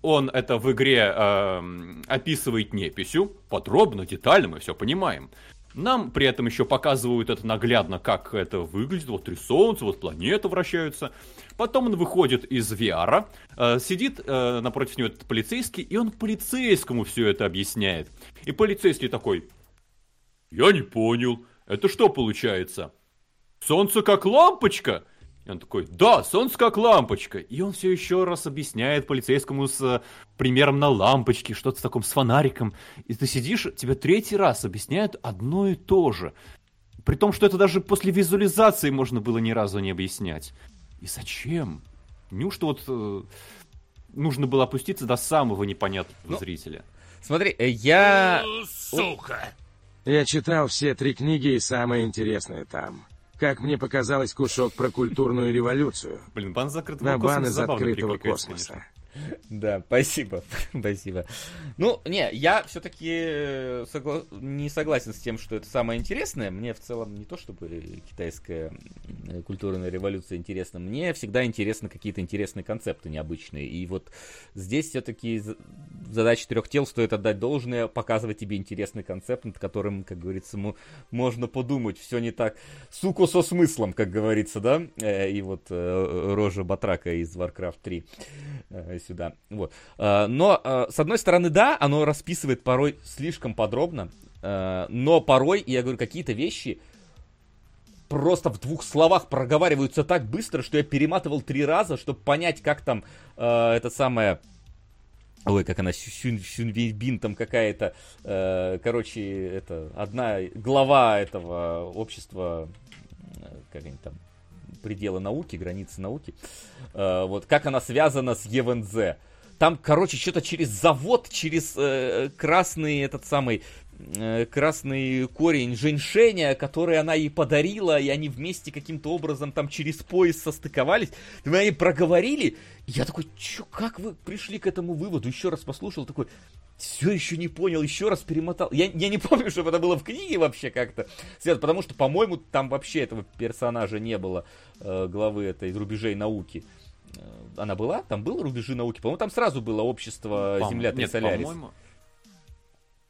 он это в игре э, описывает неписью, подробно, детально, мы все понимаем. Нам при этом еще показывают это наглядно, как это выглядит. Вот три солнца, вот планеты вращаются. Потом он выходит из VR, э, сидит э, напротив него этот полицейский, и он полицейскому все это объясняет. И полицейский такой, я не понял, это что получается? Солнце как лампочка? И он такой, да, солнце как лампочка. И он все еще раз объясняет полицейскому с э, примером на лампочке, что-то в таком с фонариком. И ты сидишь, тебе третий раз объясняют одно и то же. При том, что это даже после визуализации можно было ни разу не объяснять. И зачем? Неужто вот э, нужно было опуститься до самого непонятного ну, зрителя? Смотри, э, я... Сука! Я читал все три книги и самое интересное там. Как мне показалось, кусок про культурную революцию. Блин, бан закрытого На бан из открытого космоса. Конечно. Да, спасибо, спасибо. Ну, не, я все-таки э, согла... не согласен с тем, что это самое интересное. Мне в целом не то, чтобы китайская культурная революция интересна. Мне всегда интересны какие-то интересные концепты необычные. И вот здесь все-таки задача трех тел стоит отдать должное, показывать тебе интересный концепт, над которым, как говорится, можно подумать. Все не так, суку со смыслом, как говорится, да? Э, и вот э, рожа Батрака из Warcraft 3 сюда. Вот. Но, с одной стороны, да, оно расписывает порой слишком подробно, но порой, я говорю, какие-то вещи просто в двух словах проговариваются так быстро, что я перематывал три раза, чтобы понять, как там это самое... Ой, как она, Сюн, Сюнвейбин там какая-то, э, короче, это одна глава этого общества, как они там, пределы науки, границы науки. Э, вот как она связана с ЕВНЗ. Там, короче, что-то через завод, через э, красный этот самый э, красный корень женьшеня, который она ей подарила, и они вместе каким-то образом там через пояс состыковались. Мы они проговорили, и я такой, чё, как вы пришли к этому выводу? Еще раз послушал, такой, все еще не понял, еще раз перемотал. Я, я не помню, чтобы это было в книге вообще как-то. Потому что, по-моему, там вообще этого персонажа не было, э, главы этой рубежей науки. Э, она была? Там было рубежи науки? По-моему, там сразу было общество Земля Солярис. По-моему,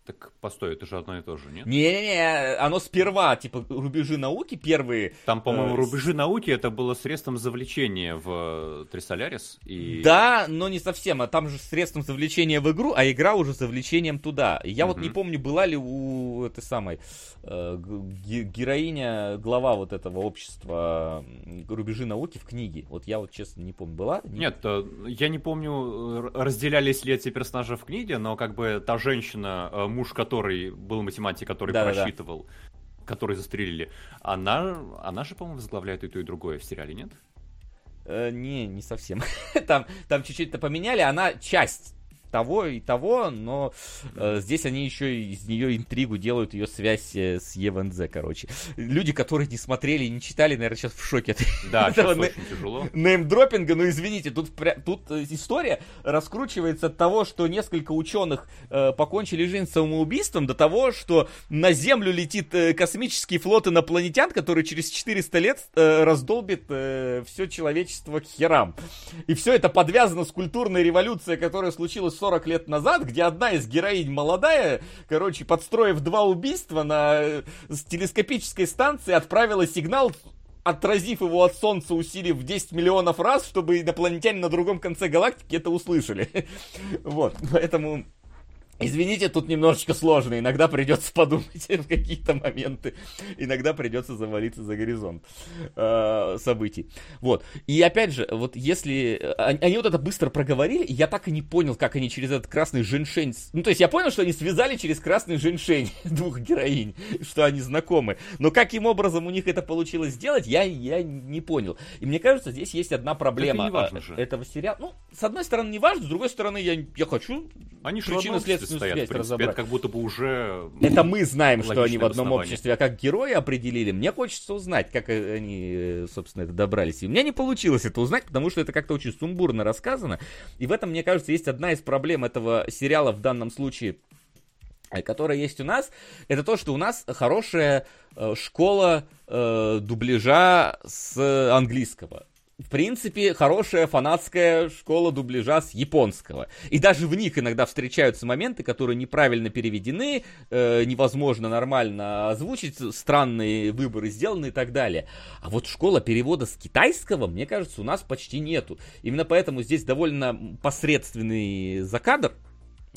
Так постой, это же одно и то же, нет? Не-не-не, оно сперва, типа, рубежи науки первые. Там, по-моему, э, рубежи науки это было средством завлечения в Трисолярис. И... Да, но не совсем. А там же средством завлечения в игру, а игра уже завлечением туда. Я угу. вот не помню, была ли у этой самой э, героиня, глава вот этого общества рубежи науки в книге. Вот я вот честно не помню, была? Нет, э, я не помню, разделялись ли эти персонажи в книге, но как бы та женщина, муж который был математик, который да, просчитывал, да. который застрелили, она, она же, по-моему, возглавляет и то, и другое в сериале, нет? Э, не, не совсем. там, там чуть-чуть-то поменяли, она часть того и того, но э, здесь они еще из нее интригу делают, ее связь э, с ЕВНЗ, короче. Люди, которые не смотрели и не читали, наверное, сейчас в шоке да, этого очень тяжело. неймдропинга. Ну, извините, тут, тут э, история раскручивается от того, что несколько ученых э, покончили жизнь самоубийством, до того, что на Землю летит э, космический флот инопланетян, который через 400 лет э, раздолбит э, все человечество к херам. И все это подвязано с культурной революцией, которая случилась 40 лет назад, где одна из героинь молодая, короче, подстроив два убийства на э, телескопической станции, отправила сигнал отразив его от Солнца, усилив в 10 миллионов раз, чтобы инопланетяне на другом конце галактики это услышали. Вот, поэтому Извините, тут немножечко сложно. Иногда придется подумать в какие-то моменты. Иногда придется завалиться за горизонт э, событий. Вот. И опять же, вот если... Э, они вот это быстро проговорили, я так и не понял, как они через этот красный женьшень... Ну, то есть я понял, что они связали через красный женьшень двух героинь, что они знакомы. Но каким образом у них это получилось сделать, я, я не понял. И мне кажется, здесь есть одна проблема это же. этого сериала. Ну, с одной стороны, не важно, с другой стороны, я, я хочу они причины стоят, связь в принципе. разобрать. Это как будто бы уже... Это мы знаем, что они в одном обществе, а как герои определили, мне хочется узнать, как они, собственно, это добрались. И у меня не получилось это узнать, потому что это как-то очень сумбурно рассказано. И в этом, мне кажется, есть одна из проблем этого сериала в данном случае, э, которая есть у нас, это то, что у нас хорошая э, школа э, дубляжа с английского в принципе, хорошая фанатская школа дубляжа с японского. И даже в них иногда встречаются моменты, которые неправильно переведены, э, невозможно нормально озвучить, странные выборы сделаны и так далее. А вот школа перевода с китайского, мне кажется, у нас почти нету. Именно поэтому здесь довольно посредственный закадр,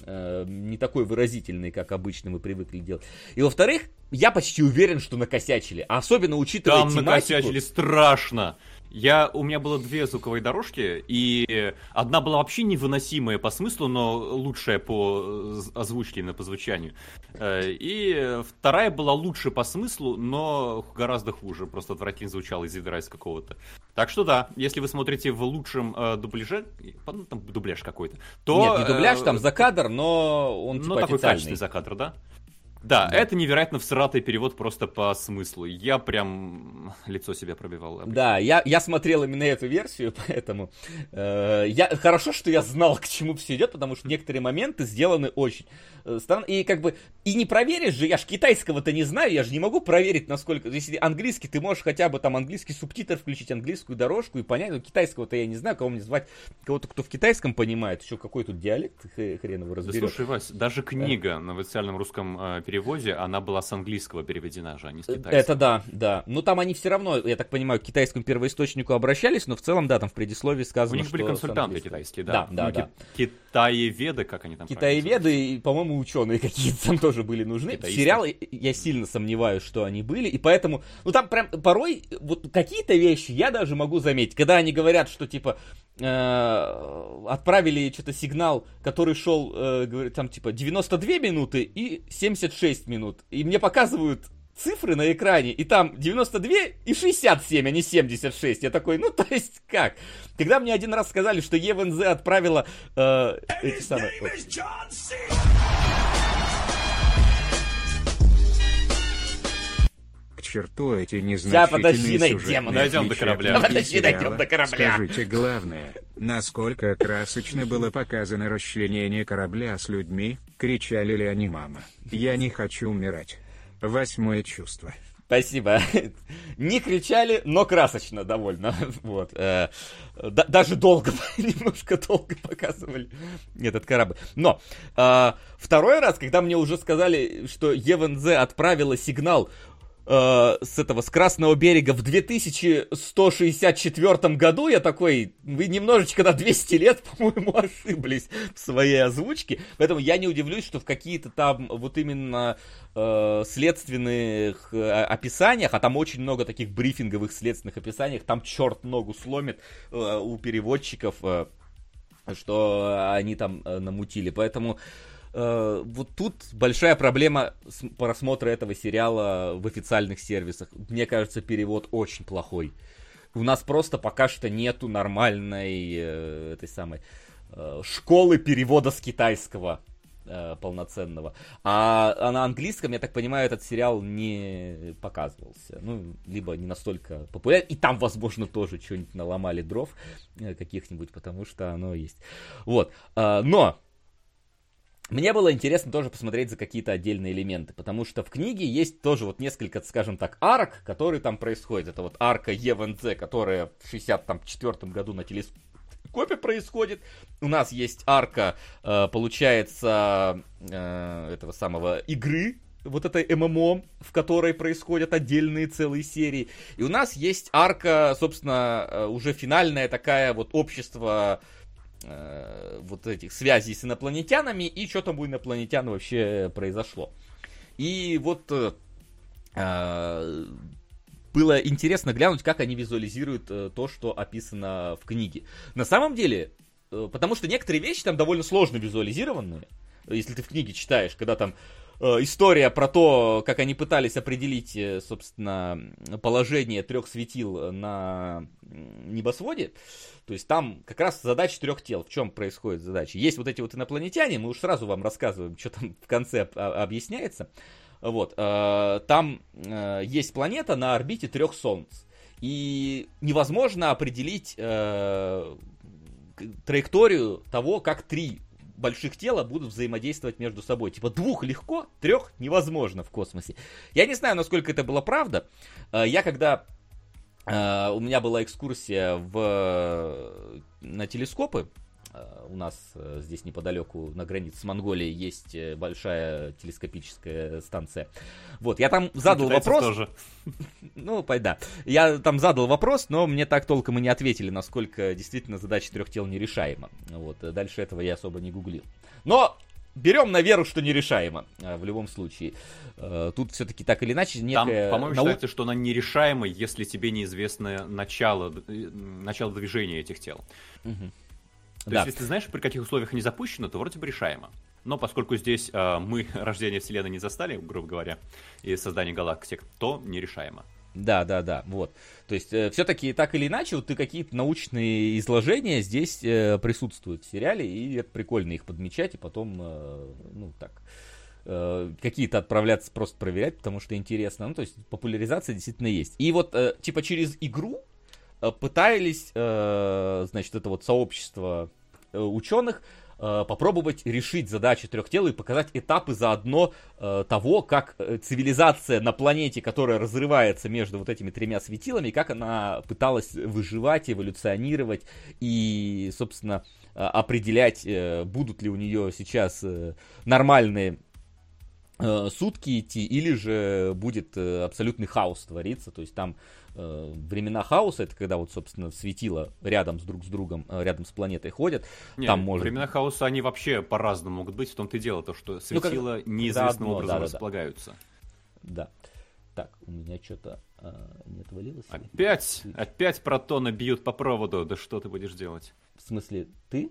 э, не такой выразительный, как обычно мы привыкли делать. И во-вторых, я почти уверен, что накосячили. А особенно учитывая Там тематику... накосячили страшно. Я, у меня было две звуковые дорожки, и одна была вообще невыносимая по смыслу, но лучшая по озвучке, на по звучанию. Э, и вторая была лучше по смыслу, но гораздо хуже, просто отвратительно звучала из ядра из какого-то. Так что да, если вы смотрите в лучшем э, дубляже, ну, там дубляж какой-то, то... Нет, не дубляж, э, там за кадр, но он типа Ну, такой качественный за кадр, да? Да, да, это невероятно всратый перевод просто по смыслу. Я прям лицо себе пробивал. Да, я, я смотрел именно эту версию, поэтому э, я, хорошо, что я знал, к чему все идет, потому что некоторые моменты сделаны очень э, странно. И как бы, и не проверишь же, я ж китайского-то не знаю, я же не могу проверить, насколько... Если английский, ты можешь хотя бы там английский субтитр включить, английскую дорожку и понять, но китайского-то я не знаю, кого мне звать, кого-то, кто в китайском понимает, еще какой тут диалект хрен его разберешь. Да слушай, Вась, даже книга да. на официальном русском э, переводе, она была с английского переведена же, а не с китайского. Это да, да. Но там они все равно, я так понимаю, к китайскому первоисточнику обращались, но в целом, да, там в предисловии сказано, У них были консультанты китайские, да. Да, да, ну, да. Китаеведы, как они там Китаеведы и, по-моему, ученые какие-то там тоже были нужны. Китаисты. Сериал, я сильно сомневаюсь, что они были, и поэтому, ну там прям порой вот какие-то вещи я даже могу заметить, когда они говорят, что типа э, отправили что-то сигнал, который шел, э, там типа 92 минуты и 76 минут. И мне показывают цифры на экране, и там 92 и 67, а не 76. Я такой, ну то есть как? Когда мне один раз сказали, что ЕВНЗ отправила э, эти самые... черту эти незначительные подожди, найдем, найдем до корабля. Подожди, найдем до корабля. Скажите главное, насколько красочно было показано расчленение корабля с людьми, кричали ли они «мама». Я не хочу умирать. Восьмое чувство. Спасибо. Не кричали, но красочно довольно. Вот. Э, даже долго, немножко долго показывали этот корабль. Но э, второй раз, когда мне уже сказали, что ЕВНЗ отправила сигнал э, с этого, с Красного берега в 2164 году, я такой, вы немножечко на 200 лет, по-моему, ошиблись в своей озвучке, поэтому я не удивлюсь, что в какие-то там вот именно э, следственных э, описаниях, а там очень много таких брифинговых следственных описаниях, там черт ногу сломит э, у переводчиков, э, что они там э, намутили, поэтому э, вот тут большая проблема просмотра этого сериала в официальных сервисах. Мне кажется, перевод очень плохой. У нас просто пока что нету нормальной э, этой самой э, школы перевода с китайского э, полноценного. А, а на английском, я так понимаю, этот сериал не показывался. Ну, либо не настолько популярен. И там, возможно, тоже что-нибудь наломали дров э, каких-нибудь, потому что оно есть. Вот. Э, но мне было интересно тоже посмотреть за какие-то отдельные элементы, потому что в книге есть тоже вот несколько, скажем так, арок, которые там происходят. Это вот арка ЕВНЗ, которая в 64 году на телескопе происходит. У нас есть арка, э, получается, э, этого самого игры, вот этой ММО, в которой происходят отдельные целые серии. И у нас есть арка, собственно, э, уже финальная такая вот общество э, вот этих связей с инопланетянами и что там у инопланетян вообще произошло. И вот э, э, было интересно глянуть, как они визуализируют э, то, что описано в книге. На самом деле, э, потому что некоторые вещи там довольно сложно визуализированные, если ты в книге читаешь, когда там история про то, как они пытались определить, э, собственно, положение трех светил на небосводе. То есть там как раз задача трех тел. В чем происходит задача? Есть вот эти вот инопланетяне, мы уж сразу вам рассказываем, что там в конце объясняется. Вот, э, там есть планета на орбите трех солнц. И невозможно определить траекторию того, как три больших тела будут взаимодействовать между собой. Типа двух легко, трех невозможно в космосе. Я не знаю, насколько это было правда. Э, я когда э, у меня была экскурсия в, на телескопы, Э, у нас э, здесь неподалеку на границе с Монголией есть э, большая телескопическая станция. Вот, я там задал вопрос. Тоже. Ну, да. Я там задал вопрос, но мне так толком и не ответили, насколько действительно задача трех тел нерешаема. Вот, дальше этого я особо не гуглил. Но берем на веру, что нерешаемо в любом случае. Тут все-таки так или иначе некая... Там, по-моему, нау... считается, что она нерешаема, если тебе неизвестно начало, начало движения этих тел. Угу. То да. есть, если ты знаешь, при каких условиях они запущены, то вроде бы решаемо. Но поскольку здесь э, мы рождение Вселенной не застали, грубо говоря, и создание галактик, то нерешаемо. Да, да, да, вот. То есть, э, все-таки так или иначе, вот ты какие-то научные изложения здесь э, присутствуют в сериале, и это прикольно их подмечать, и потом, э, ну, так, э, какие-то отправляться просто проверять, потому что интересно. Ну, то есть, популяризация действительно есть. И вот, э, типа, через игру пытались, э, значит, это вот сообщество э, ученых попробовать решить задачи трех тел и показать этапы заодно того, как цивилизация на планете, которая разрывается между вот этими тремя светилами, как она пыталась выживать, эволюционировать и, собственно, определять, будут ли у нее сейчас нормальные сутки идти, или же будет абсолютный хаос твориться, то есть там э, времена хаоса, это когда вот, собственно, светило рядом с друг с другом, э, рядом с планетой ходят. Не, там может... времена хаоса, они вообще по-разному могут быть, в том-то и дело, то, что светила ну, как... неизвестным да, образом да, да, располагаются. Да. Так, у меня что-то э, не отвалилось. Опять, опять протоны бьют по проводу, да что ты будешь делать? В смысле, ты?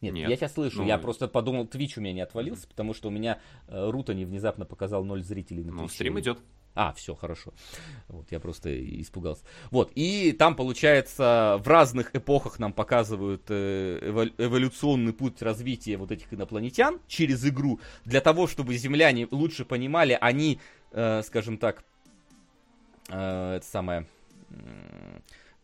Нет, Нет, я сейчас слышу, ну, я просто подумал, Twitch у меня не отвалился, потому что у меня э, Рутани внезапно показал ноль зрителей на Ну, стрим идет. А, все, хорошо. Вот, я просто испугался. Вот, и там, получается, в разных эпохах нам показывают э, эволюционный путь развития вот этих инопланетян через игру. Для того, чтобы земляне лучше понимали, они, э, скажем так, э, это самое...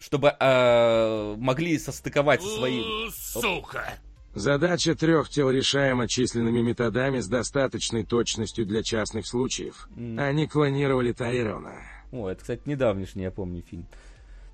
Чтобы э, могли состыковать свои... Сука! Задача трех тел решаема численными методами с достаточной точностью для частных случаев. Mm. Они клонировали Тайрона. О, это, кстати, недавнешний, я помню, фильм.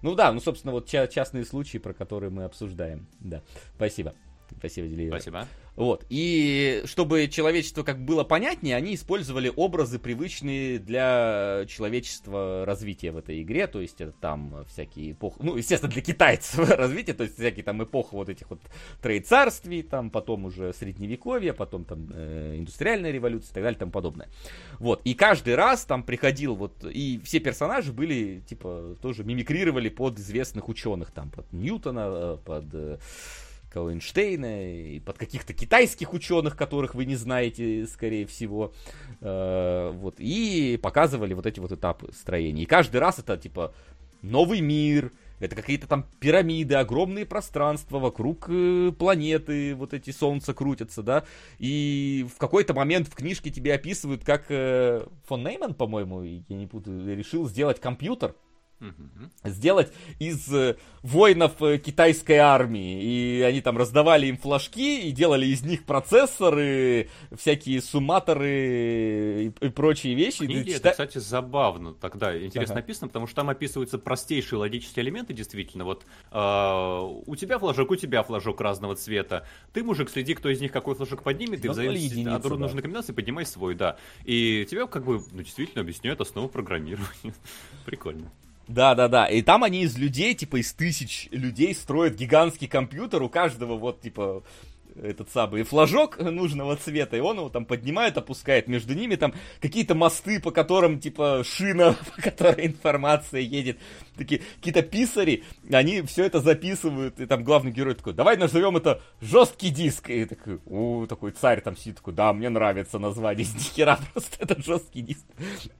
Ну да, ну, собственно, вот частные случаи, про которые мы обсуждаем. Да, спасибо. Спасибо, Делиева. Спасибо. Вот. И чтобы человечество как было понятнее, они использовали образы, привычные для человечества развития в этой игре. То есть это там всякие эпохи, ну, естественно, для китайцев развития, то есть всякие там эпохи вот этих вот троецарствий, там потом уже средневековье, потом там э, индустриальная революция и так далее и тому подобное. Вот. И каждый раз там приходил вот, и все персонажи были, типа, тоже мимикрировали под известных ученых, там, под Ньютона, э, под... Кого Эйнштейна, и под каких-то китайских ученых, которых вы не знаете, скорее всего. Э, вот, и показывали вот эти вот этапы строения. И каждый раз это типа новый мир, это какие-то там пирамиды, огромные пространства вокруг э, планеты, вот эти солнца крутятся, да. И в какой-то момент в книжке тебе описывают, как э, фон Нейман, по-моему, я не путаю, решил сделать компьютер, сделать из э, воинов э, китайской армии. И они там раздавали им флажки и делали из них процессоры, всякие сумматоры и, и прочие вещи. Книги, чита... это, кстати, забавно тогда, интересно ага. написано, потому что там описываются простейшие логические элементы, действительно. Вот э, у тебя флажок, у тебя флажок разного цвета. Ты, мужик, следи, кто из них какой флажок поднимет, и в зависимости от да. нужной комбинации поднимай свой, да. И тебя как бы, ну, действительно объясняют основу программирования. Прикольно. Да, да, да. И там они из людей, типа из тысяч людей строят гигантский компьютер, у каждого вот, типа, этот самый флажок нужного цвета, и он его там поднимает, опускает. Между ними там какие-то мосты, по которым, типа, шина, по которой информация едет. Такие какие-то писари, они все это записывают, и там главный герой такой, давай назовем это жесткий диск. И такой, у, такой царь там сидит, такой, да, мне нравится название, ни хера, просто этот жесткий диск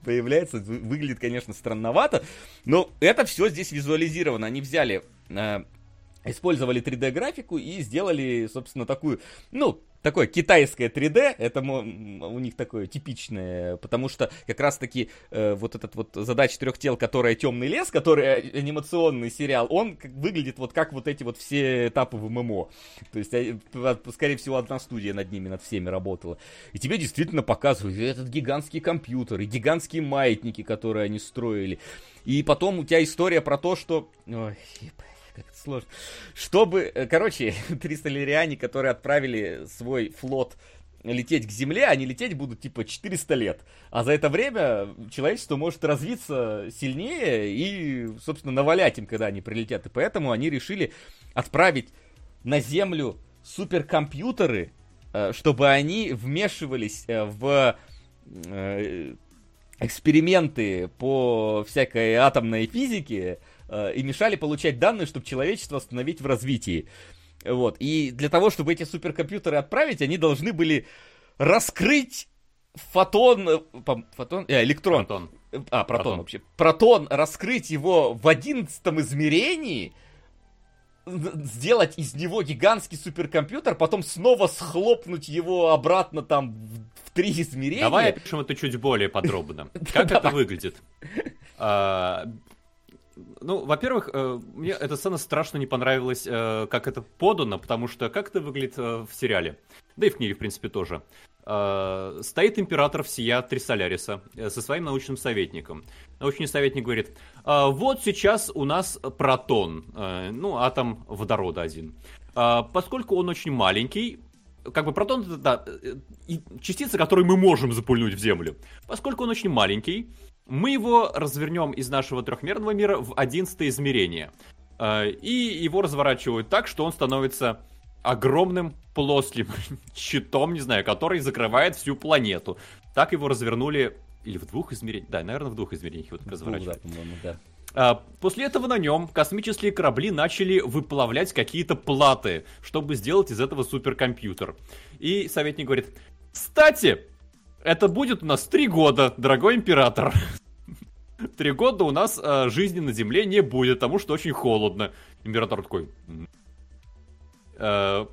появляется. Выглядит, конечно, странновато, но это все здесь визуализировано. Они взяли э, использовали 3D-графику и сделали, собственно, такую, ну, такое китайское 3D, это у них такое типичное, потому что как раз-таки э, вот этот вот задача трех тел, которая Темный лес, который анимационный сериал, он выглядит вот как вот эти вот все этапы в ММО. То есть, э, скорее всего, одна студия над ними, над всеми работала. И тебе действительно показывают этот гигантский компьютер, и гигантские маятники, которые они строили. И потом у тебя история про то, что... Ой, это сложно. Чтобы, э, короче, 300 лириане, которые отправили свой флот лететь к Земле, они лететь будут типа 400 лет. А за это время человечество может развиться сильнее и, собственно, навалять им, когда они прилетят. И поэтому они решили отправить на Землю суперкомпьютеры, э, чтобы они вмешивались э, в эксперименты по всякой атомной физике, и мешали получать данные, чтобы человечество остановить в развитии. Вот. И для того, чтобы эти суперкомпьютеры отправить, они должны были раскрыть фотон, э, фотон, э, электрон. Протон. А, протон, протон вообще. Протон, раскрыть его в одиннадцатом измерении, сделать из него гигантский суперкомпьютер, потом снова схлопнуть его обратно там в, в три измерения. Давай опишем это чуть более подробно. Как это выглядит? А, ну, во-первых, э, мне эта сцена страшно не понравилась, э, как это подано, потому что как это выглядит э, в сериале, да и в книге, в принципе, тоже. Стоит император всея Трисоляриса со своим научным советником. Научный советник говорит, вот сейчас у нас протон, ну, атом водорода один. Поскольку он очень маленький, как бы протон это да, частица, которую мы можем запульнуть в Землю. Поскольку он очень маленький, мы его развернем из нашего трехмерного мира в одиннадцатое измерение. Э, и его разворачивают так, что он становится огромным плоским щитом, не знаю, который закрывает всю планету. Так его развернули или в двух измерениях? Да, наверное, в двух измерениях его так разворачивают. Да, да. А, после этого на нем космические корабли начали выплавлять какие-то платы, чтобы сделать из этого суперкомпьютер. И советник говорит, кстати, это будет у нас три года, дорогой император. Три года у нас э, жизни на Земле не будет, потому что очень холодно. Император такой... Э,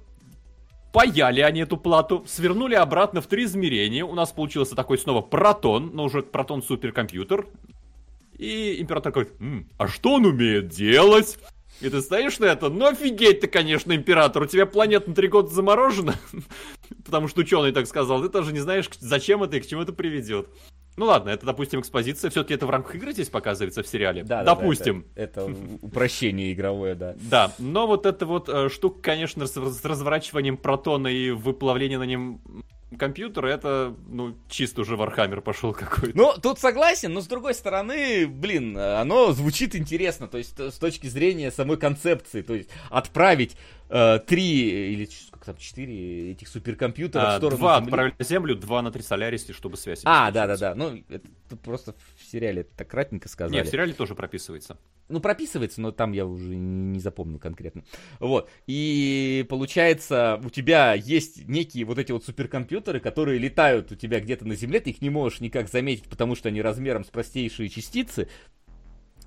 паяли они эту плату, свернули обратно в три измерения. У нас получился такой снова протон, но уже протон суперкомпьютер. И император такой, М, а что он умеет делать? И ты стоишь на это, ну офигеть ты, конечно, император, у тебя планета на три года заморожена, потому что ученый так сказал, ты тоже не знаешь, зачем это и к чему это приведет. Ну ладно, это, допустим, экспозиция. Все-таки это в рамках игры здесь показывается в сериале. Да, допустим. Да, это, это упрощение игровое, да. Да, но вот эта вот э, штука, конечно, с разворачиванием протона и выплавлением на нем компьютера, это, ну, чисто уже Вархаммер пошел какой-то. Ну, тут согласен, но с другой стороны, блин, оно звучит интересно, то есть с точки зрения самой концепции, то есть отправить э, три или как там, четыре этих суперкомпьютера а, в сторону Два Земли. отправили на Землю, два на Трисолярисе, чтобы связь. А, да-да-да, ну, это просто сериале так кратенько сказали. Не, в сериале тоже прописывается. Ну, прописывается, но там я уже не запомнил конкретно. Вот, и получается, у тебя есть некие вот эти вот суперкомпьютеры, которые летают у тебя где-то на Земле, ты их не можешь никак заметить, потому что они размером с простейшие частицы,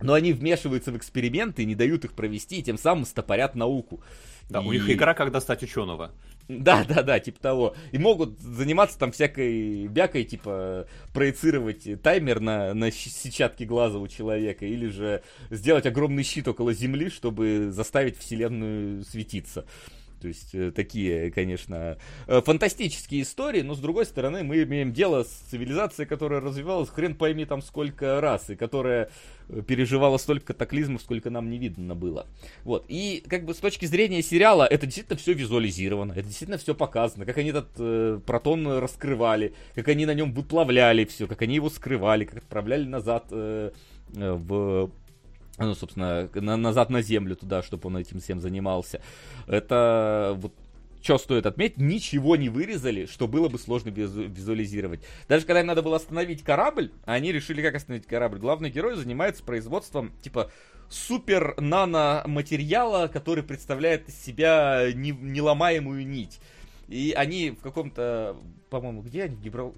но они вмешиваются в эксперименты и не дают их провести, и тем самым стопорят науку. Да, и... у них игра «Когда стать ученого». Да, да, да, типа того. И могут заниматься там всякой бякой, типа проецировать таймер на, на сетчатке глаза у человека, или же сделать огромный щит около Земли, чтобы заставить Вселенную светиться. То есть э, такие, конечно, э, фантастические истории, но с другой стороны мы имеем дело с цивилизацией, которая развивалась хрен пойми там сколько раз, и которая э, переживала столько катаклизмов, сколько нам не видно было. Вот. И как бы с точки зрения сериала это действительно все визуализировано, это действительно все показано, как они этот э, протон раскрывали, как они на нем выплавляли все, как они его скрывали, как отправляли назад э, в ну, собственно, на, назад на землю туда, чтобы он этим всем занимался. Это вот что стоит отметить, ничего не вырезали, что было бы сложно визу- визуализировать. Даже когда им надо было остановить корабль, они решили, как остановить корабль. Главный герой занимается производством, типа, супер нано-материала, который представляет из себя не, неломаемую нить. И они в каком-то, по-моему, где они? Гибрал...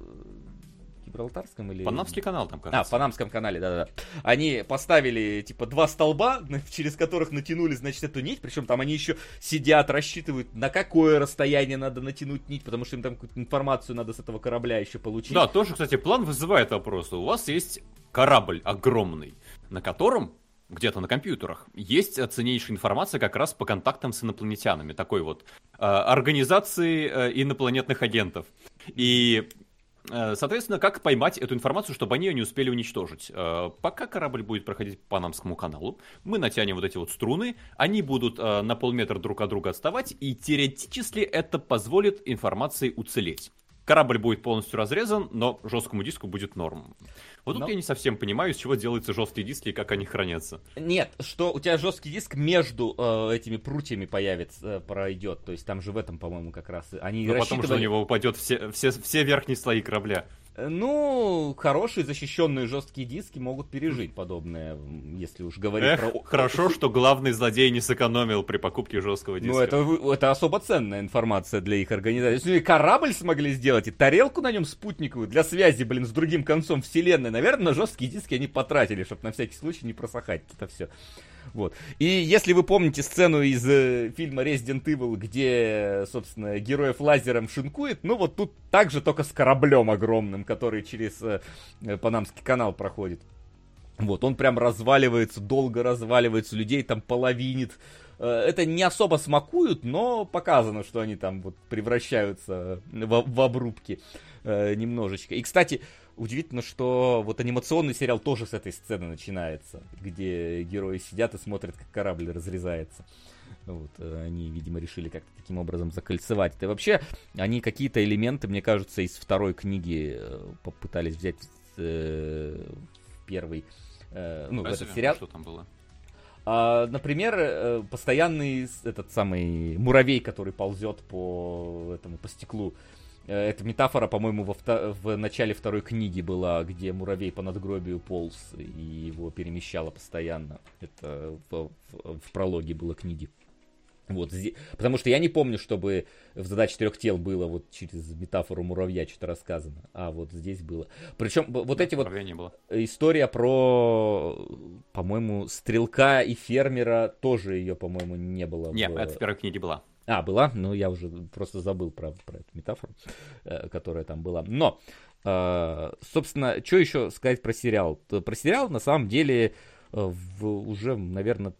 Гибралтарском или... Панамский канал там, кажется. А, в Панамском канале, да-да-да. Они поставили, типа, два столба, через которых натянули, значит, эту нить, причем там они еще сидят, рассчитывают, на какое расстояние надо натянуть нить, потому что им там какую-то информацию надо с этого корабля еще получить. Да, тоже, кстати, план вызывает вопрос. У вас есть корабль огромный, на котором где-то на компьютерах, есть ценнейшая информация как раз по контактам с инопланетянами, такой вот э, организации э, инопланетных агентов. И соответственно, как поймать эту информацию, чтобы они ее не успели уничтожить? Э, пока корабль будет проходить по Панамскому каналу, мы натянем вот эти вот струны, они будут э, на полметра друг от друга отставать, и теоретически это позволит информации уцелеть. Корабль будет полностью разрезан, но жесткому диску будет норм. Вот тут но... я не совсем понимаю, из чего делаются жесткие диски и как они хранятся. Нет, что у тебя жесткий диск между э, этими прутьями появится, э, пройдет. То есть там же в этом, по-моему, как раз они ну, рассчитывали... потому что у него упадет все, все, все верхние слои корабля. Ну, хорошие защищенные жесткие диски могут пережить подобное, если уж говорить Эх, про... Хорошо, что главный злодей не сэкономил при покупке жесткого ну, диска. Ну, это, это особо ценная информация для их организации. Если корабль смогли сделать, и тарелку на нем спутниковую для связи, блин, с другим концом вселенной, наверное, на жесткие диски они потратили, чтобы на всякий случай не просохать это все. Вот. И если вы помните сцену из э, фильма Resident Evil, где, собственно, героев лазером шинкует, ну вот тут также только с кораблем огромным, который через э, э, Панамский канал проходит. Вот, он прям разваливается, долго разваливается, людей там половинит. Э, это не особо смакуют, но показано, что они там вот превращаются в, в обрубки э, немножечко. И, кстати, удивительно, что вот анимационный сериал тоже с этой сцены начинается, где герои сидят и смотрят, как корабль разрезается. Вот, э, они, видимо, решили как-то таким образом закольцевать. И вообще, они какие-то элементы, мне кажется, из второй книги э, попытались взять э, в первый, э, ну, а в этот сериал. Что там было? А, например, э, постоянный этот самый муравей, который ползет по этому по стеклу. Э, эта метафора, по-моему, во вто... в начале второй книги была, где муравей по надгробию полз и его перемещало постоянно. Это в, в, в прологе было книги. Вот, здесь, потому что я не помню, чтобы в задаче трех тел было вот через метафору муравья что-то рассказано, а вот здесь было. Причем вот эти вот не было. история про, по-моему, стрелка и фермера тоже ее, по-моему, не было. Нет, в... это в первой книге была. А, была? Ну, я уже просто забыл про, про эту метафору, э, которая там была. Но, э, собственно, что еще сказать про сериал? Про сериал, на самом деле, э, в, уже, наверное,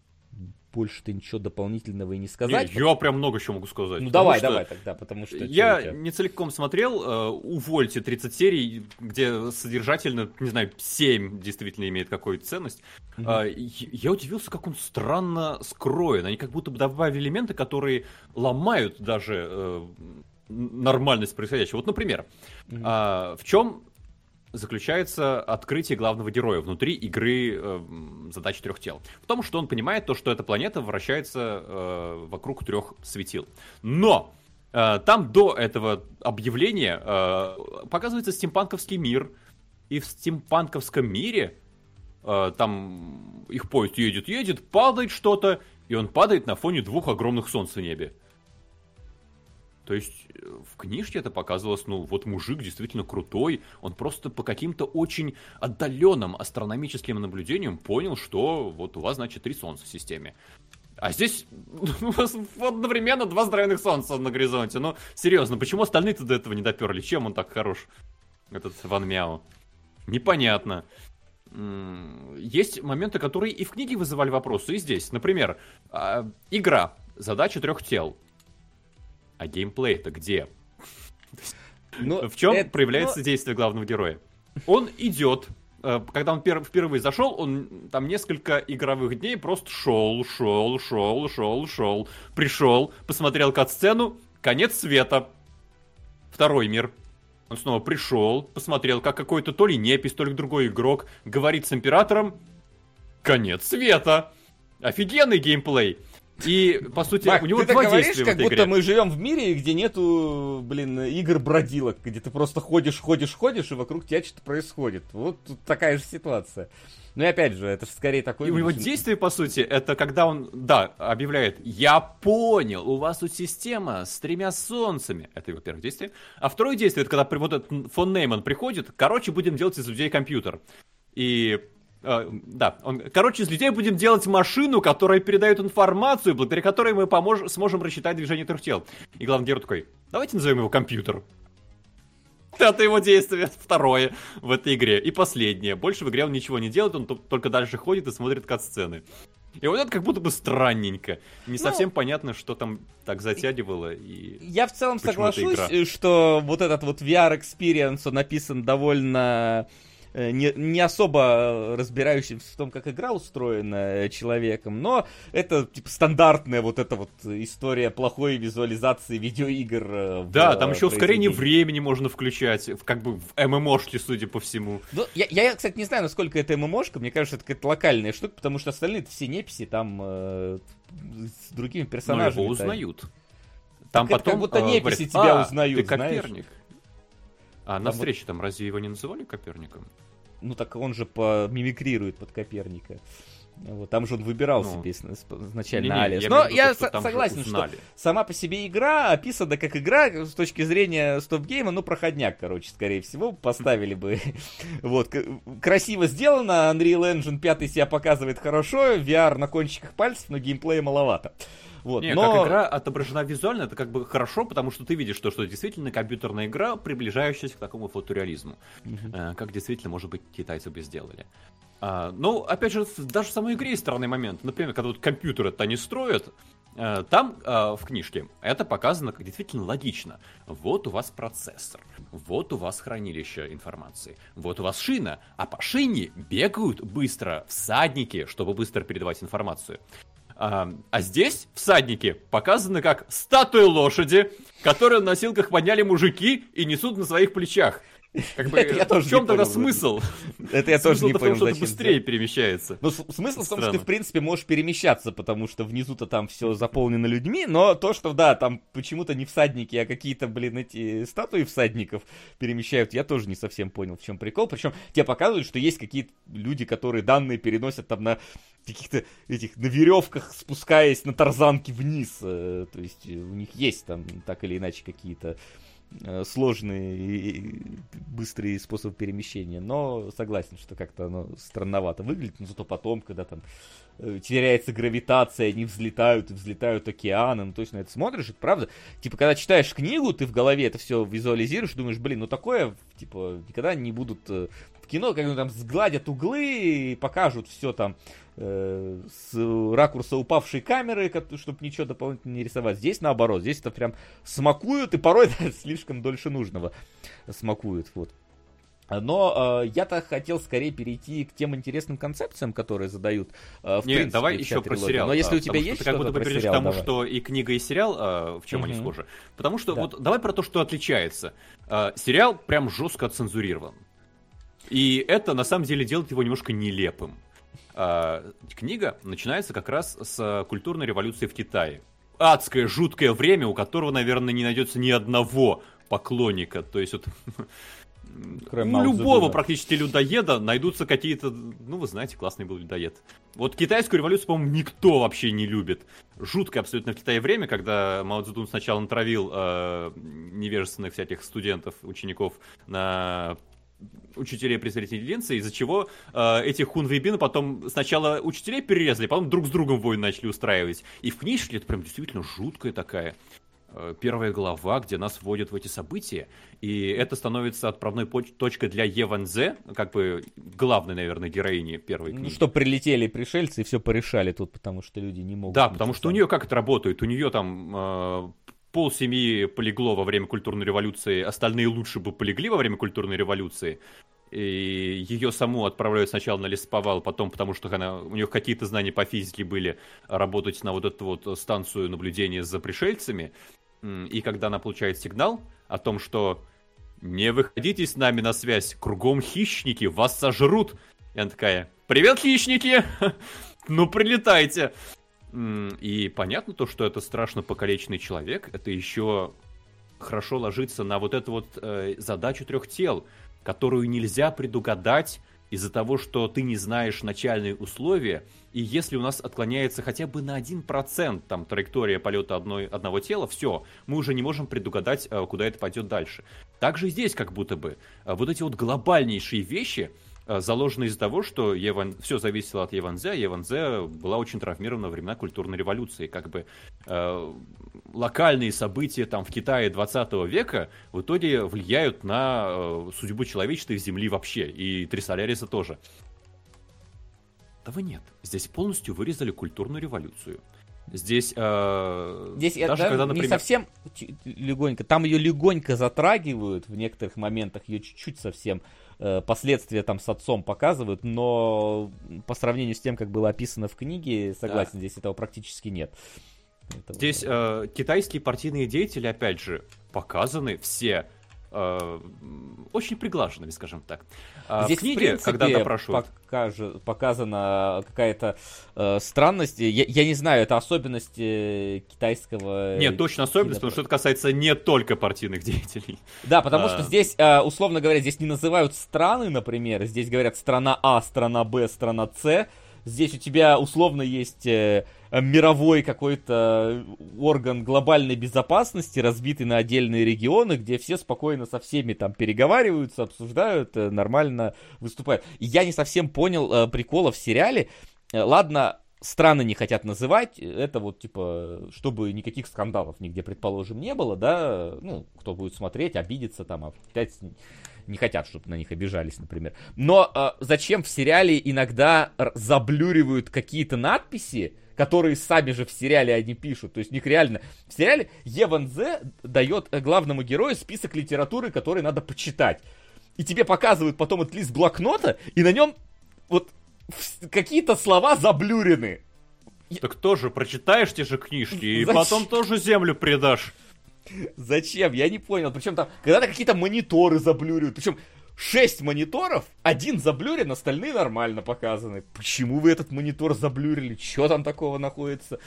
больше-то ничего дополнительного и не сказать. Не, я прям много чего могу сказать. Ну давай, что давай тогда, потому что... Я не целиком смотрел, э, увольте 30 серий, где содержательно, не знаю, 7 действительно имеет какую-то ценность. Угу. Э, я удивился, как он странно скроен. Они как будто бы добавили элементы, которые ломают даже э, нормальность происходящего. Вот, например, угу. э, в чем заключается открытие главного героя внутри игры э, задач трех тел. В том, что он понимает то, что эта планета вращается э, вокруг трех светил. Но э, там до этого объявления э, показывается стимпанковский мир, и в стимпанковском мире э, там их поезд едет, едет, падает что-то, и он падает на фоне двух огромных солнц в небе. То есть э, в книжке это показывалось, ну, вот мужик действительно крутой, он просто по каким-то очень отдаленным астрономическим наблюдениям понял, что вот у вас, значит, три солнца в системе. А здесь у вас одновременно два здоровенных солнца на горизонте. Ну, серьезно, почему остальные-то до этого не доперли? Чем он так хорош, этот Ван Мяо? Непонятно. Есть моменты, которые и в книге вызывали вопросы, и здесь. Например, а, игра, задача трех тел. А геймплей это где? Ну, в чем это, проявляется ну... действие главного героя? Он идет, э, когда он пер, впервые зашел, он там несколько игровых дней просто шел, шел, шел, шел, шел, пришел, посмотрел кат-сцену, конец света. Второй мир. Он снова пришел, посмотрел, как какой-то то ли непись, то ли другой игрок говорит с императором. Конец света. Офигенный геймплей. И, по сути, Мак, у него ты два так говоришь, действия как будто мы живем в мире, где нету, блин, игр бродилок, где ты просто ходишь, ходишь, ходишь, и вокруг тебя что-то происходит. Вот тут такая же ситуация. Ну и опять же, это же скорее такой... И у него действие, по сути, это когда он, да, объявляет, я понял, у вас тут система с тремя солнцами. Это его первое действие. А второе действие, это когда вот этот фон Нейман приходит, короче, будем делать из людей компьютер. И Uh, да, он, короче, из людей будем делать машину, которая передает информацию, благодаря которой мы помож, сможем рассчитать движение трех тел. И главный герой такой, давайте назовем его компьютер. Это его действие второе в этой игре. И последнее. Больше в игре он ничего не делает, он только дальше ходит и смотрит кат-сцены. И вот это как будто бы странненько. Не ну, совсем понятно, что там так затягивало. И я в целом соглашусь, что вот этот вот VR-experience, он написан довольно Э, не, не особо разбирающимся в том, как игра устроена человеком, но это типа стандартная вот эта вот история плохой визуализации видеоигр. Э, да, там еще ускорение времени можно включать, как бы в ММОшке, судя по всему. Ну, я, я, кстати, не знаю, насколько это ММОшка, мне кажется, это какая-то локальная штука, потому что остальные все неписи там э, с другими персонажами. Но его узнают. Там так потом... как будто неписи говорят, тебя а, узнают, ты Коперник. Знаешь? А на встрече там разве его не называли Коперником? Ну так он же по мимикрирует под Коперника. Вот, там же он выбирал ну, себе изначально не, не, алиас. Но я то, согласен, что сама по себе игра описана как игра с точки зрения стоп-гейма, ну, проходняк, короче, скорее всего, поставили бы. вот, красиво сделано, Unreal Engine 5 себя показывает хорошо, VR на кончиках пальцев, но геймплея маловато. Вот, Не, но... как игра отображена визуально, это как бы хорошо, потому что ты видишь, что, что действительно компьютерная игра, приближающаяся к такому фотореализму. Mm-hmm. Э, как действительно, может быть, китайцы бы сделали. А, ну, опять же, даже в самой игре есть странный момент. Например, когда вот компьютер это не строят, э, там э, в книжке это показано как действительно логично. Вот у вас процессор, вот у вас хранилище информации, вот у вас шина, а по шине бегают быстро всадники, чтобы быстро передавать информацию. А, а здесь всадники показаны как статуи лошади, которые на носилках подняли мужики и несут на своих плечах. Как бы, это я тоже в чем тогда смысл? Это я тоже не понял, что быстрее перемещается. Ну, смысл в том, что ты, в принципе, можешь перемещаться, потому что внизу-то там все заполнено людьми, но то, что, да, там почему-то не всадники, а какие-то, блин, эти статуи всадников перемещают, я тоже не совсем понял, в чем прикол. Причем тебе показывают, что есть какие-то люди, которые данные переносят там на каких-то этих, на веревках, спускаясь на тарзанке вниз. Э, то есть у них есть там так или иначе какие-то Э, сложный и быстрый способ перемещения, но согласен, что как-то оно странновато выглядит, но зато потом, когда там э, теряется гравитация, они взлетают и взлетают океаном, то есть на это смотришь, это правда, типа, когда читаешь книгу, ты в голове это все визуализируешь, думаешь, блин, ну такое, типа, никогда не будут э, в кино, как там сгладят углы, покажут все там э, с ракурса упавшей камеры, чтобы ничего дополнительно не рисовать. Здесь наоборот, здесь это прям смакуют, и порой слишком дольше нужного смакуют. Вот. Но э, я-то хотел скорее перейти к тем интересным концепциям, которые задают э, в Нет, принципе, давай еще трилогия. про сериал. Но если у тебя есть что ты как будто бы перейдешь к тому, давай. что и книга, и сериал, э, в чем Мгм. они схожи. Потому что Да. вот давай про то, что отличается. Э, сериал прям жестко отцензурирован. И это на самом деле делает его немножко нелепым. Э, книга начинается как раз с культурной революции в Китае. Адское, жуткое время, у которого, наверное, не найдется ни одного поклонника. То есть вот Кроме у Мао любого практически людоеда найдутся какие-то... Ну, вы знаете, классный был людоед. Вот китайскую революцию, по-моему, никто вообще не любит. Жуткое абсолютно в Китае время, когда Мао Цзэдун сначала натравил э, невежественных всяких студентов, учеников на учителей при интеллигенции, из-за чего э, эти хунвейбины потом сначала учителей перерезали, потом друг с другом войны начали устраивать. И в книжке это прям действительно жуткая такая э, первая глава, где нас вводят в эти события, и это становится отправной точкой для Еванзе, как бы главной, наверное, героини первой Ну, книги. что прилетели пришельцы и все порешали тут, потому что люди не могут. Да, потому что у нее как это работает? У нее там э, пол семьи полегло во время культурной революции, остальные лучше бы полегли во время культурной революции. И ее саму отправляют сначала на лесоповал, потом, потому что она, у нее какие-то знания по физике были, работать на вот эту вот станцию наблюдения за пришельцами. И когда она получает сигнал о том, что не выходите с нами на связь, кругом хищники, вас сожрут. И она такая, привет, хищники! Ну, прилетайте! И понятно то, что это страшно покалеченный человек, это еще хорошо ложится на вот эту вот э, задачу трех тел, которую нельзя предугадать из-за того, что ты не знаешь начальные условия, и если у нас отклоняется хотя бы на 1% там траектория полета одной, одного тела, все, мы уже не можем предугадать, э, куда это пойдет дальше. Также здесь как будто бы э, вот эти вот глобальнейшие вещи, э, заложены из-за того, что Еван... все зависело от Еванзе, а Еванзе была очень травмирована во времена культурной революции. Как бы э, локальные события там в Китае 20 века в итоге влияют на э, судьбу человечества и Земли вообще, и Трисоляриса тоже. Этого нет. Здесь полностью вырезали культурную революцию. Здесь, э, Здесь даже да, когда, не например, совсем чуть- легонько. Там ее легонько затрагивают в некоторых моментах, ее чуть-чуть совсем последствия там с отцом показывают, но по сравнению с тем, как было описано в книге, согласен, здесь этого практически нет. Это Здесь вот, э, китайские партийные деятели, опять же, показаны все. э, очень приглаженными, скажем так. А Здесь, в книге, в принципе, когда допрашивают... покажи- показана какая-то э, странность. Я, я не знаю, это особенность э, китайского... Нет, точно особенность, потому что это касается не только партийных деятелей. Да, потому А. что здесь, э, условно говоря, здесь не называют страны, например. Здесь говорят страна А, страна Б, страна С. Здесь у тебя условно есть э, мировой какой-то орган глобальной безопасности, разбитый на отдельные регионы, где все спокойно со всеми там переговариваются, обсуждают, э, нормально выступают. И я не совсем понял э, прикола в сериале. Ладно, страны не хотят называть, это вот типа, чтобы никаких скандалов нигде, предположим, не было, да, ну, кто будет смотреть, обидится там, опять не хотят, чтобы на них обижались, например. Но э, зачем в сериале иногда заблюривают какие-то надписи, которые сами же в сериале они пишут. То есть у них реально... В сериале Еван Зе дает э, главному герою список литературы, который надо почитать. И тебе показывают потом этот лист блокнота, и на нем вот какие-то слова заблюрены. Так тоже прочитаешь те же книжки, и Зачем? потом тоже землю предашь. Зачем? Я не понял. Причем там когда-то какие-то мониторы заблюривают. Причем 6 мониторов, один заблюрен, остальные нормально показаны. Почему вы этот монитор заблюрили? Что там такого находится?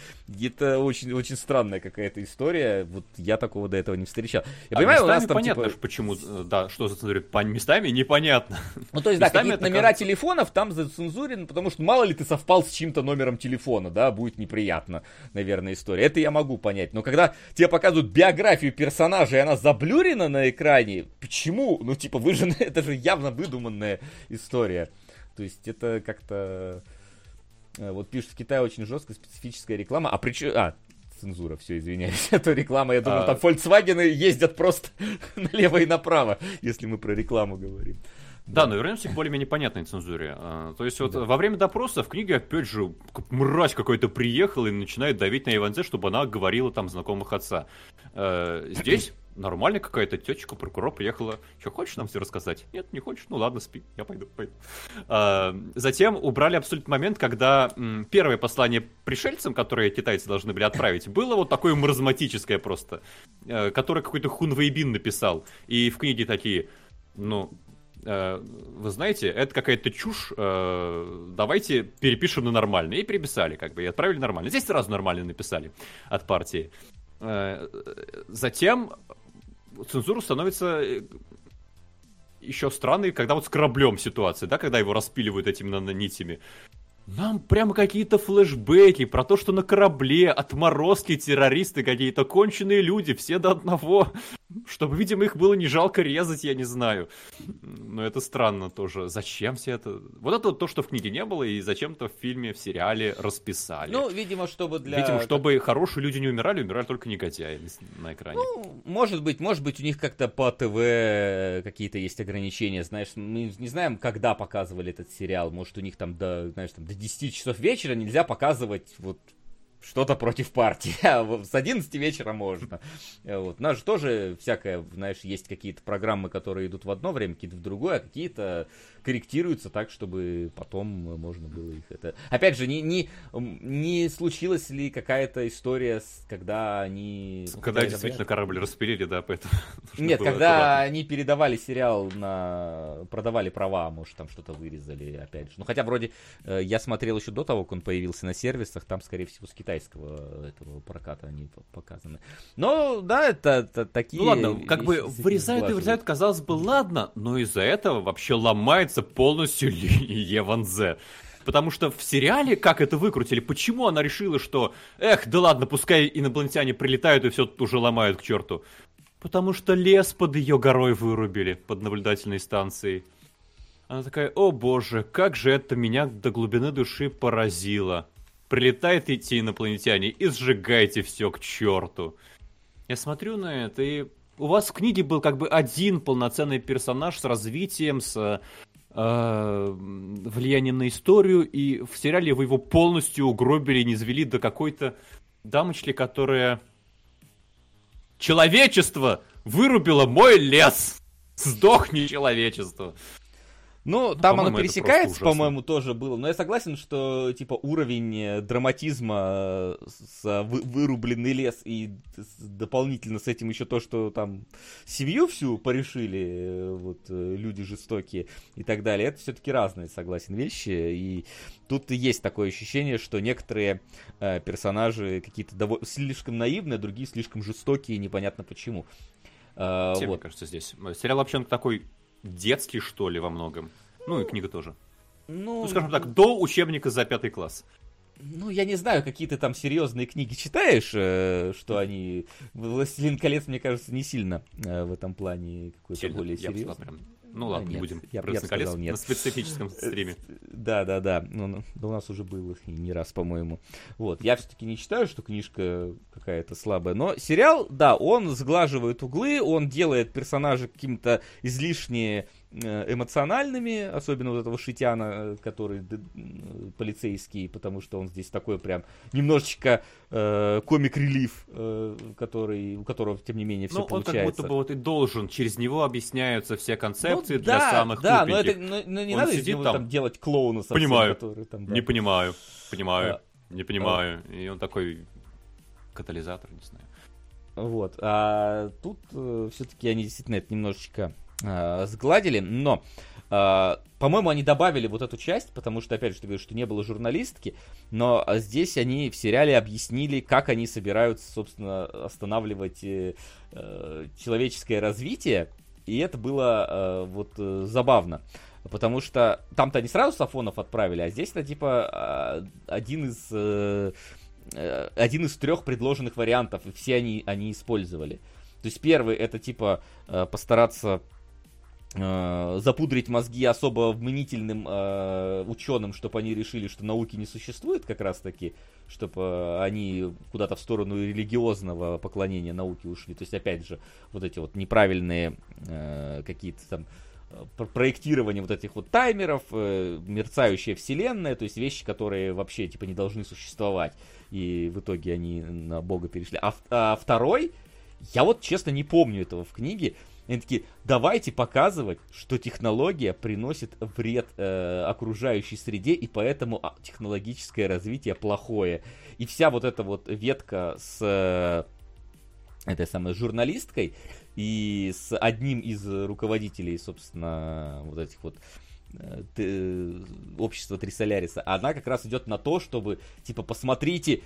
Это очень, очень странная какая-то история. Вот я такого до этого не встречал. Я А понимаю, у нас там понятно, типа... почему, э, да, что зацензурируют. По местами непонятно. Ну, то есть, да, какие-то номера кажется- телефонов там зацензурены, потому что мало ли ты совпал с чьим-то номером телефона, да, будет неприятно, наверное, история. Это я могу понять. Но когда тебе показывают биографию персонажа, и она заблюрена на экране, почему? Ну, типа, вы же, это же явно выдуманная история. То есть, это как-то... э, Вот пишут, в Китае очень жесткая специфическая реклама. А причем... А, цензура, все, извиняюсь. Это реклама, я думал, А. там Volkswagen ездят просто налево и направо, если мы про рекламу говорим. Да, но вернемся к более-менее понятной цензуре. А, то есть вот да. во время допроса в книге, опять же, мразь какой-то приехал и начинает давить на Иванзе, чтобы она говорила там знакомых отца. Э, здесь нормально какая-то тетечка, прокурор приехала. Что, хочешь нам все рассказать? Нет, не хочешь? Ну ладно, спи, я пойду, пойду. А, затем убрали абсолютно момент, когда м, первое послание пришельцам, которые китайцы должны были отправить, было вот такое маразматическое просто, э, которое какой-то Хун Вейбин написал. И в книге такие, ну, Э, вы знаете, это какая-то чушь, э, давайте перепишем на нормальный. И переписали, как бы, и отправили нормально. Здесь сразу нормально написали от партии. Э, затем цензура становится еще странной, когда вот с кораблем ситуация, да, когда его распиливают этими нанитями. Нам прямо какие-то флешбеки про то, что на корабле отморозки, террористы, какие-то конченые люди, все до одного. Чтобы, видимо, их было не жалко резать, я не знаю. Но это странно тоже. Зачем все это? Вот это вот то, что в книге не было, и зачем-то в фильме, в сериале расписали. Ну, видимо, чтобы для... Видимо, чтобы хорошие люди не умирали, умирали только негодяи на экране. Ну, может быть, может быть, у них как-то по ТВ какие-то есть ограничения, знаешь, мы не знаем, когда показывали этот сериал, может, у них там до, знаешь, там, до 10 часов вечера нельзя показывать вот что-то против партии. А с 11 вечера можно. Вот. У нас же тоже всякое, знаешь, есть какие-то программы, которые идут в одно время, какие-то в другое, а какие-то корректируются так, чтобы потом можно было их это... Опять же, не, не, не случилась ли какая-то история, когда они... Когда действительно корабль распилили, да, поэтому... Нет, когда они передавали сериал на... продавали права, может, там что-то вырезали, опять же. Ну, хотя вроде э, я смотрел еще до того, как он появился на сервисах, там, скорее всего, с китайского этого проката они показаны. Но, да, это, это такие... Ну, ладно, как бы вырезают и вырезают, казалось бы, ладно, но из-за этого вообще ломается меняется полностью Еванзе. Потому что в сериале, как это выкрутили, почему она решила, что, эх, да ладно, пускай инопланетяне прилетают и все уже ломают к черту. Потому что лес под ее горой вырубили, под наблюдательной станцией. Она такая, о боже, как же это меня до глубины души поразило. Прилетают эти инопланетяне и сжигайте все к черту. Я смотрю на это, и у вас в книге был как бы один полноценный персонаж с развитием, с э, влиянием на историю, и в сериале вы его полностью угробили, не завели до какой-то дамочки, которая... Человечество вырубило мой лес! Сдохни, человечество! Ну, ну там оно пересекается, по-моему, тоже было. Но я согласен, что типа уровень э, драматизма э, с вы, вырубленный лес и дополнительно с этим еще то, что там семью всю порешили, э, вот люди жестокие и так далее, это все-таки разные, согласен, вещи. И тут есть такое ощущение, что некоторые э, персонажи какие-то довольно слишком наивные, другие слишком жестокие, непонятно почему. Э, Все, вот. мне кажется, здесь. Сериал вообще такой детский, что ли, во многом. Ну, и книга тоже. Ну, ну скажем так, до учебника за пятый класс. Ну, я не знаю, какие ты там серьезные книги читаешь, э, что они... «Властелин колец», мне кажется, не сильно э, в этом плане какой-то более серьезный. Ну ладно, нет, не будем я, я колец нет. на специфическом стриме. Да, да, да. Ну, ну, да у нас уже было не раз, по-моему. Вот. Я все-таки не считаю, что книжка какая-то слабая. Но сериал, да, он сглаживает углы, он делает персонажей каким-то излишне Э, эмоциональными, особенно вот этого Шитяна, э, который полицейский, потому что он здесь такой прям немножечко э, комик-релив, э, который, у которого, тем не менее, все ну, получается. он как будто бы вот и должен, через него объясняются все концепции ну, для да, самых да, но, это, но, но не он надо него там, там делать клоуна совсем, понимаю, который там... Да. Не понимаю, понимаю, а, не понимаю. А. И он такой катализатор, не знаю. Вот. А тут э, все-таки они действительно это немножечко э, сгладили, но, э, по-моему, они добавили вот эту часть, потому что, опять же, ты говоришь, что не было журналистки, но здесь они в сериале объяснили, как они собираются, собственно, останавливать э, э человеческое развитие, и это было э, вот э, забавно. Потому что там-то они сразу Сафонов отправили, а здесь это типа один из э, один из трех предложенных вариантов, и все они, они использовали. То есть первый это типа постараться э, запудрить мозги особо мнительным э, ученым, чтобы они решили, что науки не существует как раз таки, чтобы э, они куда-то в сторону религиозного поклонения науки ушли. То есть, опять же, вот эти вот неправильные э, какие-то там проектирование вот этих вот таймеров, э, мерцающая вселенная, то есть вещи, которые вообще типа не должны существовать. И в итоге они на бога перешли. А, а второй, я вот честно не помню этого в книге. Они такие, давайте показывать, что технология приносит вред э, окружающей среде, и поэтому а, технологическое развитие плохое. И вся вот эта вот ветка с э, этой самой журналисткой и с одним из руководителей, собственно, вот этих вот э, общества Трисоляриса, она как раз идет на то, чтобы, типа, посмотрите,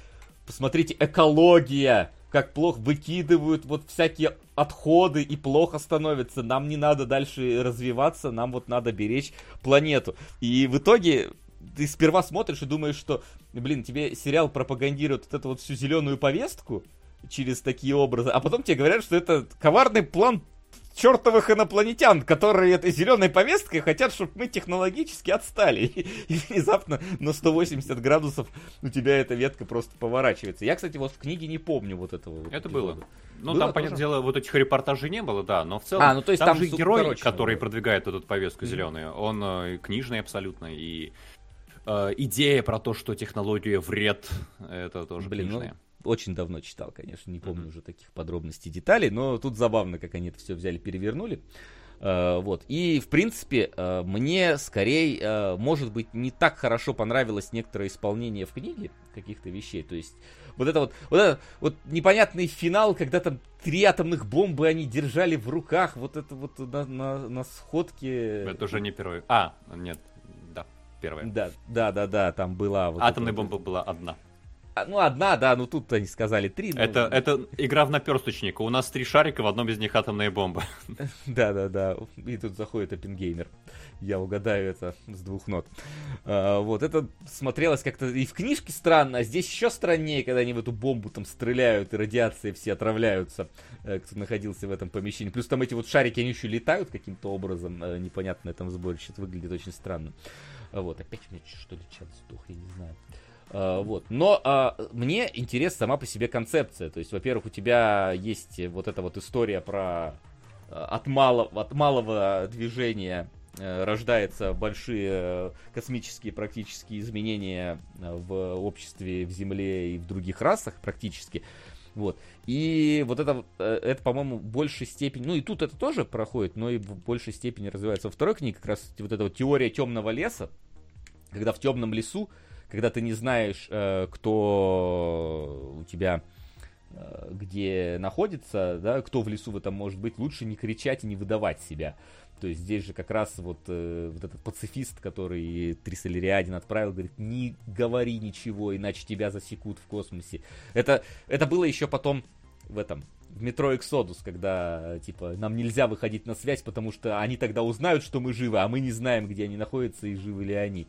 посмотрите, экология, как плохо выкидывают вот всякие отходы и плохо становится. Нам не надо дальше развиваться, нам вот надо беречь планету. И в итоге ты сперва смотришь и думаешь, что, блин, тебе сериал пропагандирует вот эту вот всю зеленую повестку через такие образы, а потом тебе говорят, что это коварный план чертовых инопланетян, которые этой зеленой повесткой хотят, чтобы мы технологически отстали. И, и внезапно на 180 градусов у тебя эта ветка просто поворачивается. Я, кстати, вот в книге не помню вот этого. Вот Это было. Ну, было там, тоже? понятное дело, вот этих репортажей не было, да, но в целом а, ну, то есть там, там же герой, короче, который продвигает эту повестку mm-hmm. зеленую, он э, книжный абсолютно, и э, идея про то, что технология вред, это тоже Блин, ну, книжная. Ну очень давно читал, конечно, не помню mm-hmm. уже таких подробностей, деталей, но тут забавно, как они это все взяли, перевернули. Uh, вот. И, в принципе, uh, мне скорее, uh, может быть, не так хорошо понравилось некоторое исполнение в книге каких-то вещей. То есть, вот это вот, вот, это, вот непонятный финал, когда там три атомных бомбы они держали в руках, вот это вот на, на, на сходке. Это уже не первый. А, нет, да, первая. Да, да, да, да, там была. Вот Атомная бомба вот... была одна. А, ну, одна, да, ну тут они сказали три. Ну... Это, это игра в наперсточника. У нас три шарика, в одном из них атомная бомба. Да, да, да. И тут заходит опенгеймер. Я угадаю это с двух нот. А, вот, это смотрелось как-то и в книжке странно, а здесь еще страннее, когда они в эту бомбу там стреляют, и радиации все отравляются, э, кто находился в этом помещении. Плюс там эти вот шарики, они еще летают каким-то образом, э, непонятно на этом сборище, это выглядит очень странно. Вот, опять у меня что ли чат сдох, я не знаю. Uh, вот. Но uh, мне интересна сама по себе концепция. То есть, во-первых, у тебя есть вот эта вот история про uh, от, малого, от малого движения рождаются большие космические практические изменения в обществе, в Земле и в других расах практически. Вот. И вот это, это, по-моему, в большей степени, ну и тут это тоже проходит, но и в большей степени развивается во второй книге, как раз вот эта вот теория темного леса, когда в темном лесу когда ты не знаешь, э, кто у тебя э, где находится, да, кто в лесу в этом может быть, лучше не кричать и не выдавать себя. То есть здесь же как раз вот, э, вот этот пацифист, который Трисолериадин отправил, говорит, не говори ничего, иначе тебя засекут в космосе. Это, это было еще потом в этом, в метро Эксодус, когда, типа, нам нельзя выходить на связь, потому что они тогда узнают, что мы живы, а мы не знаем, где они находятся и живы ли они.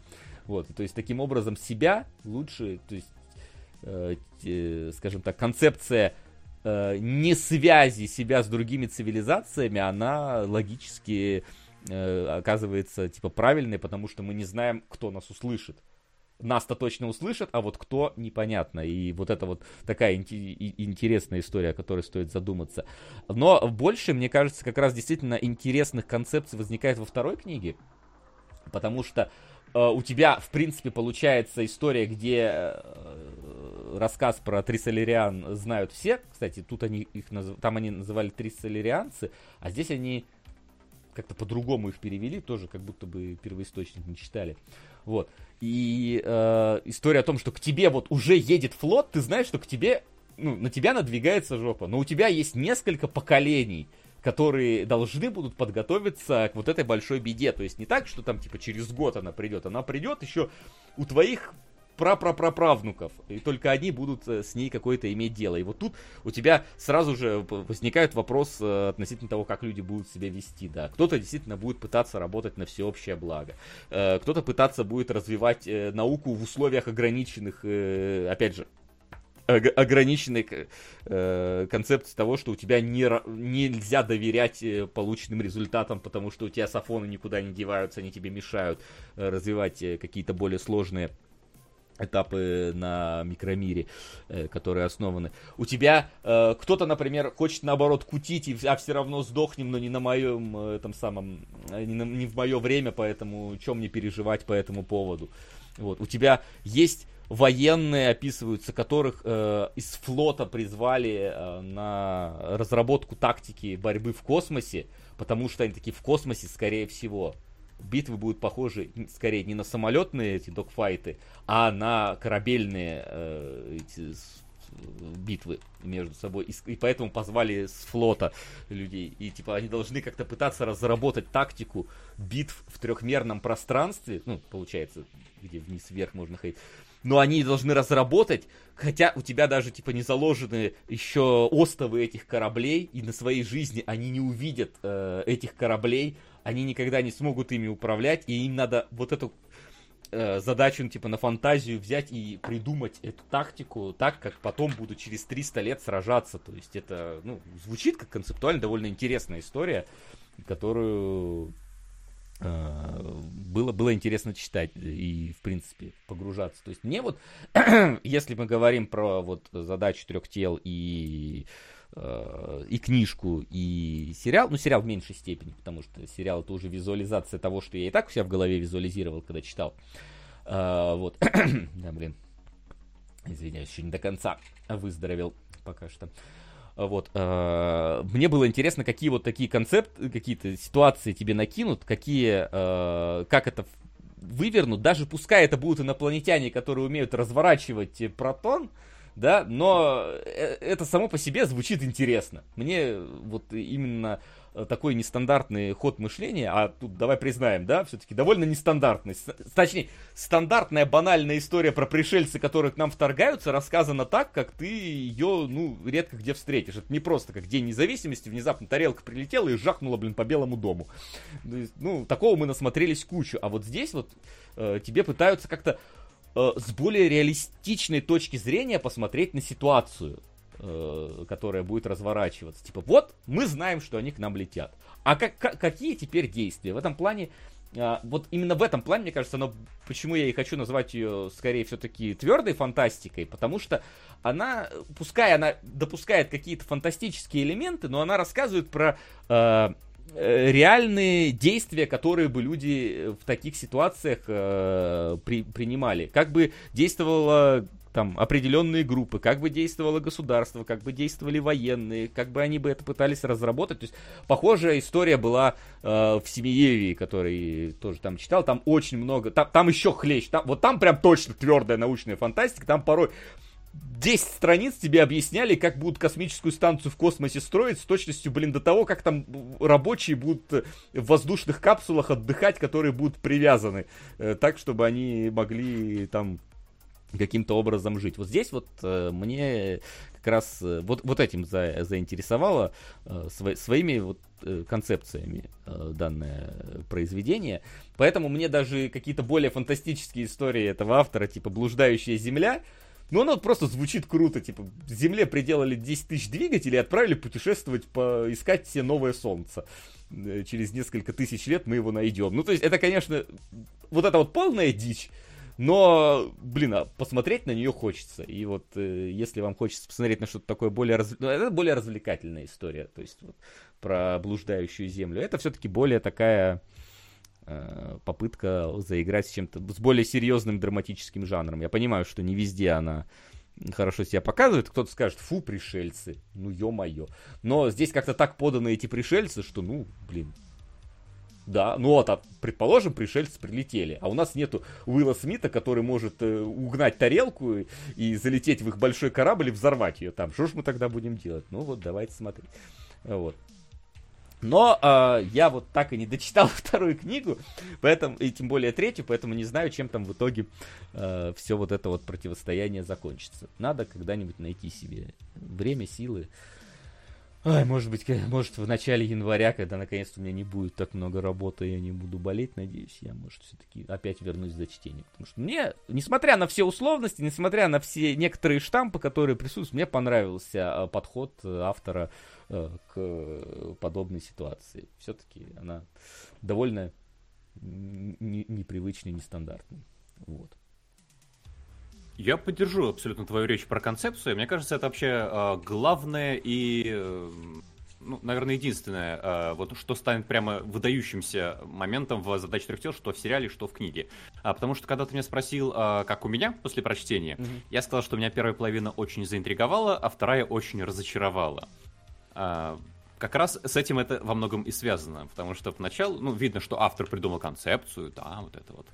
Вот, то есть таким образом себя лучше, то есть, э, э, скажем так, концепция э, не связи себя с другими цивилизациями, она логически э, оказывается типа правильной, потому что мы не знаем, кто нас услышит. Нас-то точно услышат, а вот кто непонятно. И вот это вот такая интересная история, о которой стоит задуматься. Но больше, мне кажется, как раз действительно интересных концепций возникает во второй книге. Потому что у тебя, в принципе, получается история, где э, рассказ про Трисолериан знают все. Кстати, тут они их наз... там они называли Трисолерианцы, а здесь они как-то по-другому их перевели, тоже как будто бы первоисточник не читали. Вот. И э, история о том, что к тебе вот уже едет флот, ты знаешь, что к тебе, ну, на тебя надвигается жопа, но у тебя есть несколько поколений которые должны будут подготовиться к вот этой большой беде. То есть не так, что там типа через год она придет, она придет еще у твоих прапраправнуков, и только они будут э, с ней какое-то иметь дело. И вот тут у тебя сразу же возникает вопрос э, относительно того, как люди будут себя вести, да. Кто-то действительно будет пытаться работать на всеобщее благо, э, кто-то пытаться будет развивать науку в условиях ограниченных, опять же, ограниченной э, концепции того, что у тебя не, нельзя доверять э, полученным результатам, потому что у тебя сафоны никуда не деваются, они тебе мешают э, развивать э, какие-то более сложные этапы на микромире, которые основаны. У тебя э, кто-то, например, хочет наоборот кутить, и, а все равно сдохнем, но не на моем этом самом, не, на, не в мое время, поэтому чем мне переживать по этому поводу. Вот. У тебя есть военные, описываются, которых э, из флота призвали э, на разработку тактики борьбы в космосе, потому что они такие в космосе, скорее всего, битвы будут похожи скорее не на самолетные эти докфайты, а на корабельные э, эти, битвы между собой. И, и поэтому позвали с флота людей. И типа они должны как-то пытаться разработать тактику битв в трехмерном пространстве. Ну, получается, где вниз-вверх можно ходить. Но они должны разработать, хотя у тебя даже типа не заложены еще остовы этих кораблей, и на своей жизни они не увидят э, этих кораблей, они никогда не смогут ими управлять, и им надо вот эту э, задачу, ну, типа, на фантазию взять и придумать эту тактику так, как потом будут через 300 лет сражаться. То есть это, ну, звучит как концептуально довольно интересная история, которую э, было, было интересно читать и, в принципе, погружаться. То есть мне вот, если мы говорим про вот задачу трех тел и и книжку, и сериал. Ну, сериал в меньшей степени, потому что сериал это уже визуализация того, что я и так у себя в голове визуализировал, когда читал. А, вот. да, блин. Извиняюсь, еще не до конца выздоровел пока что. Вот. А, мне было интересно, какие вот такие концепты, какие-то ситуации тебе накинут, какие, а, как это вывернут, даже пускай это будут инопланетяне, которые умеют разворачивать протон, да, но э, это само по себе звучит интересно. Мне вот именно такой нестандартный ход мышления, а тут давай признаем, да, все-таки довольно нестандартный. Точнее, стандартная банальная история про пришельцы, которые к нам вторгаются, рассказана так, как ты ее, ну, редко где встретишь. Это не просто как День независимости, внезапно тарелка прилетела и жахнула, блин, по Белому дому. Ну, такого мы насмотрелись кучу. А вот здесь вот э, тебе пытаются как-то Э, с более реалистичной точки зрения посмотреть на ситуацию, э, которая будет разворачиваться. Типа, вот мы знаем, что они к нам летят. А как, как, какие теперь действия? В этом плане, э, вот именно в этом плане, мне кажется, оно, почему я и хочу назвать ее скорее все-таки твердой фантастикой, потому что она, пускай она допускает какие-то фантастические элементы, но она рассказывает про реальные действия, которые бы люди в таких ситуациях э, при, принимали. Как бы действовала там определенные группы, как бы действовало государство, как бы действовали военные, как бы они бы это пытались разработать. То есть похожая история была э, в Семиеве, который тоже там читал. Там очень много, там, там еще хлещ, там, вот там прям точно твердая научная фантастика, там порой 10 страниц тебе объясняли, как будут космическую станцию в космосе строить с точностью, блин, до того, как там рабочие будут в воздушных капсулах отдыхать, которые будут привязаны, э, так, чтобы они могли там каким-то образом жить. Вот здесь вот э, мне как раз э, вот, вот этим за, заинтересовало э, сво, своими вот э, концепциями э, данное произведение. Поэтому мне даже какие-то более фантастические истории этого автора, типа «Блуждающая земля», ну, оно просто звучит круто, типа, Земле приделали 10 тысяч двигателей и отправили путешествовать, поискать все новое Солнце. Э, через несколько тысяч лет мы его найдем. Ну, то есть, это, конечно, вот это вот полная дичь, но, блин, а посмотреть на нее хочется. И вот, э, если вам хочется посмотреть на что-то такое более... Раз... Ну, это более развлекательная история, то есть, вот, про блуждающую Землю. Это все-таки более такая попытка заиграть с чем-то, с более серьезным драматическим жанром. Я понимаю, что не везде она хорошо себя показывает. Кто-то скажет, фу, пришельцы, ну ё-моё. Но здесь как-то так поданы эти пришельцы, что, ну, блин, да, ну вот, а, предположим, пришельцы прилетели, а у нас нету Уилла Смита, который может э, угнать тарелку и, и залететь в их большой корабль и взорвать ее там. Что ж мы тогда будем делать? Ну вот, давайте смотреть. Вот. Но э, я вот так и не дочитал вторую книгу, поэтому, и тем более третью, поэтому не знаю, чем там в итоге э, все вот это вот противостояние закончится. Надо когда-нибудь найти себе время, силы. Ой, может быть, может в начале января, когда наконец-то у меня не будет так много работы, я не буду болеть, надеюсь, я, может, все-таки опять вернусь за чтение. Потому что мне, несмотря на все условности, несмотря на все некоторые штампы, которые присутствуют, мне понравился подход автора Э, к подобной ситуации. Все-таки она довольно непривычной, нестандартной. Вот. Я поддержу абсолютно твою речь про концепцию. Мне кажется, это вообще э, главное и, э, ну, наверное, единственное, э, вот что станет прямо выдающимся моментом в задаче трех тел, что в сериале, что в книге. А, потому что когда ты меня спросил, э, как у меня после прочтения, mm-hmm. я сказал, что меня первая половина очень заинтриговала, а вторая очень разочаровала. Э, как раз с этим это во многом и связано, потому что поначалу, ну, видно, что автор придумал концепцию, да, вот это вот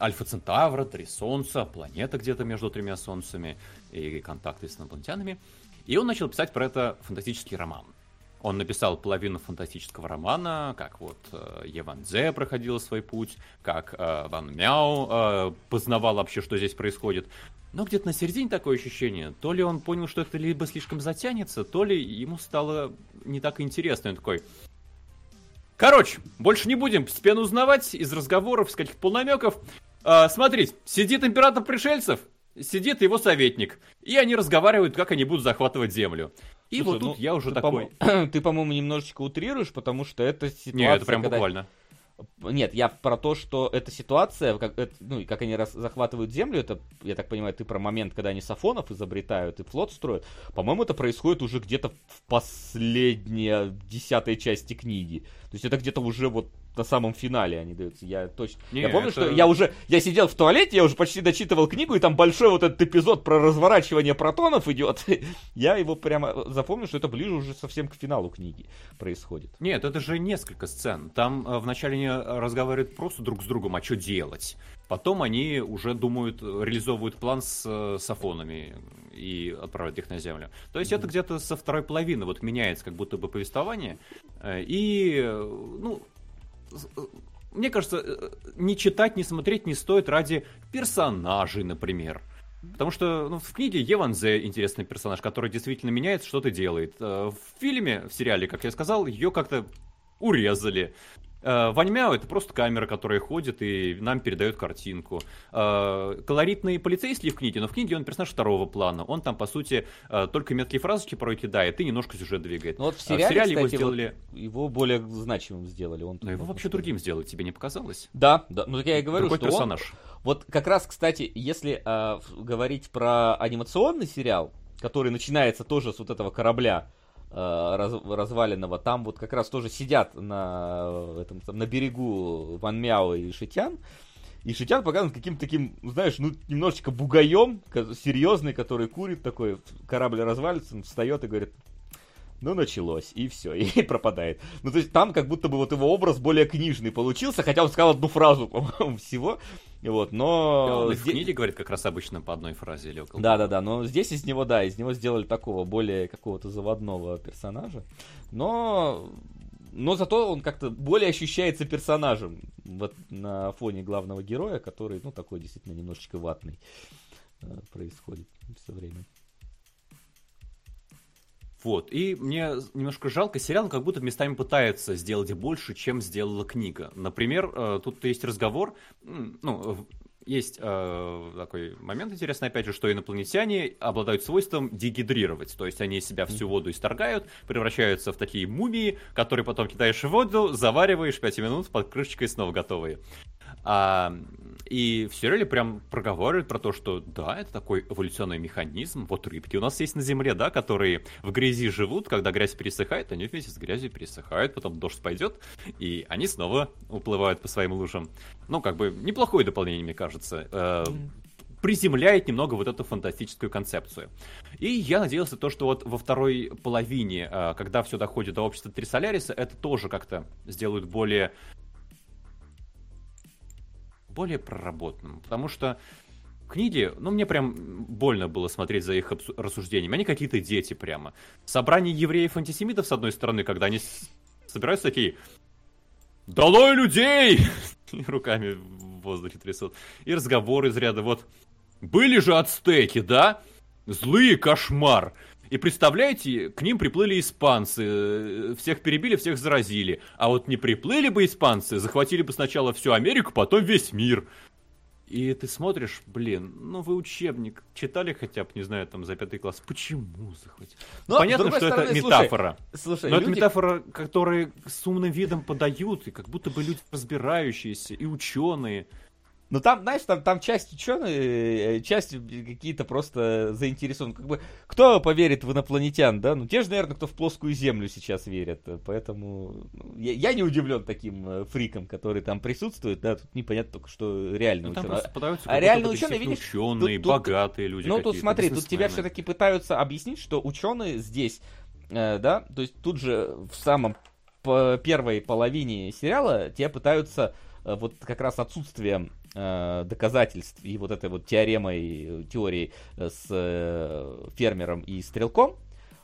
Альфа Центавра, три Солнца, планета где-то между тремя Солнцами и контакты с инопланетянами. И он начал писать про это фантастический роман. Он написал половину фантастического романа, как вот э, Еван Зе проходил свой путь, как э, Ван Мяу э, познавал вообще, что здесь происходит. Но где-то на середине такое ощущение, то ли он понял, что это либо слишком затянется, то ли ему стало не так интересно. Он такой, Короче, больше не будем постепенно узнавать из разговоров, из каких-то полнамеков. А, смотрите, сидит император пришельцев, сидит его советник, и они разговаривают, как они будут захватывать землю. И Слушай, вот тут ну, я уже ты, такой... По ты, по-моему, немножечко утрируешь, потому что это ситуация... Нет, это прям когда... буквально. Нет, я про то, что эта ситуация, как, это, ну, как они раз, захватывают землю, это, я так понимаю, ты про момент, когда они сафонов изобретают и флот строят. По-моему, это происходит уже где-то в последней десятой части книги. То есть это где-то уже вот на самом финале они даются. Я точно. Не, я помню, это... что я уже. Я сидел в туалете, я уже почти дочитывал книгу, и там большой вот этот эпизод про разворачивание протонов идет. я его прямо запомнил, что это ближе уже совсем к финалу книги происходит. Нет, это же несколько сцен. Там э, вначале они разговаривают просто друг с другом, а что делать. Потом они уже думают, реализовывают план с э, сафонами и отправляют их на землю. То есть mm-hmm. это где-то со второй половины вот меняется как будто бы повествование. Э, и, ну, мне кажется, э, не читать, не смотреть не стоит ради персонажей, например. Потому что ну, в книге Еван Зе интересный персонаж, который действительно меняет, что-то делает. В фильме, в сериале, как я сказал, ее как-то урезали. Э, Вань Мяо это просто камера, которая ходит и нам передает картинку. Э, колоритный полицейский в книге, но в книге он персонаж второго плана. Он там, по сути, э, только меткие фразочки порой кидает и немножко сюжет двигает. Ну вот в сериале, в сериале кстати, его сделали... Его более значимым сделали. Он но его вообще другим сделали, тебе не показалось? Да, да. Ну так я и говорю, Другой что персонаж. Он... Вот как раз, кстати, если э, говорить про анимационный сериал, который начинается тоже с вот этого корабля, раз, разваленного, там вот как раз тоже сидят на, этом, там, на берегу Ван Мяо и Шитян, и Шитян показан каким-то таким, знаешь, ну, немножечко бугаем, серьезный, который курит такой, корабль развалится, он встает и говорит, ну, началось, и все, и пропадает. Ну, то есть там как будто бы вот его образ более книжный получился, хотя он сказал одну фразу, по-моему, всего, вот, но... Он в книге говорит как раз обычно по одной фразе или около Да-да-да, но здесь из него, да, из него сделали такого более какого-то заводного персонажа, но... Но зато он как-то более ощущается персонажем вот на фоне главного героя, который, ну, такой действительно немножечко ватный э, происходит все время. Вот, и мне немножко жалко, сериал как будто местами пытается сделать больше, чем сделала книга. Например, э, тут есть разговор, ну, есть э, такой момент интересный, опять же, что инопланетяне обладают свойством дегидрировать, то есть они из себя всю воду исторгают, превращаются в такие мумии, которые потом кидаешь в воду, завариваешь 5 минут под крышечкой снова готовые. А, и в сериале прям проговаривают про то, что да, это такой эволюционный механизм. Вот рыбки у нас есть на Земле, да, которые в грязи живут, когда грязь пересыхает, они вместе с грязью пересыхают, потом дождь пойдет, и они снова уплывают по своим лужам. Ну, как бы неплохое дополнение, мне кажется. Э, приземляет немного вот эту фантастическую концепцию. И я надеялся то, что вот во второй половине, э, когда все доходит до общества Трисоляриса, это тоже как-то сделают более более проработанным. Потому что книги, ну, мне прям больно было смотреть за их рассуждениями. Они какие-то дети прямо. Собрание евреев-антисемитов, с одной стороны, когда они собираются такие «Долой людей!» и руками в воздухе трясут. И разговор из ряда вот «Были же ацтеки, да? Злые кошмар!» И представляете, к ним приплыли испанцы, э, всех перебили, всех заразили. А вот не приплыли бы испанцы, захватили бы сначала всю Америку, потом весь мир. И ты смотришь, блин, ну вы учебник читали хотя бы, не знаю, там за пятый класс. Почему захватили? Но, Понятно, что стороны, это метафора. Слушай, слушай, но люди... это метафора, которую с умным видом подают, и как будто бы люди разбирающиеся, и ученые. Ну там, знаешь, там, там часть ученые, э, часть какие-то просто заинтересованы. Как бы, кто поверит в инопланетян, да? Ну, те же, наверное, кто в плоскую землю сейчас верят. Поэтому ну, я, я не удивлен таким э, фриком, который там присутствует, да, тут непонятно только, что реально ну, ученые. А реально ученые, видишь, ученые, тут, богатые люди. Ну, тут смотри, тут тебя все-таки пытаются объяснить, что ученые здесь, э, да, то есть тут же в самом по первой половине сериала тебя пытаются э, вот как раз отсутствием э, доказательств и вот этой вот теоремой, теорией э, с э, фермером и стрелком,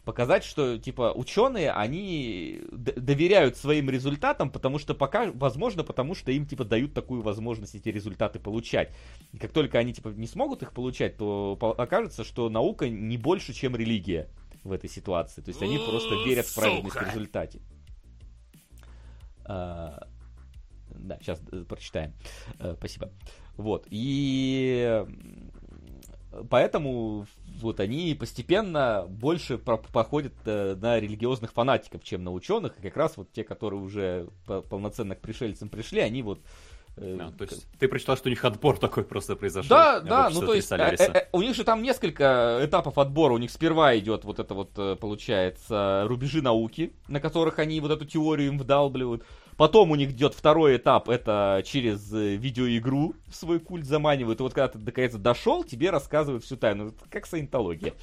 показать, что, типа, ученые, они доверяют своим результатам, потому что пока, возможно, потому что им, типа, дают такую возможность эти результаты получать. И как только они, типа, не смогут их получать, то окажется, что наука не больше, чем религия в этой ситуации. То есть они просто верят в правильность в результате. А, да, сейчас э, прочитаем. Э, спасибо. Вот. И поэтому вот они постепенно больше походят э, на религиозных фанатиков, чем на ученых. И как раз вот те, которые уже полноценно к пришельцам пришли, они вот а, то есть ты прочитал, что у них отбор такой просто произошел? Да, да, ну то есть у них же там несколько этапов отбора. У них сперва идет вот это вот, получается, рубежи науки, на которых они вот эту теорию им вдалбливают. Потом у них идет второй этап, это через э, видеоигру в свой культ заманивают. И вот когда ты наконец дошел, тебе рассказывают всю тайну. Как саентология.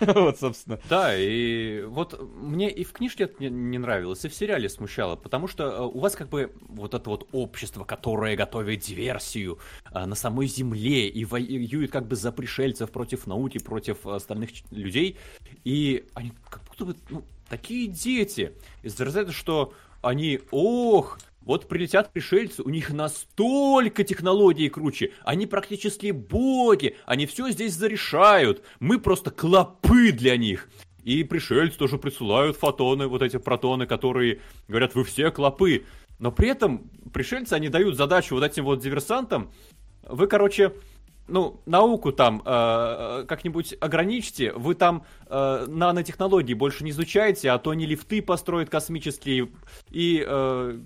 Вот, собственно. Да, и вот мне и в книжке это не нравилось, и в сериале смущало, потому что э, у вас как бы вот это вот общество, которое готовит диверсию э, на самой земле и воюет как бы за пришельцев против науки, против остальных людей, и они как будто бы, ну, такие дети. Из-за этого, что они, ох, вот прилетят пришельцы, у них настолько технологии круче, они практически боги, они все здесь зарешают, мы просто клопы для них. И пришельцы тоже присылают фотоны, вот эти протоны, которые говорят, вы все клопы. Но при этом пришельцы, они дают задачу вот этим вот диверсантам, вы, короче, ну, науку там э, как-нибудь ограничьте, вы там э, нанотехнологии больше не изучаете, а то они лифты построят космические, и э,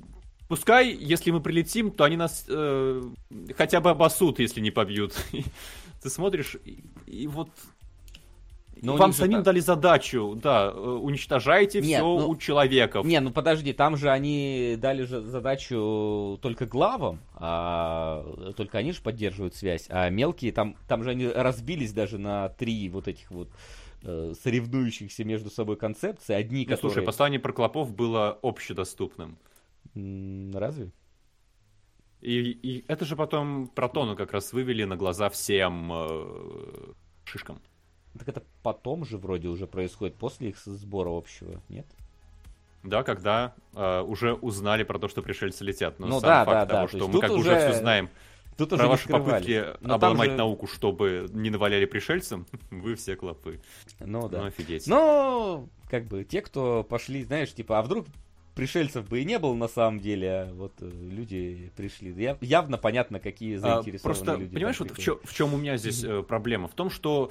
пускай, если мы прилетим, то они нас э, хотя бы обосут, если не побьют. Ты смотришь, и, и вот но Вам самим так... дали задачу, да, э, уничтожайте Нет, все ну, у человеков. Не, ну подожди, там же они дали же задачу только главам, а только они же поддерживают связь, а мелкие там, там же они разбились даже на три вот этих вот э, соревнующихся между собой концепции. Одни, ну, которые... Слушай, послание про клопов было общедоступным. Разве? И, и это же потом протону как раз вывели на глаза всем э, шишкам. Так это потом же вроде уже происходит, после их сбора общего, нет? Да, когда э, уже узнали про то, что пришельцы летят. Но ну, сам да, факт да, того, да. что мы как уже все знаем тут про ваши попытки Но обломать же... науку, чтобы не наваляли пришельцам, вы все клопы. Ну да. Ну офигеть. Ну, как бы, те, кто пошли, знаешь, типа, а вдруг пришельцев бы и не было на самом деле, а вот э, люди пришли. Я, явно понятно, какие заинтересованные а, просто, люди. Понимаешь, вот в чем, в чем у меня здесь э, проблема? В том, что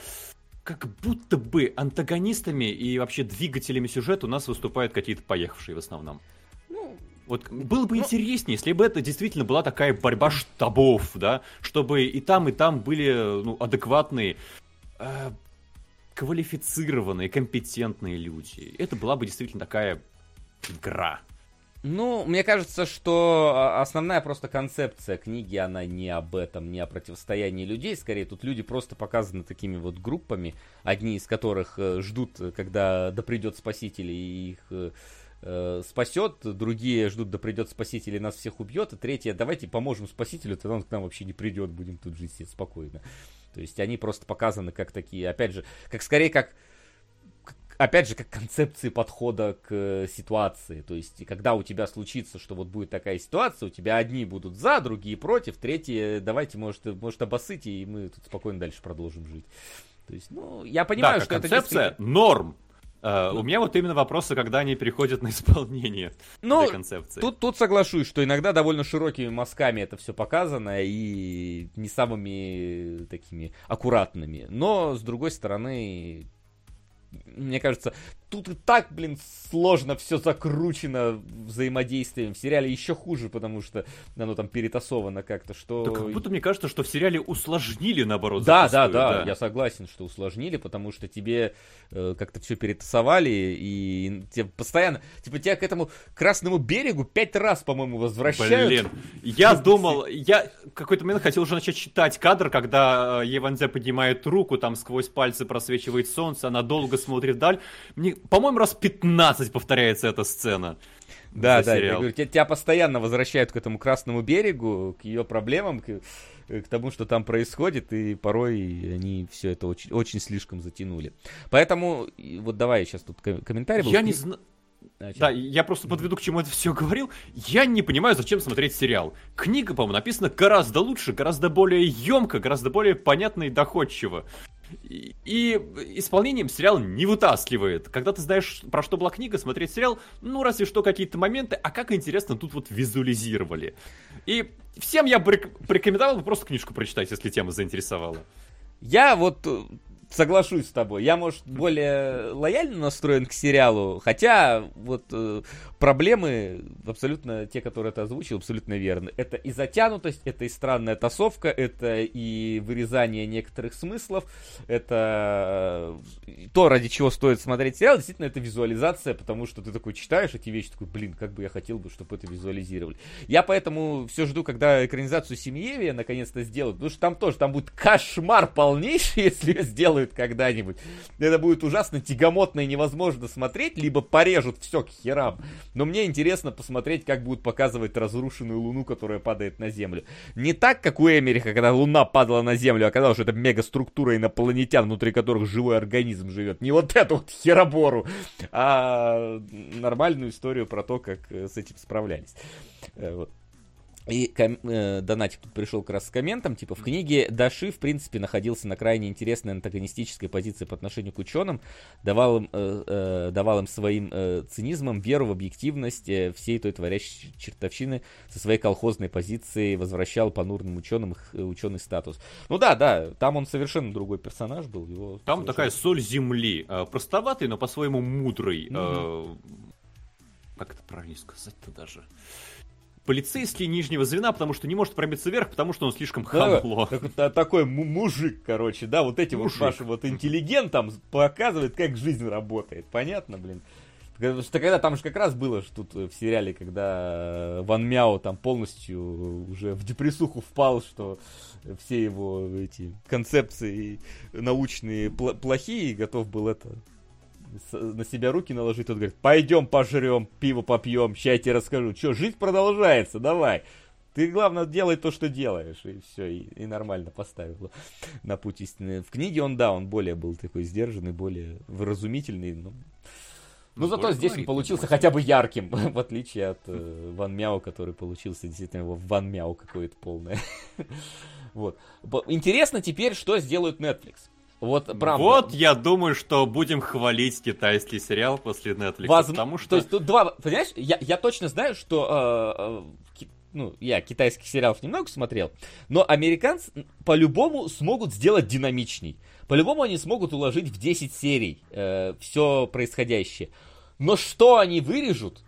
как будто бы антагонистами и вообще двигателями сюжета у нас выступают какие-то поехавшие в основном. Ну, вот было бы ну, интереснее, если бы это действительно была такая борьба штабов, да, чтобы и там, и там были ну, адекватные, э, квалифицированные, компетентные люди. Это была бы действительно такая игра. Ну, мне кажется, что а, основная просто концепция книги, она не об этом, не о противостоянии людей. Скорее, тут люди просто показаны такими вот группами, одни из которых э, ждут, когда да придет спаситель и их э, э, спасет, другие ждут, да придет спаситель и нас всех убьет, и третье, давайте поможем спасителю, тогда он к нам вообще не придет, будем тут жить спокойно. То есть они просто показаны как такие, опять же, как скорее как опять же, как концепции подхода к э, ситуации. То есть, когда у тебя случится, что вот будет такая ситуация, у тебя одни будут за, другие против, третьи, давайте, может, может обоссыть, и мы тут спокойно дальше продолжим жить. То есть, ну, я понимаю, да, что концепция это норм. Uh, ну, у меня вот именно вопросы, когда они переходят на исполнение ну, этой концепции. Тут, тут соглашусь, что иногда довольно широкими мазками это все показано и не самыми такими аккуратными. Но, с другой стороны, мне кажется, тут и так, блин, сложно все закручено взаимодействием. В сериале еще хуже, потому что оно там перетасовано как-то, что... Да как будто мне кажется, что в сериале усложнили, наоборот, Да, да, да, да, я согласен, что усложнили, потому что тебе э, как-то все перетасовали, и тебе постоянно... Типа тебя к этому Красному берегу пять раз, по-моему, возвращают. Блин, я думал, я какой-то момент хотел уже начать читать кадр, когда э, Еванзе поднимает руку, там сквозь пальцы просвечивает солнце, она долго смотрит вдаль. Мне, по-моему, раз 15 повторяется эта сцена. Да, да, сериал. я говорю, тебя, тебя постоянно возвращают к этому Красному берегу, к ее проблемам, к, к тому, что там происходит, и порой они все это очень, очень слишком затянули. Поэтому, вот давай сейчас тут комментарий был. Я не знаю. Да, я просто подведу, к чему это все говорил. Я не понимаю, зачем смотреть сериал. Книга, по-моему, написана гораздо лучше, гораздо более емко, гораздо более понятно и доходчиво. И, и исполнением сериал не вытаскивает. Когда ты знаешь, про что была книга, смотреть сериал, ну, разве что какие-то моменты, а как интересно тут вот визуализировали. И всем я бы порекомендовал просто книжку прочитать, если тема заинтересовала. Я вот э, соглашусь с тобой. Я, может, более лояльно настроен к сериалу, хотя вот э, проблемы абсолютно те, которые ты озвучил, абсолютно верны. Это и затянутость, это и странная тасовка, это и вырезание некоторых смыслов, это э, то, ради чего стоит смотреть сериал, действительно, это визуализация, потому что ты такой читаешь эти вещи, такой, блин, как бы я хотел бы, чтобы это визуализировали. Я поэтому все жду, когда экранизацию Семьевия наконец-то сделают, потому что там тоже, там будет кошмар полнейший, если ее сделают когда-нибудь. Это будет ужасно тягомотно и невозможно смотреть, либо порежут все к херам. Но мне интересно посмотреть, как будут показывать разрушенную Луну, которая падает на Землю. Не так, как у Эмериха, когда Луна падала на Землю, оказалось, что это мегаструктура инопланетян, внутри которых живой организм живет. Не вот эту вот херобору, а нормальную историю про то, как э, с этим справлялись. Э, вот. И ком- э, Донатик тут пришел как раз с комментом, типа, в книге Даши, в принципе, находился на крайне интересной антагонистической позиции по отношению к ученым, давал им, э, э, давал им своим э, цинизмом веру в объективность э, всей той творящей чертовщины со своей колхозной позиции, возвращал понурным ученым их э, ученый статус. Ну да, да, там он совершенно другой персонаж был. Его там совершенно... такая соль земли, э, простоватый, но по-своему мудрый. Mm-hmm. Э, как это правильно сказать-то даже? Полицейский нижнего звена, потому что не может пробиться вверх, потому что он слишком хамло. Да, такой мужик, короче, да, вот этим мужик. вот вашим вот интеллигентам показывает, как жизнь работает. Понятно, блин? Потому что когда там же как раз было что тут в сериале, когда Ван Мяо там полностью уже в депрессуху впал, что все его эти концепции научные плохие, готов был это на себя руки наложить, тот говорит, пойдем пожрем, пиво попьем, сейчас я тебе расскажу. Что, жизнь продолжается, давай. Ты, главное, делай то, что делаешь, и все, и, и нормально поставил на путь истины. В книге он, да, он более был такой сдержанный, более выразумительный, но... Ну, зато здесь он получился хотя бы ярким, в отличие от э, Ван Мяо, который получился действительно его Ван Мяо какое-то полное. вот. Интересно теперь, что сделают Netflix. Вот, правда. Вот я думаю, что будем хвалить китайский сериал после Netflix. Воз... Потому что... То есть тут два... Понимаешь, я, я точно знаю, что... Э, э, ну, я китайских сериалов немного смотрел, но американцы по-любому смогут сделать динамичней. По-любому они смогут уложить в 10 серий э, все происходящее. Но что они вырежут,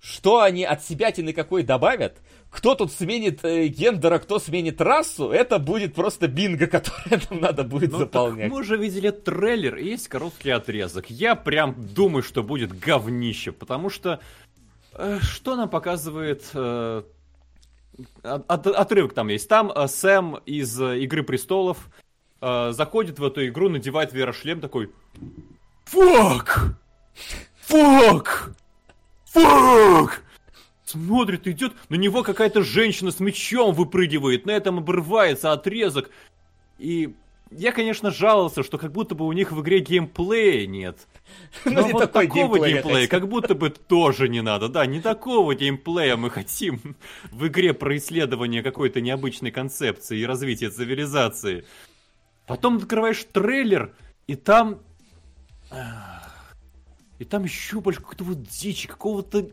что они от себя тины какой добавят, кто тут сменит э, гендера, кто сменит расу, это будет просто бинго, которое нам надо будет ну, заполнять. мы уже видели трейлер, и есть короткий отрезок. Я прям думаю, что будет говнище, потому что э, что нам показывает э, от, отрывок там есть. Там э, Сэм из э, Игры престолов э, заходит в эту игру, надевает VR-шлем такой. Фак! Фак! Фак! Смотрит, идет, на него какая-то женщина с мечом выпрыгивает, на этом обрывается отрезок. И я, конечно, жаловался, что как будто бы у них в игре геймплея нет. Но ну, вот такого геймплея, геймплея как будто бы тоже не надо. Да, не такого геймплея мы хотим в игре про исследование какой-то необычной концепции и развитие цивилизации. Потом открываешь трейлер, и там... И там еще больше какой-то вот дичи, какого-то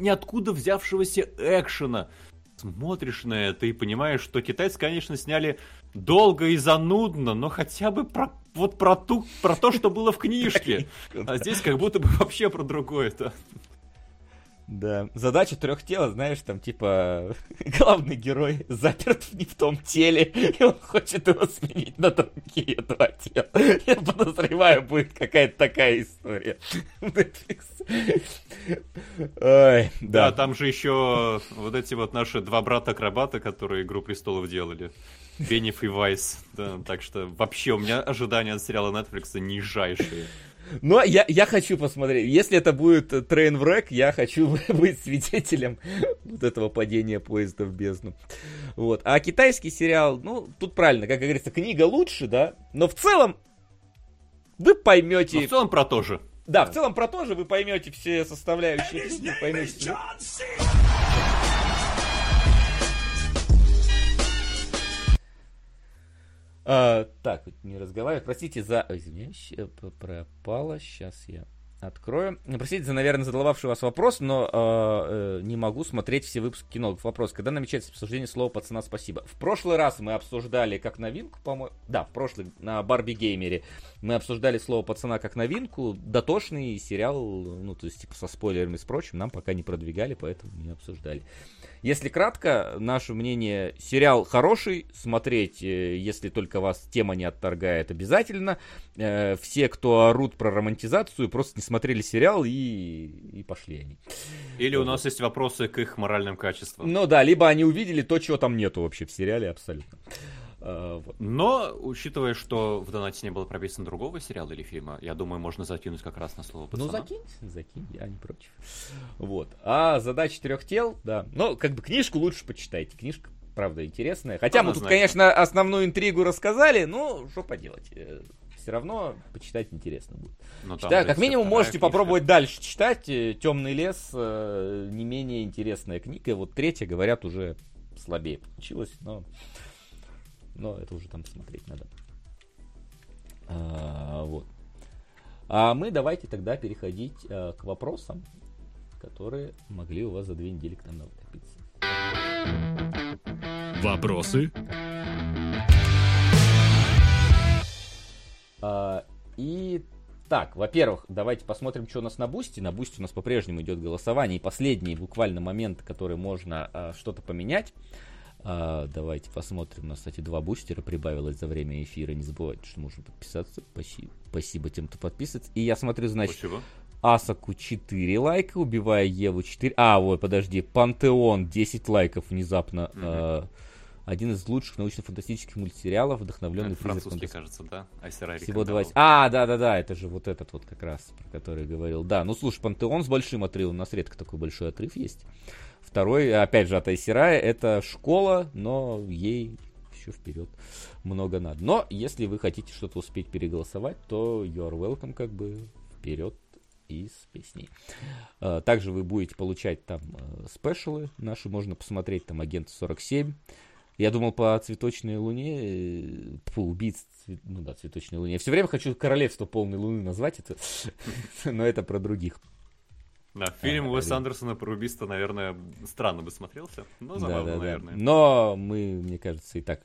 ниоткуда взявшегося экшена. Смотришь на это и понимаешь, что китайцы, конечно, сняли долго и занудно, но хотя бы про вот про, ту, про то, что было в книжке. А здесь как будто бы вообще про другое-то. Да. Задача трех тел, знаешь, там типа главный герой заперт не в том теле, и он хочет его сменить на другие два тела. Я подозреваю, будет какая-то такая история. Ой, да. да, там же еще вот эти вот наши два брата-акробата, которые Игру Престолов делали. Бенеф и Вайс. Да, так что вообще у меня ожидания от сериала Netflix нижайшие. Но я, я хочу посмотреть. Если это будет трейн врек, я хочу быть свидетелем вот этого падения поезда в бездну. Вот. А китайский сериал, ну, тут правильно, как говорится, книга лучше, да, но в целом вы поймете... Но в целом про то же. Да, в целом про то же вы поймете все составляющие книги, поймете... А, так, не разговаривать. Простите за... Извиняюсь, э, пропало. Сейчас я открою. Простите за, наверное, задолбавший вас вопрос, но э, э, не могу смотреть все выпуски кинологов. Вопрос, когда намечается обсуждение слова «пацана, спасибо»? В прошлый раз мы обсуждали как новинку, по-моему... Да, в прошлый, на Барби Геймере, мы обсуждали слово «пацана» как новинку. Дотошный сериал, ну, то есть, типа, со спойлерами и с прочим, нам пока не продвигали, поэтому не обсуждали. Если кратко, наше мнение, сериал хороший, смотреть, э, если только вас тема не отторгает, обязательно. Э, все, кто орут про романтизацию, просто не смотрели сериал и, и пошли они. Или вот. у нас есть вопросы к их моральным качествам. Ну да, либо они увидели то, чего там нету вообще в сериале абсолютно. А, Но, учитывая, что в донате не было прописано другого сериала или фильма, я думаю, можно закинуть как раз на слово пацана. Ну, закинь, закинь, я не против. Вот. А задача трех тел, да. Ну, как бы книжку лучше почитайте. Книжка, правда, интересная. Хотя мы тут, конечно, основную интригу рассказали, но что поделать. Э, Все равно почитать интересно будет. Ну, Читаю, как минимум можете книжка. попробовать дальше читать. Э, Темный лес э, не менее интересная книга. Вот третья, говорят, уже слабее получилась, но но это уже там смотреть надо. А, вот. А мы давайте тогда переходить а, к вопросам, которые могли у вас за две недели к нам накопиться. Вопросы? И так, во-первых, давайте посмотрим, что у нас на Бусти. На Бусти у нас по-прежнему идет голосование. И последний буквально момент, который можно а, что-то поменять. А, давайте посмотрим. У нас, кстати, два бустера прибавилось за время эфира. Не забывайте, что можно подписаться. Спасибо, спасибо тем, кто подписывается. И я смотрю, значит, Спасибо. Асока 4 лайка, убивая Еву 4. А, вот, подожди, Пантеон 10 лайков внезапно. Угу. А, один из лучших научно-фантастических мультсериалов, вдохновленный французский, кажется, да? Айсера Всего 20. А, да-да-да, это же вот этот вот как раз, про который говорил. Да, ну слушай, Пантеон с большим отрывом, у нас редко такой большой отрыв есть. Второй, опять же, от Айсирая, это школа, но ей еще вперед много надо. Но если вы хотите что-то успеть переголосовать, то you are welcome, как бы вперед и с песней. А, также вы будете получать там э, спешалы наши, можно посмотреть там Агент 47. Я думал по цветочной луне, э, по убийц, ну да, цветочной луне. Я все время хочу королевство полной луны назвать это, но это про других. Да, фильм а, Уэс Андерсона про убийство, наверное, странно бы смотрелся, но забавно, да, да, наверное. Да. Но мы, мне кажется, и так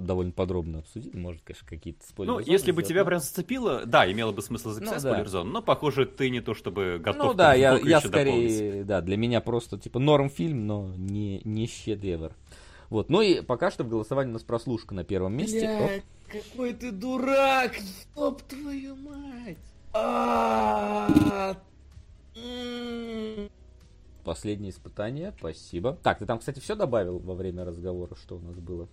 довольно подробно обсудили. Может, конечно, какие-то спойлеры. Ну, если бы тебя прям зацепило, да, имело бы смысл записать ну, спойлер зон, но, похоже, ты не то чтобы готов. Ну да, я, я скорее, дополнить. да, для меня просто типа норм фильм, но не, не шедевр. Вот, ну и пока что в голосовании у нас прослушка на первом месте. Блядь, какой ты дурак! Стоп, твою мать! А, Последнее испытание, спасибо. Так, ты там, кстати, все добавил во время разговора, что у нас было?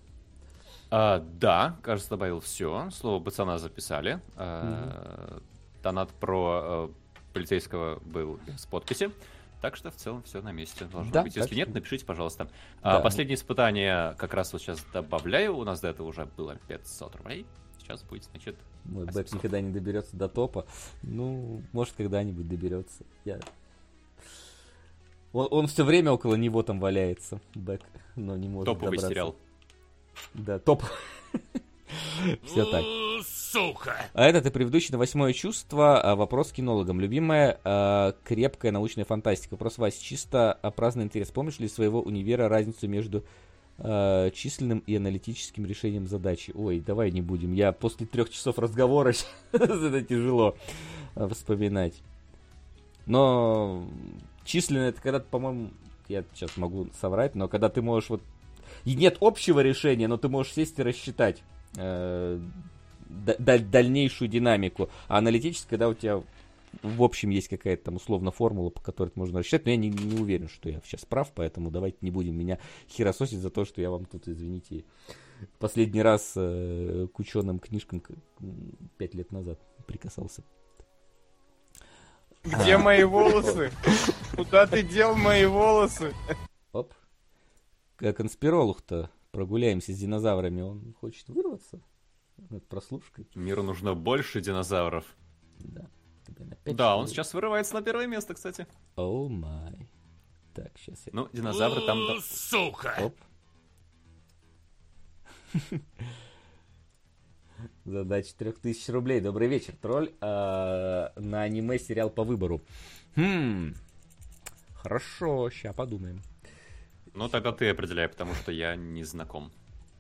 А, да, кажется, добавил все. Слово пацана записали. А, угу. Донат про а, полицейского был с подписи. Так что в целом все на месте должно да, быть. Если так... нет, напишите, пожалуйста. Да. А, последнее испытание как раз вот сейчас добавляю. У нас до этого уже было 500 рублей. Сейчас будет, значит, Мой бэк никогда не доберется до топа. Ну, может, когда-нибудь доберется. Я... Он, он все время около него там валяется, бэк, но не может Топовый добраться. сериал. Да, топ. Все так. Сука! А это ты предыдущий на восьмое чувство. А вопрос кинологам. Любимая а, крепкая научная фантастика. Вопрос Вася. Чисто праздный интерес. Помнишь ли своего универа разницу между численным и аналитическим решением задачи. Ой, давай не будем. Я после трех часов разговора это тяжело вспоминать. Но численно это когда, по-моему, я сейчас могу соврать, но когда ты можешь вот... И нет общего решения, но ты можешь сесть и рассчитать дальнейшую динамику. А аналитически, когда у тебя в общем есть какая-то там условно формула, по которой это можно рассчитать, но я не, не уверен, что я сейчас прав, поэтому давайте не будем меня херососить за то, что я вам тут, извините, последний раз э, к ученым книжкам пять лет назад прикасался. Где мои волосы? Куда ты дел мои волосы? Оп. Конспиролог-то прогуляемся с динозаврами, он хочет вырваться над прослушкой. Миру нужно больше динозавров. Да. Да, он сейчас вырывается на первое место, кстати. О май. Так, сейчас я... Ну, динозавры там... Сука! Оп. Задача 3000 рублей. Добрый вечер, тролль. А, на аниме сериал по выбору. Хм. Хорошо, сейчас подумаем. Ну, тогда ты определяй, потому что я не знаком.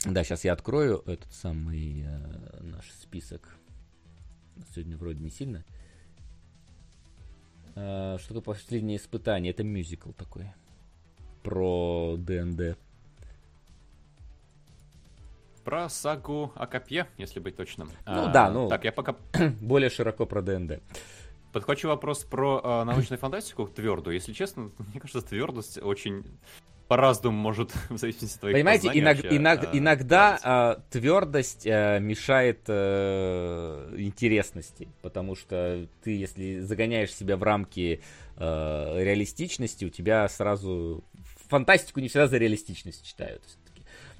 Да, сейчас я открою этот самый э, наш список. Сегодня вроде не сильно. Э, что-то последнее испытание. Это мюзикл такой. Про ДНД. Про сагу о копье, если быть точным. Ну а, да, ну... Так, я пока... более широко про ДНД. Подхвачу вопрос про э, научную фантастику твердую. Если честно, мне кажется, твердость очень по-разному может, в зависимости от твоих Понимаете, иног, вообще, иног, а, иногда а, твердость а, мешает а, интересности, потому что ты, если загоняешь себя в рамки а, реалистичности, у тебя сразу фантастику не всегда за реалистичность читают.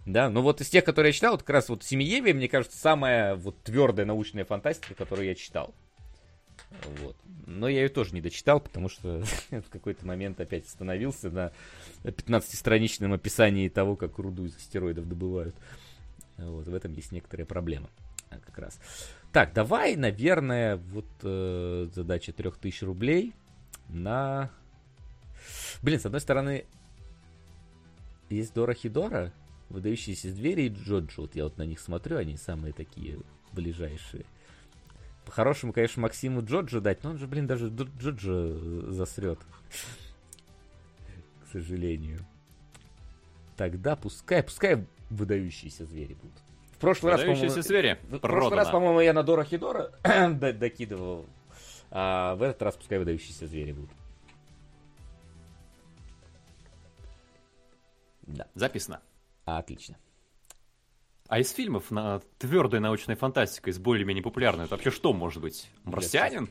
Да, но вот из тех, которые я читал, вот как раз вот Семиеве, мне кажется, самая вот твердая научная фантастика, которую я читал. Вот. Но я ее тоже не дочитал, потому что в какой-то момент опять остановился на 15-страничном описании того, как руду из астероидов добывают. Вот, в этом есть некоторая проблема. А, как раз. Так, давай, наверное, вот э, задача 3000 рублей на... Блин, с одной стороны, есть Дора Хидора, выдающиеся двери и Джоджо. Вот я вот на них смотрю, они самые такие ближайшие. По-хорошему, конечно, Максиму Джоджо дать, но он же, блин, даже Джоджо засрет. К сожалению. Тогда пускай, пускай выдающиеся звери будут. В прошлый раз, по-моему, звери. В прошлый раз, по-моему, я на Дора Хидора докидывал. А в этот раз пускай выдающиеся звери будут. Да. Записано. Отлично. А из фильмов на твердой научной фантастикой с более-менее популярной, это вообще что может быть? Марсианин?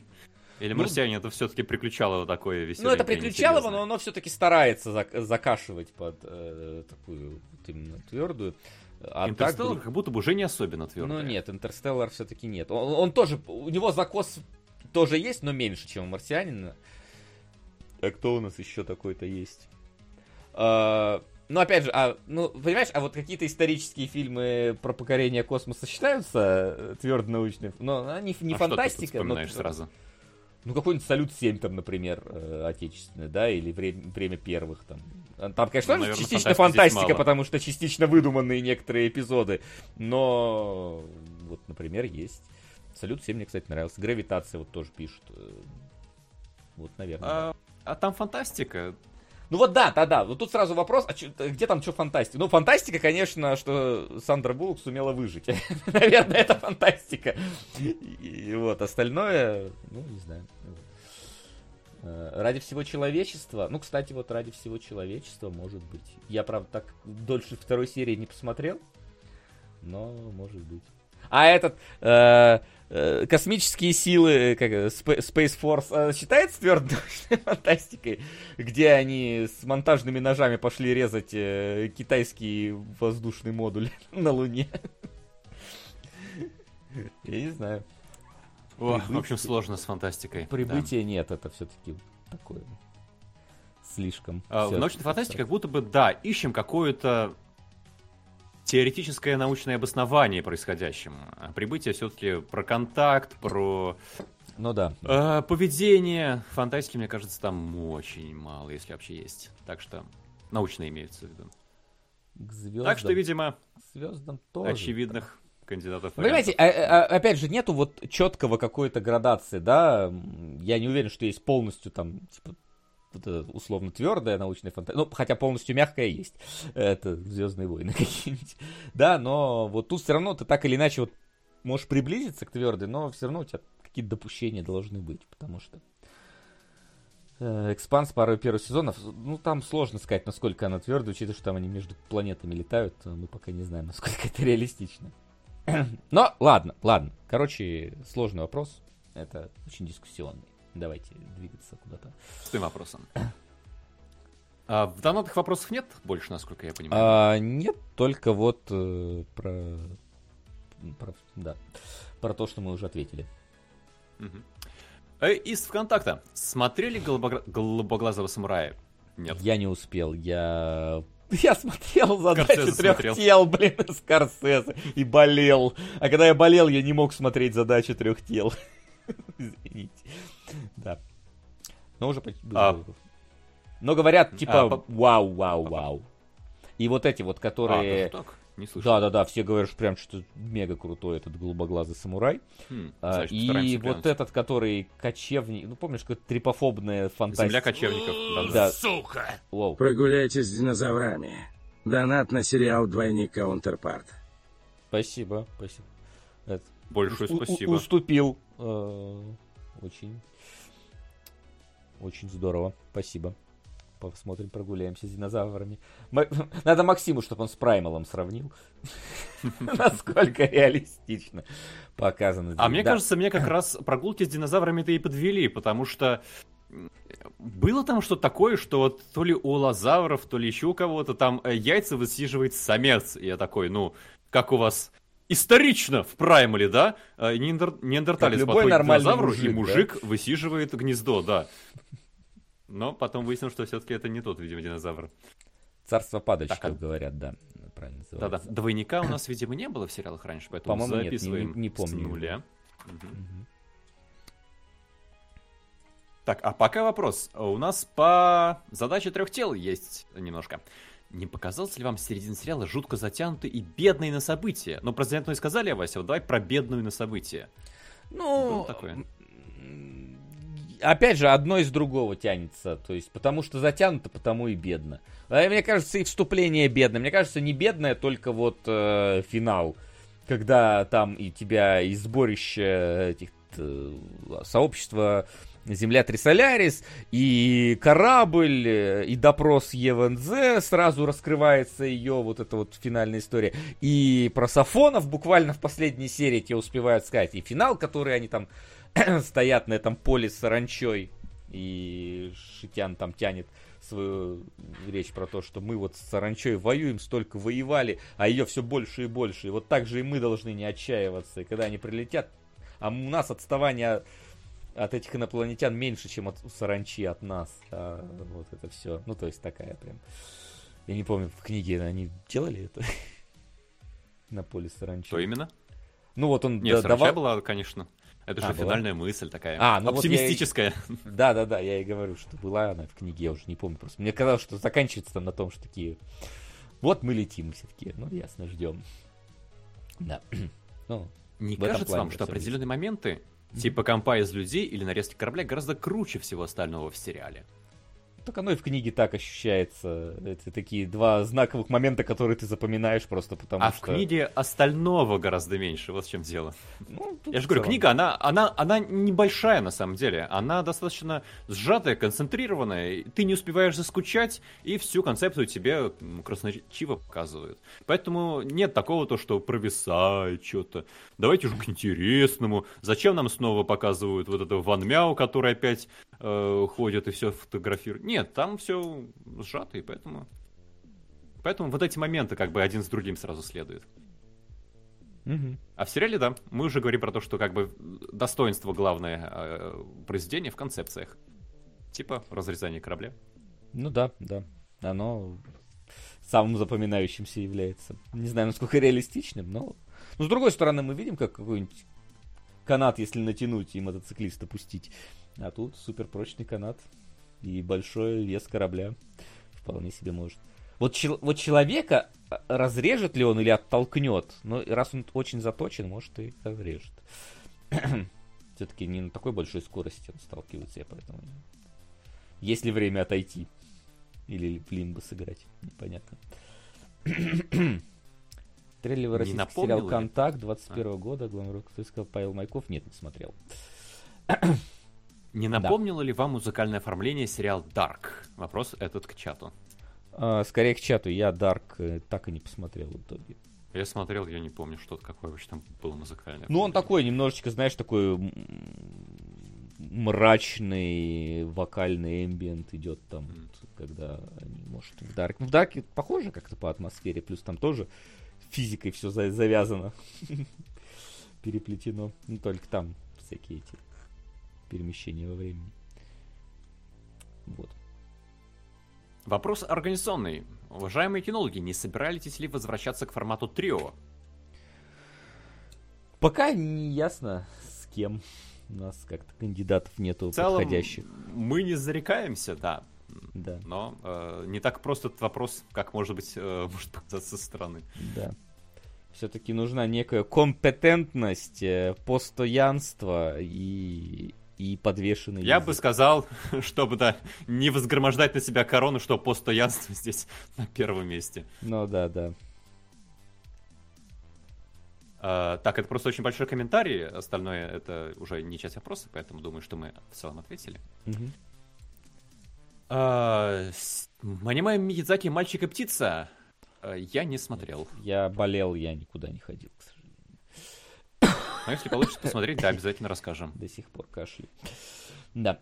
Или ну, марсианин это все-таки приключалово такое веселое? Ну, это приключалово, но оно все-таки старается зак- закашивать под э, такую вот именно твердую. А Интерстеллар так... как будто бы уже не особенно твердый. Ну нет, Интерстеллар все-таки нет. Он, он тоже, у него закос тоже есть, но меньше, чем у марсианина. А кто у нас еще такой-то есть? А, ну, опять же, а, ну, понимаешь, а вот какие-то исторические фильмы про покорение космоса считаются э, твердо научными? Но они не а фантастика. Что ты вспоминаешь но... сразу? Ну, какой-нибудь «Салют-7», там, например, э, отечественный, да, или «Время, время первых», там. Там, конечно, ну, наверное, частично фантастика, потому что частично выдуманные некоторые эпизоды, но вот, например, есть. «Салют-7» мне, кстати, нравился. «Гравитация» вот тоже пишут. Э, вот, наверное. А, а там фантастика. Ну вот да, да, да. Вот тут сразу вопрос, а чё, где там что фантастика? Ну, фантастика, конечно, что Сандра Буллок сумела выжить. Наверное, это фантастика. И, вот, остальное, ну, не знаю. Э, ради всего человечества. Ну, кстати, вот ради всего человечества, может быть. Я, правда, так дольше второй серии не посмотрел. Но, может быть. А этот э, э, космические силы, как Space Force, э, считается твердой фантастикой, где они с монтажными ножами пошли резать э, китайский воздушный модуль на Луне. Я не знаю. О, Прибытие... В общем, сложно с фантастикой. Прибытия да. нет, это все-таки такое слишком. А, в научной фантастике как будто бы, да, ищем какую-то теоретическое научное обоснование происходящему. А прибытие все-таки про контакт, про ну да. Э, поведение. Фантастики, мне кажется, там очень мало, если вообще есть. Так что научно имеется в виду. к звездам. Так что, видимо, звездам тоже. очевидных кандидатов. Понимаете, а, а, опять же, нету вот четкого какой-то градации, да, я не уверен, что есть полностью там, типа, условно твердая научная фантастика, ну, хотя полностью мягкая есть, это Звездные войны какие-нибудь, да, но вот тут все равно ты так или иначе вот можешь приблизиться к твердой, но все равно у тебя какие-то допущения должны быть, потому что э, Экспанс пару первых сезонов, ну там сложно сказать, насколько она твердая, учитывая, что там они между планетами летают, мы пока не знаем, насколько это реалистично. Но ладно, ладно. Короче, сложный вопрос. Это очень дискуссионный. Давайте двигаться куда-то. С тем вопросом. А в донатах вопросов нет больше, насколько я понимаю? А, нет, только вот э, про, про, да, про то, что мы уже ответили. Угу. Из ВКонтакта. Смотрели голубогла... голубоглазого самурая? Нет. Я не успел. Я я смотрел задачу трех смотрел. тел, блин, Скорсезе, и болел. А когда я болел, я не мог смотреть задачу трех тел. Извините. Да. Но уже почти... А... Но говорят, типа, а, вау, вау, вау. И вот эти вот, которые... А, не слышал. Да, да, да, все говорят, что прям что мега крутой этот голубоглазый самурай. Хм, а, значит, и вот этот, который кочевник, ну помнишь, какая трипофобная фантастика. Земля кочевников. Да, да. Сука! Воу. Прогуляйтесь с динозаврами. Донат на сериал «Двойник Каунтерпарт». Спасибо, спасибо. Это... Большое у- спасибо. У- уступил. Э- очень. Очень здорово. Спасибо посмотрим, прогуляемся с динозаврами. Надо Максиму, чтобы он с Праймалом сравнил. Насколько реалистично показано. А мне кажется, мне как раз прогулки с динозаврами-то и подвели, потому что было там что-то такое, что вот то ли у лазавров, то ли еще у кого-то там э, яйца высиживает самец. И я такой, ну, как у вас исторично в Праймале, да? Э, неандер... Неандерталец подходит к динозавру, мужик, и мужик да? высиживает гнездо, да. Но потом выяснилось, что все-таки это не тот, видимо, динозавр. Царство падальщиков, так, а... говорят, да. Правильно называется. Да-да. Двойника у нас, видимо, не было в сериалах раньше, поэтому По-моему, записываем нет, не, не, не помню. с нуля. Угу. Угу. Так, а пока вопрос. У нас по задаче трех тел есть немножко. Не показался ли вам середина сериала жутко затянутый и бедный на события? Ну, про занятную сказали, Вася, вот давай про бедную на события. Ну, такое? опять же, одно из другого тянется. То есть, потому что затянуто, потому и бедно. А мне кажется, и вступление бедно. Мне кажется, не бедное, только вот э, финал. Когда там и тебя из сборища этих э, сообщества Земля Трисолярис, и корабль, э, и допрос ЕВНЗ, сразу раскрывается ее вот эта вот финальная история. И про Сафонов буквально в последней серии тебе успевают сказать. И финал, который они там стоят на этом поле с саранчой, и Шитян там тянет свою речь про то, что мы вот с саранчой воюем, столько воевали, а ее все больше и больше. И вот так же и мы должны не отчаиваться. И когда они прилетят, а у нас отставание от этих инопланетян меньше, чем от саранчи от нас. А вот это все. Ну, то есть такая прям... Я не помню, в книге они делали это? На поле саранчи. Что именно? Ну вот он Нет, давал... была, конечно. Это же а, финальная была? мысль такая. А, ну оптимистическая. Вот да, да, да, я и говорю, что была она в книге, я уже не помню просто. Мне казалось, что заканчивается там на том, что такие. Вот мы летим все таки ну ясно, ждем. Да. ну, не кажется вам, что определенные моменты, типа компа из людей или нарезки корабля, гораздо круче всего остального в сериале? Так оно и в книге так ощущается. Это такие два знаковых момента, которые ты запоминаешь просто потому а что... А в книге остального гораздо меньше, вот в чем дело. Ну, Я же говорю, книга, она, она, она небольшая на самом деле. Она достаточно сжатая, концентрированная. Ты не успеваешь заскучать, и всю концепцию тебе красноречиво показывают. Поэтому нет такого то, что провисает что-то. Давайте уже к интересному. Зачем нам снова показывают вот этого Ван Мяу, который опять э, ходит и все фотографирует? Нет, там все сжато, и поэтому... Поэтому вот эти моменты как бы один с другим сразу следуют. Угу. А в сериале, да, мы уже говорим про то, что как бы достоинство главное э, произведение в концепциях. Типа разрезание корабля. Ну да, да. Оно самым запоминающимся является. Не знаю, насколько реалистичным, но... Но с другой стороны, мы видим, как какой-нибудь канат, если натянуть и мотоциклиста пустить. А тут суперпрочный канат и большой вес корабля вполне себе может Вот, чел- вот человека а, разрежет ли он или оттолкнет? Ну, раз он очень заточен, может и разрежет. Все-таки не на такой большой скорости он сталкивается, я поэтому... Есть ли время отойти? Или в лимбо сыграть? Непонятно. Трейлер российский сериал «Контакт» 21 а. года. Главный кто сказал Павел Майков? Нет, не смотрел. Не напомнило да. ли вам музыкальное оформление сериал Dark? Вопрос этот к чату. А, скорее к чату. Я Dark э, так и не посмотрел в итоге. Я смотрел, я не помню, что какое вообще там было музыкальное. Ну, он такой, немножечко, знаешь, такой мрачный вокальный эмбиент идет там, mm. когда они, может, в Дарк. Ну, в Дарке похоже как-то по атмосфере, плюс там тоже физикой все завязано, переплетено. Ну, только там всякие эти перемещения во времени. Вот. Вопрос организационный. Уважаемые кинологи, не собираетесь ли возвращаться к формату трио? Пока не ясно, с кем. У нас как-то кандидатов нету в целом, подходящих. Мы не зарекаемся, да. Да. Но э, не так просто этот вопрос, как может быть, э, может показаться со стороны. Да. Все-таки нужна некая компетентность, э, постоянство и и подвешенный Я язык. бы сказал, чтобы да, не возгромождать на себя корону, что постоянство здесь на первом месте. Ну да, да. А, так, это просто очень большой комментарий. Остальное это уже не часть вопроса, поэтому думаю, что мы в целом ответили. Угу. А, аниме Мидзаки «Мальчик и птица» а, я не смотрел. Я болел, я никуда не ходил. Но если получится посмотреть, да, обязательно расскажем. До сих пор кашляю. Да.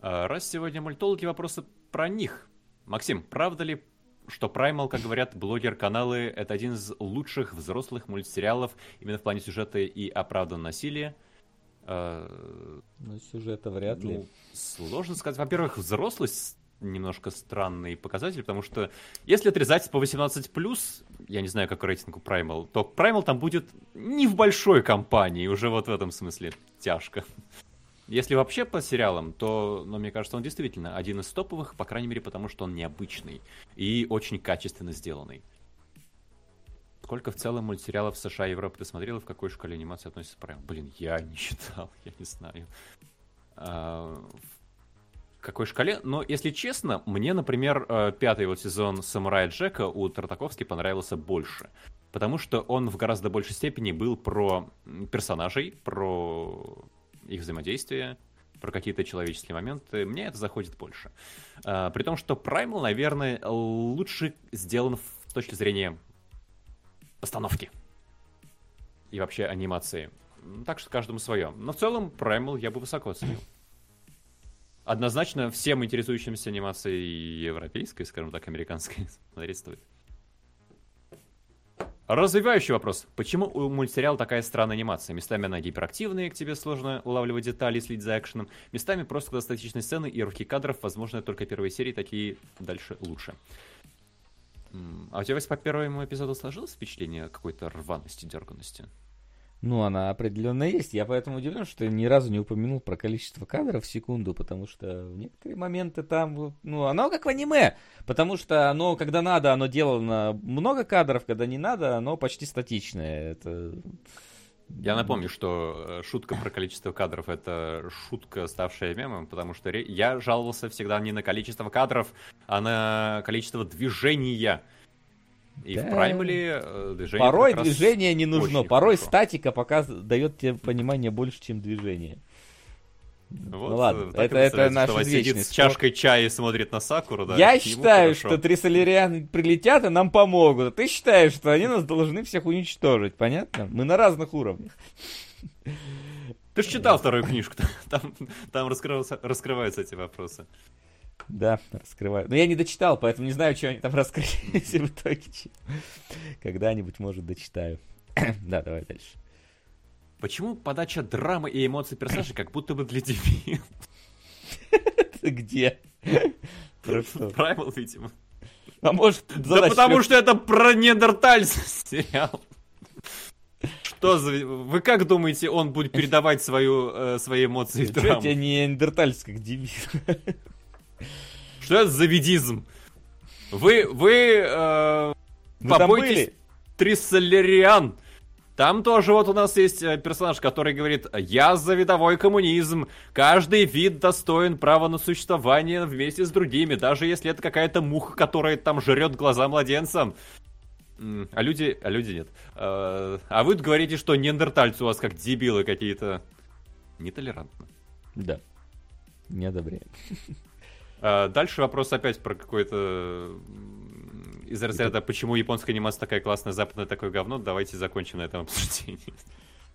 А, раз сегодня мультологи, вопросы про них. Максим, правда ли, что Primal, как говорят блогер-каналы, это один из лучших взрослых мультсериалов именно в плане сюжета и оправданного насилия? А, ну, сюжета вряд ли. Ну, сложно сказать. Во-первых, взрослость немножко странный показатель, потому что если отрезать по 18+, я не знаю, какой рейтинг у Primal, то Primal там будет не в большой компании, уже вот в этом смысле тяжко. Если вообще по сериалам, то, ну, мне кажется, он действительно один из топовых, по крайней мере, потому что он необычный и очень качественно сделанный. Сколько в целом мультсериалов США и Европы ты смотрел, в какой шкале анимации относится Primal? Блин, я не считал, я не знаю. А, какой шкале. Но, если честно, мне, например, э, пятый вот сезон «Самурая Джека» у Тартаковски понравился больше. Потому что он в гораздо большей степени был про персонажей, про их взаимодействие, про какие-то человеческие моменты. Мне это заходит больше. А, при том, что Primal, наверное, лучше сделан с точки зрения постановки и вообще анимации. Так что каждому свое. Но в целом Primal я бы высоко оценил однозначно всем интересующимся анимацией европейской, скажем так, американской, смотреть стоит. Развивающий вопрос. Почему у мультсериала такая странная анимация? Местами она гиперактивная, к тебе сложно улавливать детали, следить за экшеном. Местами просто достаточные сцены и руки кадров, возможно, только первые серии, такие дальше лучше. А у тебя по первому эпизоду сложилось впечатление какой-то рваности, дерганности? Ну, она определенно есть. Я поэтому удивлен, что я ни разу не упомянул про количество кадров в секунду, потому что в некоторые моменты там, ну, оно как в аниме, потому что оно, когда надо, оно делано много кадров, когда не надо, оно почти статичное. Это... Я напомню, что э, шутка про количество кадров это шутка, ставшая мемом, потому что я жаловался всегда не на количество кадров, а на количество движения. И да. в праймале э, движение Порой движение не нужно, порой хорошо. статика пока дает тебе понимание больше, чем движение. Вот, ну ладно, это, это наш извечный сидит с чашкой чая и смотрит на Сакуру, да? Я считаю, что три солярианы прилетят и нам помогут. А ты считаешь, что они нас должны всех уничтожить, понятно? Мы на разных уровнях. Ты же читал вторую книжку, там, там раскрываются, раскрываются эти вопросы. Да, раскрываю. Но я не дочитал, поэтому не знаю, что они там раскрыли в итоге. Когда-нибудь, может, дочитаю. да, давай дальше. Почему подача драмы и эмоций персонажей как будто бы для дебилов? Где? Primal, видимо. А может, Да потому что это про неандертальцев сериал. Что за... Вы как думаете, он будет передавать свою, э, свои эмоции в драму? Что тебе неандертальц как дебил? Что это за ведизм? Вы, вы, э, Вы побойтесь были? Триссолериан. Там тоже вот у нас есть э, персонаж, который говорит, я за видовой коммунизм, каждый вид достоин права на существование вместе с другими, даже если это какая-то муха, которая там жрет глаза младенцам. А люди, а люди нет. Э, А вы говорите, что неандертальцы у вас как дебилы какие-то. Нетолерантно. Да. Не одобряем. А, Дальше вопрос опять про какой-то из разряда, почему японская анимация такая классная, западная такое говно. Давайте закончим на этом обсуждении.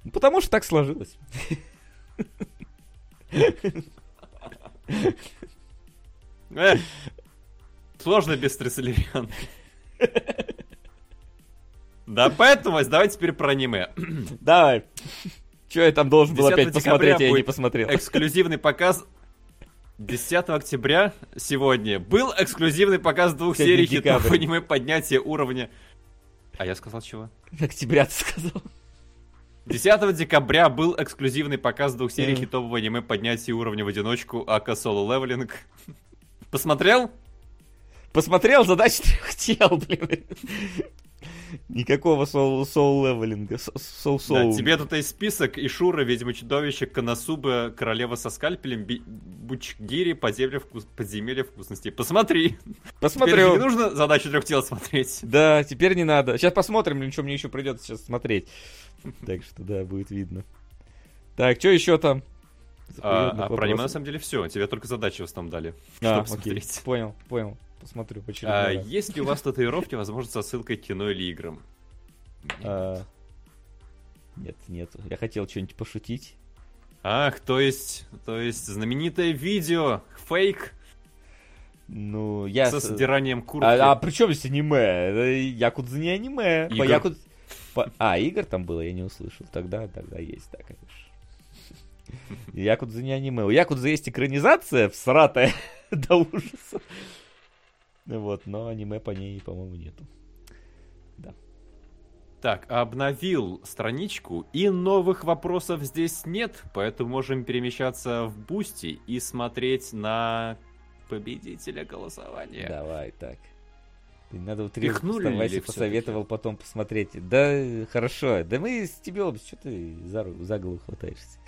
Ну, Потому что так сложилось. Сложно без Триссолериан. Да, поэтому давайте теперь про аниме. Давай. Че я там должен был 10 опять посмотреть, я не посмотрел. Эксклюзивный показ 10 октября сегодня был эксклюзивный показ двух серий хитов аниме поднятия уровня. А я сказал чего? Октября ты сказал. 10 декабря был эксклюзивный показ двух серий хитового аниме поднятия уровня в одиночку Ака Соло Левелинг. Посмотрел? Посмотрел, задач трех тел, блин. Никакого соул, соул левелинга. со- Соул Да, тебе тут есть список Ишура, Ведьма Чудовище, Коносуба, Королева со скальпелем, Би- Бучгири, подземелье, вкус... подземелье вкусностей. Посмотри. Теперь же не нужно задачу трех тел смотреть. Да, теперь не надо. Сейчас посмотрим, блин, что мне еще придется сейчас смотреть. Так что да, будет видно. Так, что еще там? А, а про аниме на самом деле все. Тебе только задачи в основном дали. А, чтобы окей, смотреть. понял, понял. Посмотрю в А, раз. есть ли у вас татуировки, возможно, со ссылкой к кино или играм? А, Нет, нет. Я хотел что-нибудь пошутить. Ах, то есть, то есть знаменитое видео, фейк Ну, я... со сдиранием куртки. А, а при чем здесь аниме? Якудза не аниме. По Игр. Якудз- по- А, игр там было, я не услышал. Тогда, тогда есть, да, конечно. Якудза не аниме. У Якудза есть экранизация всратая до ужаса. Вот, но аниме по ней, по-моему, нету. Так, обновил страничку, и новых вопросов здесь нет, поэтому можем перемещаться в Бусти и смотреть на победителя голосования. Давай, так. Надо вот Пихнули посоветовал потом посмотреть. Да, хорошо. Да мы с тебе, что ты за, за голову хватаешься?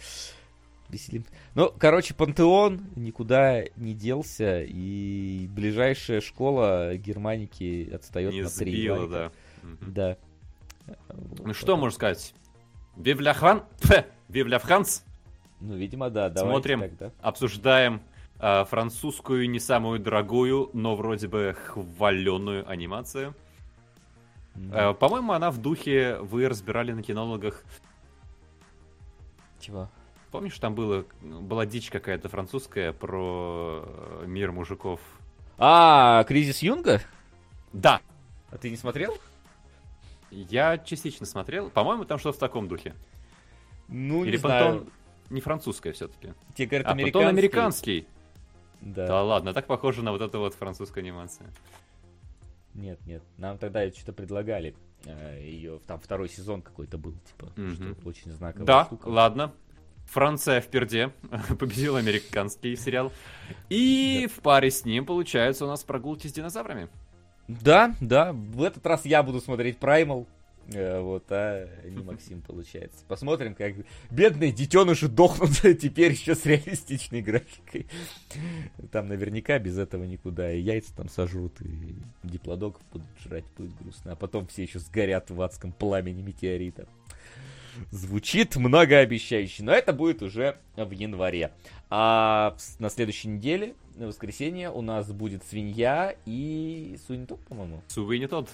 Веселим. Ну, короче, Пантеон никуда не делся, и ближайшая школа Германики отстает Не на три сбила, да. Да. Вот, Ну что можно сказать? Вивляхван? Вивляфханс? Ну, видимо, да. Смотрим. тогда. Обсуждаем а, французскую, не самую дорогую, но вроде бы хваленную анимацию. М, Э, По-моему, она в духе вы разбирали на кинологах. Чего? Помнишь, там было, была дичь какая-то французская про э, мир мужиков? А, Кризис Юнга? Да, А ты не смотрел? я частично смотрел. По-моему, там что-то в таком духе. Ну, Или не знаю. Не французская все-таки. Тебе говорят, А Пантон американский. Да. Да ладно, так похоже на вот эту вот французскую анимацию. Нет, нет. Нам тогда что-то предлагали. Ее там второй сезон какой-то был, типа, Мгм. что очень знаковая Да, штука. ладно. Франция в перде. Победил американский сериал. И в паре с ним, получается, у нас прогулки с динозаврами. Да, да. В этот раз я буду смотреть Primal. Э, Вот, а не Максим, получается. Посмотрим, как бедные детеныши дохнут теперь еще с реалистичной графикой. Там наверняка без этого никуда. И яйца там сожрут, и диплодоков будут жрать, будет грустно. А потом все еще сгорят в адском пламени метеорита. Звучит многообещающе, но это будет уже в январе. А на следующей неделе, на воскресенье, у нас будет свинья и Суинтоп, по-моему. Сувы не тот.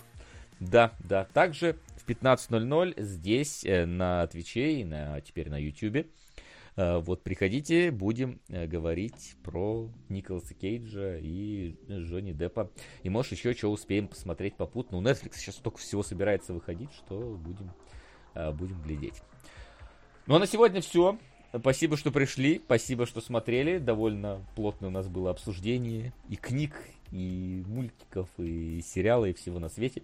Да, да. Также в 15.00 здесь, э, на Твиче и на, теперь на Ютубе. Э, Вот приходите, будем э, говорить про Николаса Кейджа и Джонни Деппа. И может еще что успеем посмотреть попутно. У Netflix сейчас столько всего собирается выходить, что будем, будем глядеть. Ну а на сегодня все. Спасибо, что пришли, спасибо, что смотрели. Довольно плотно у нас было обсуждение и книг, и мультиков, и сериала, и всего на свете.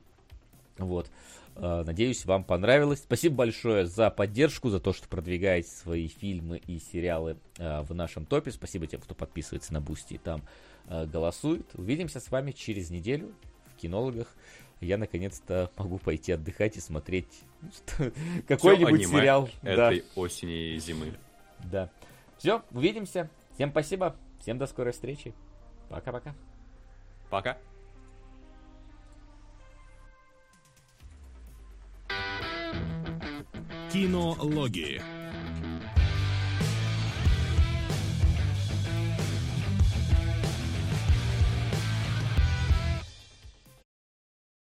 Вот. Э, Надеюсь, вам понравилось. Спасибо большое за поддержку, за то, что продвигаете свои фильмы и сериалы э, в нашем топе. Спасибо тем, кто подписывается на Бусти и там э, голосует. Увидимся с вами через неделю кинологах, я наконец-то могу пойти отдыхать и смотреть какой-нибудь сериал. Этой да. осени и зимы. Да. Все, увидимся. Всем спасибо. Всем до скорой встречи. Пока-пока. Пока. Кинологии.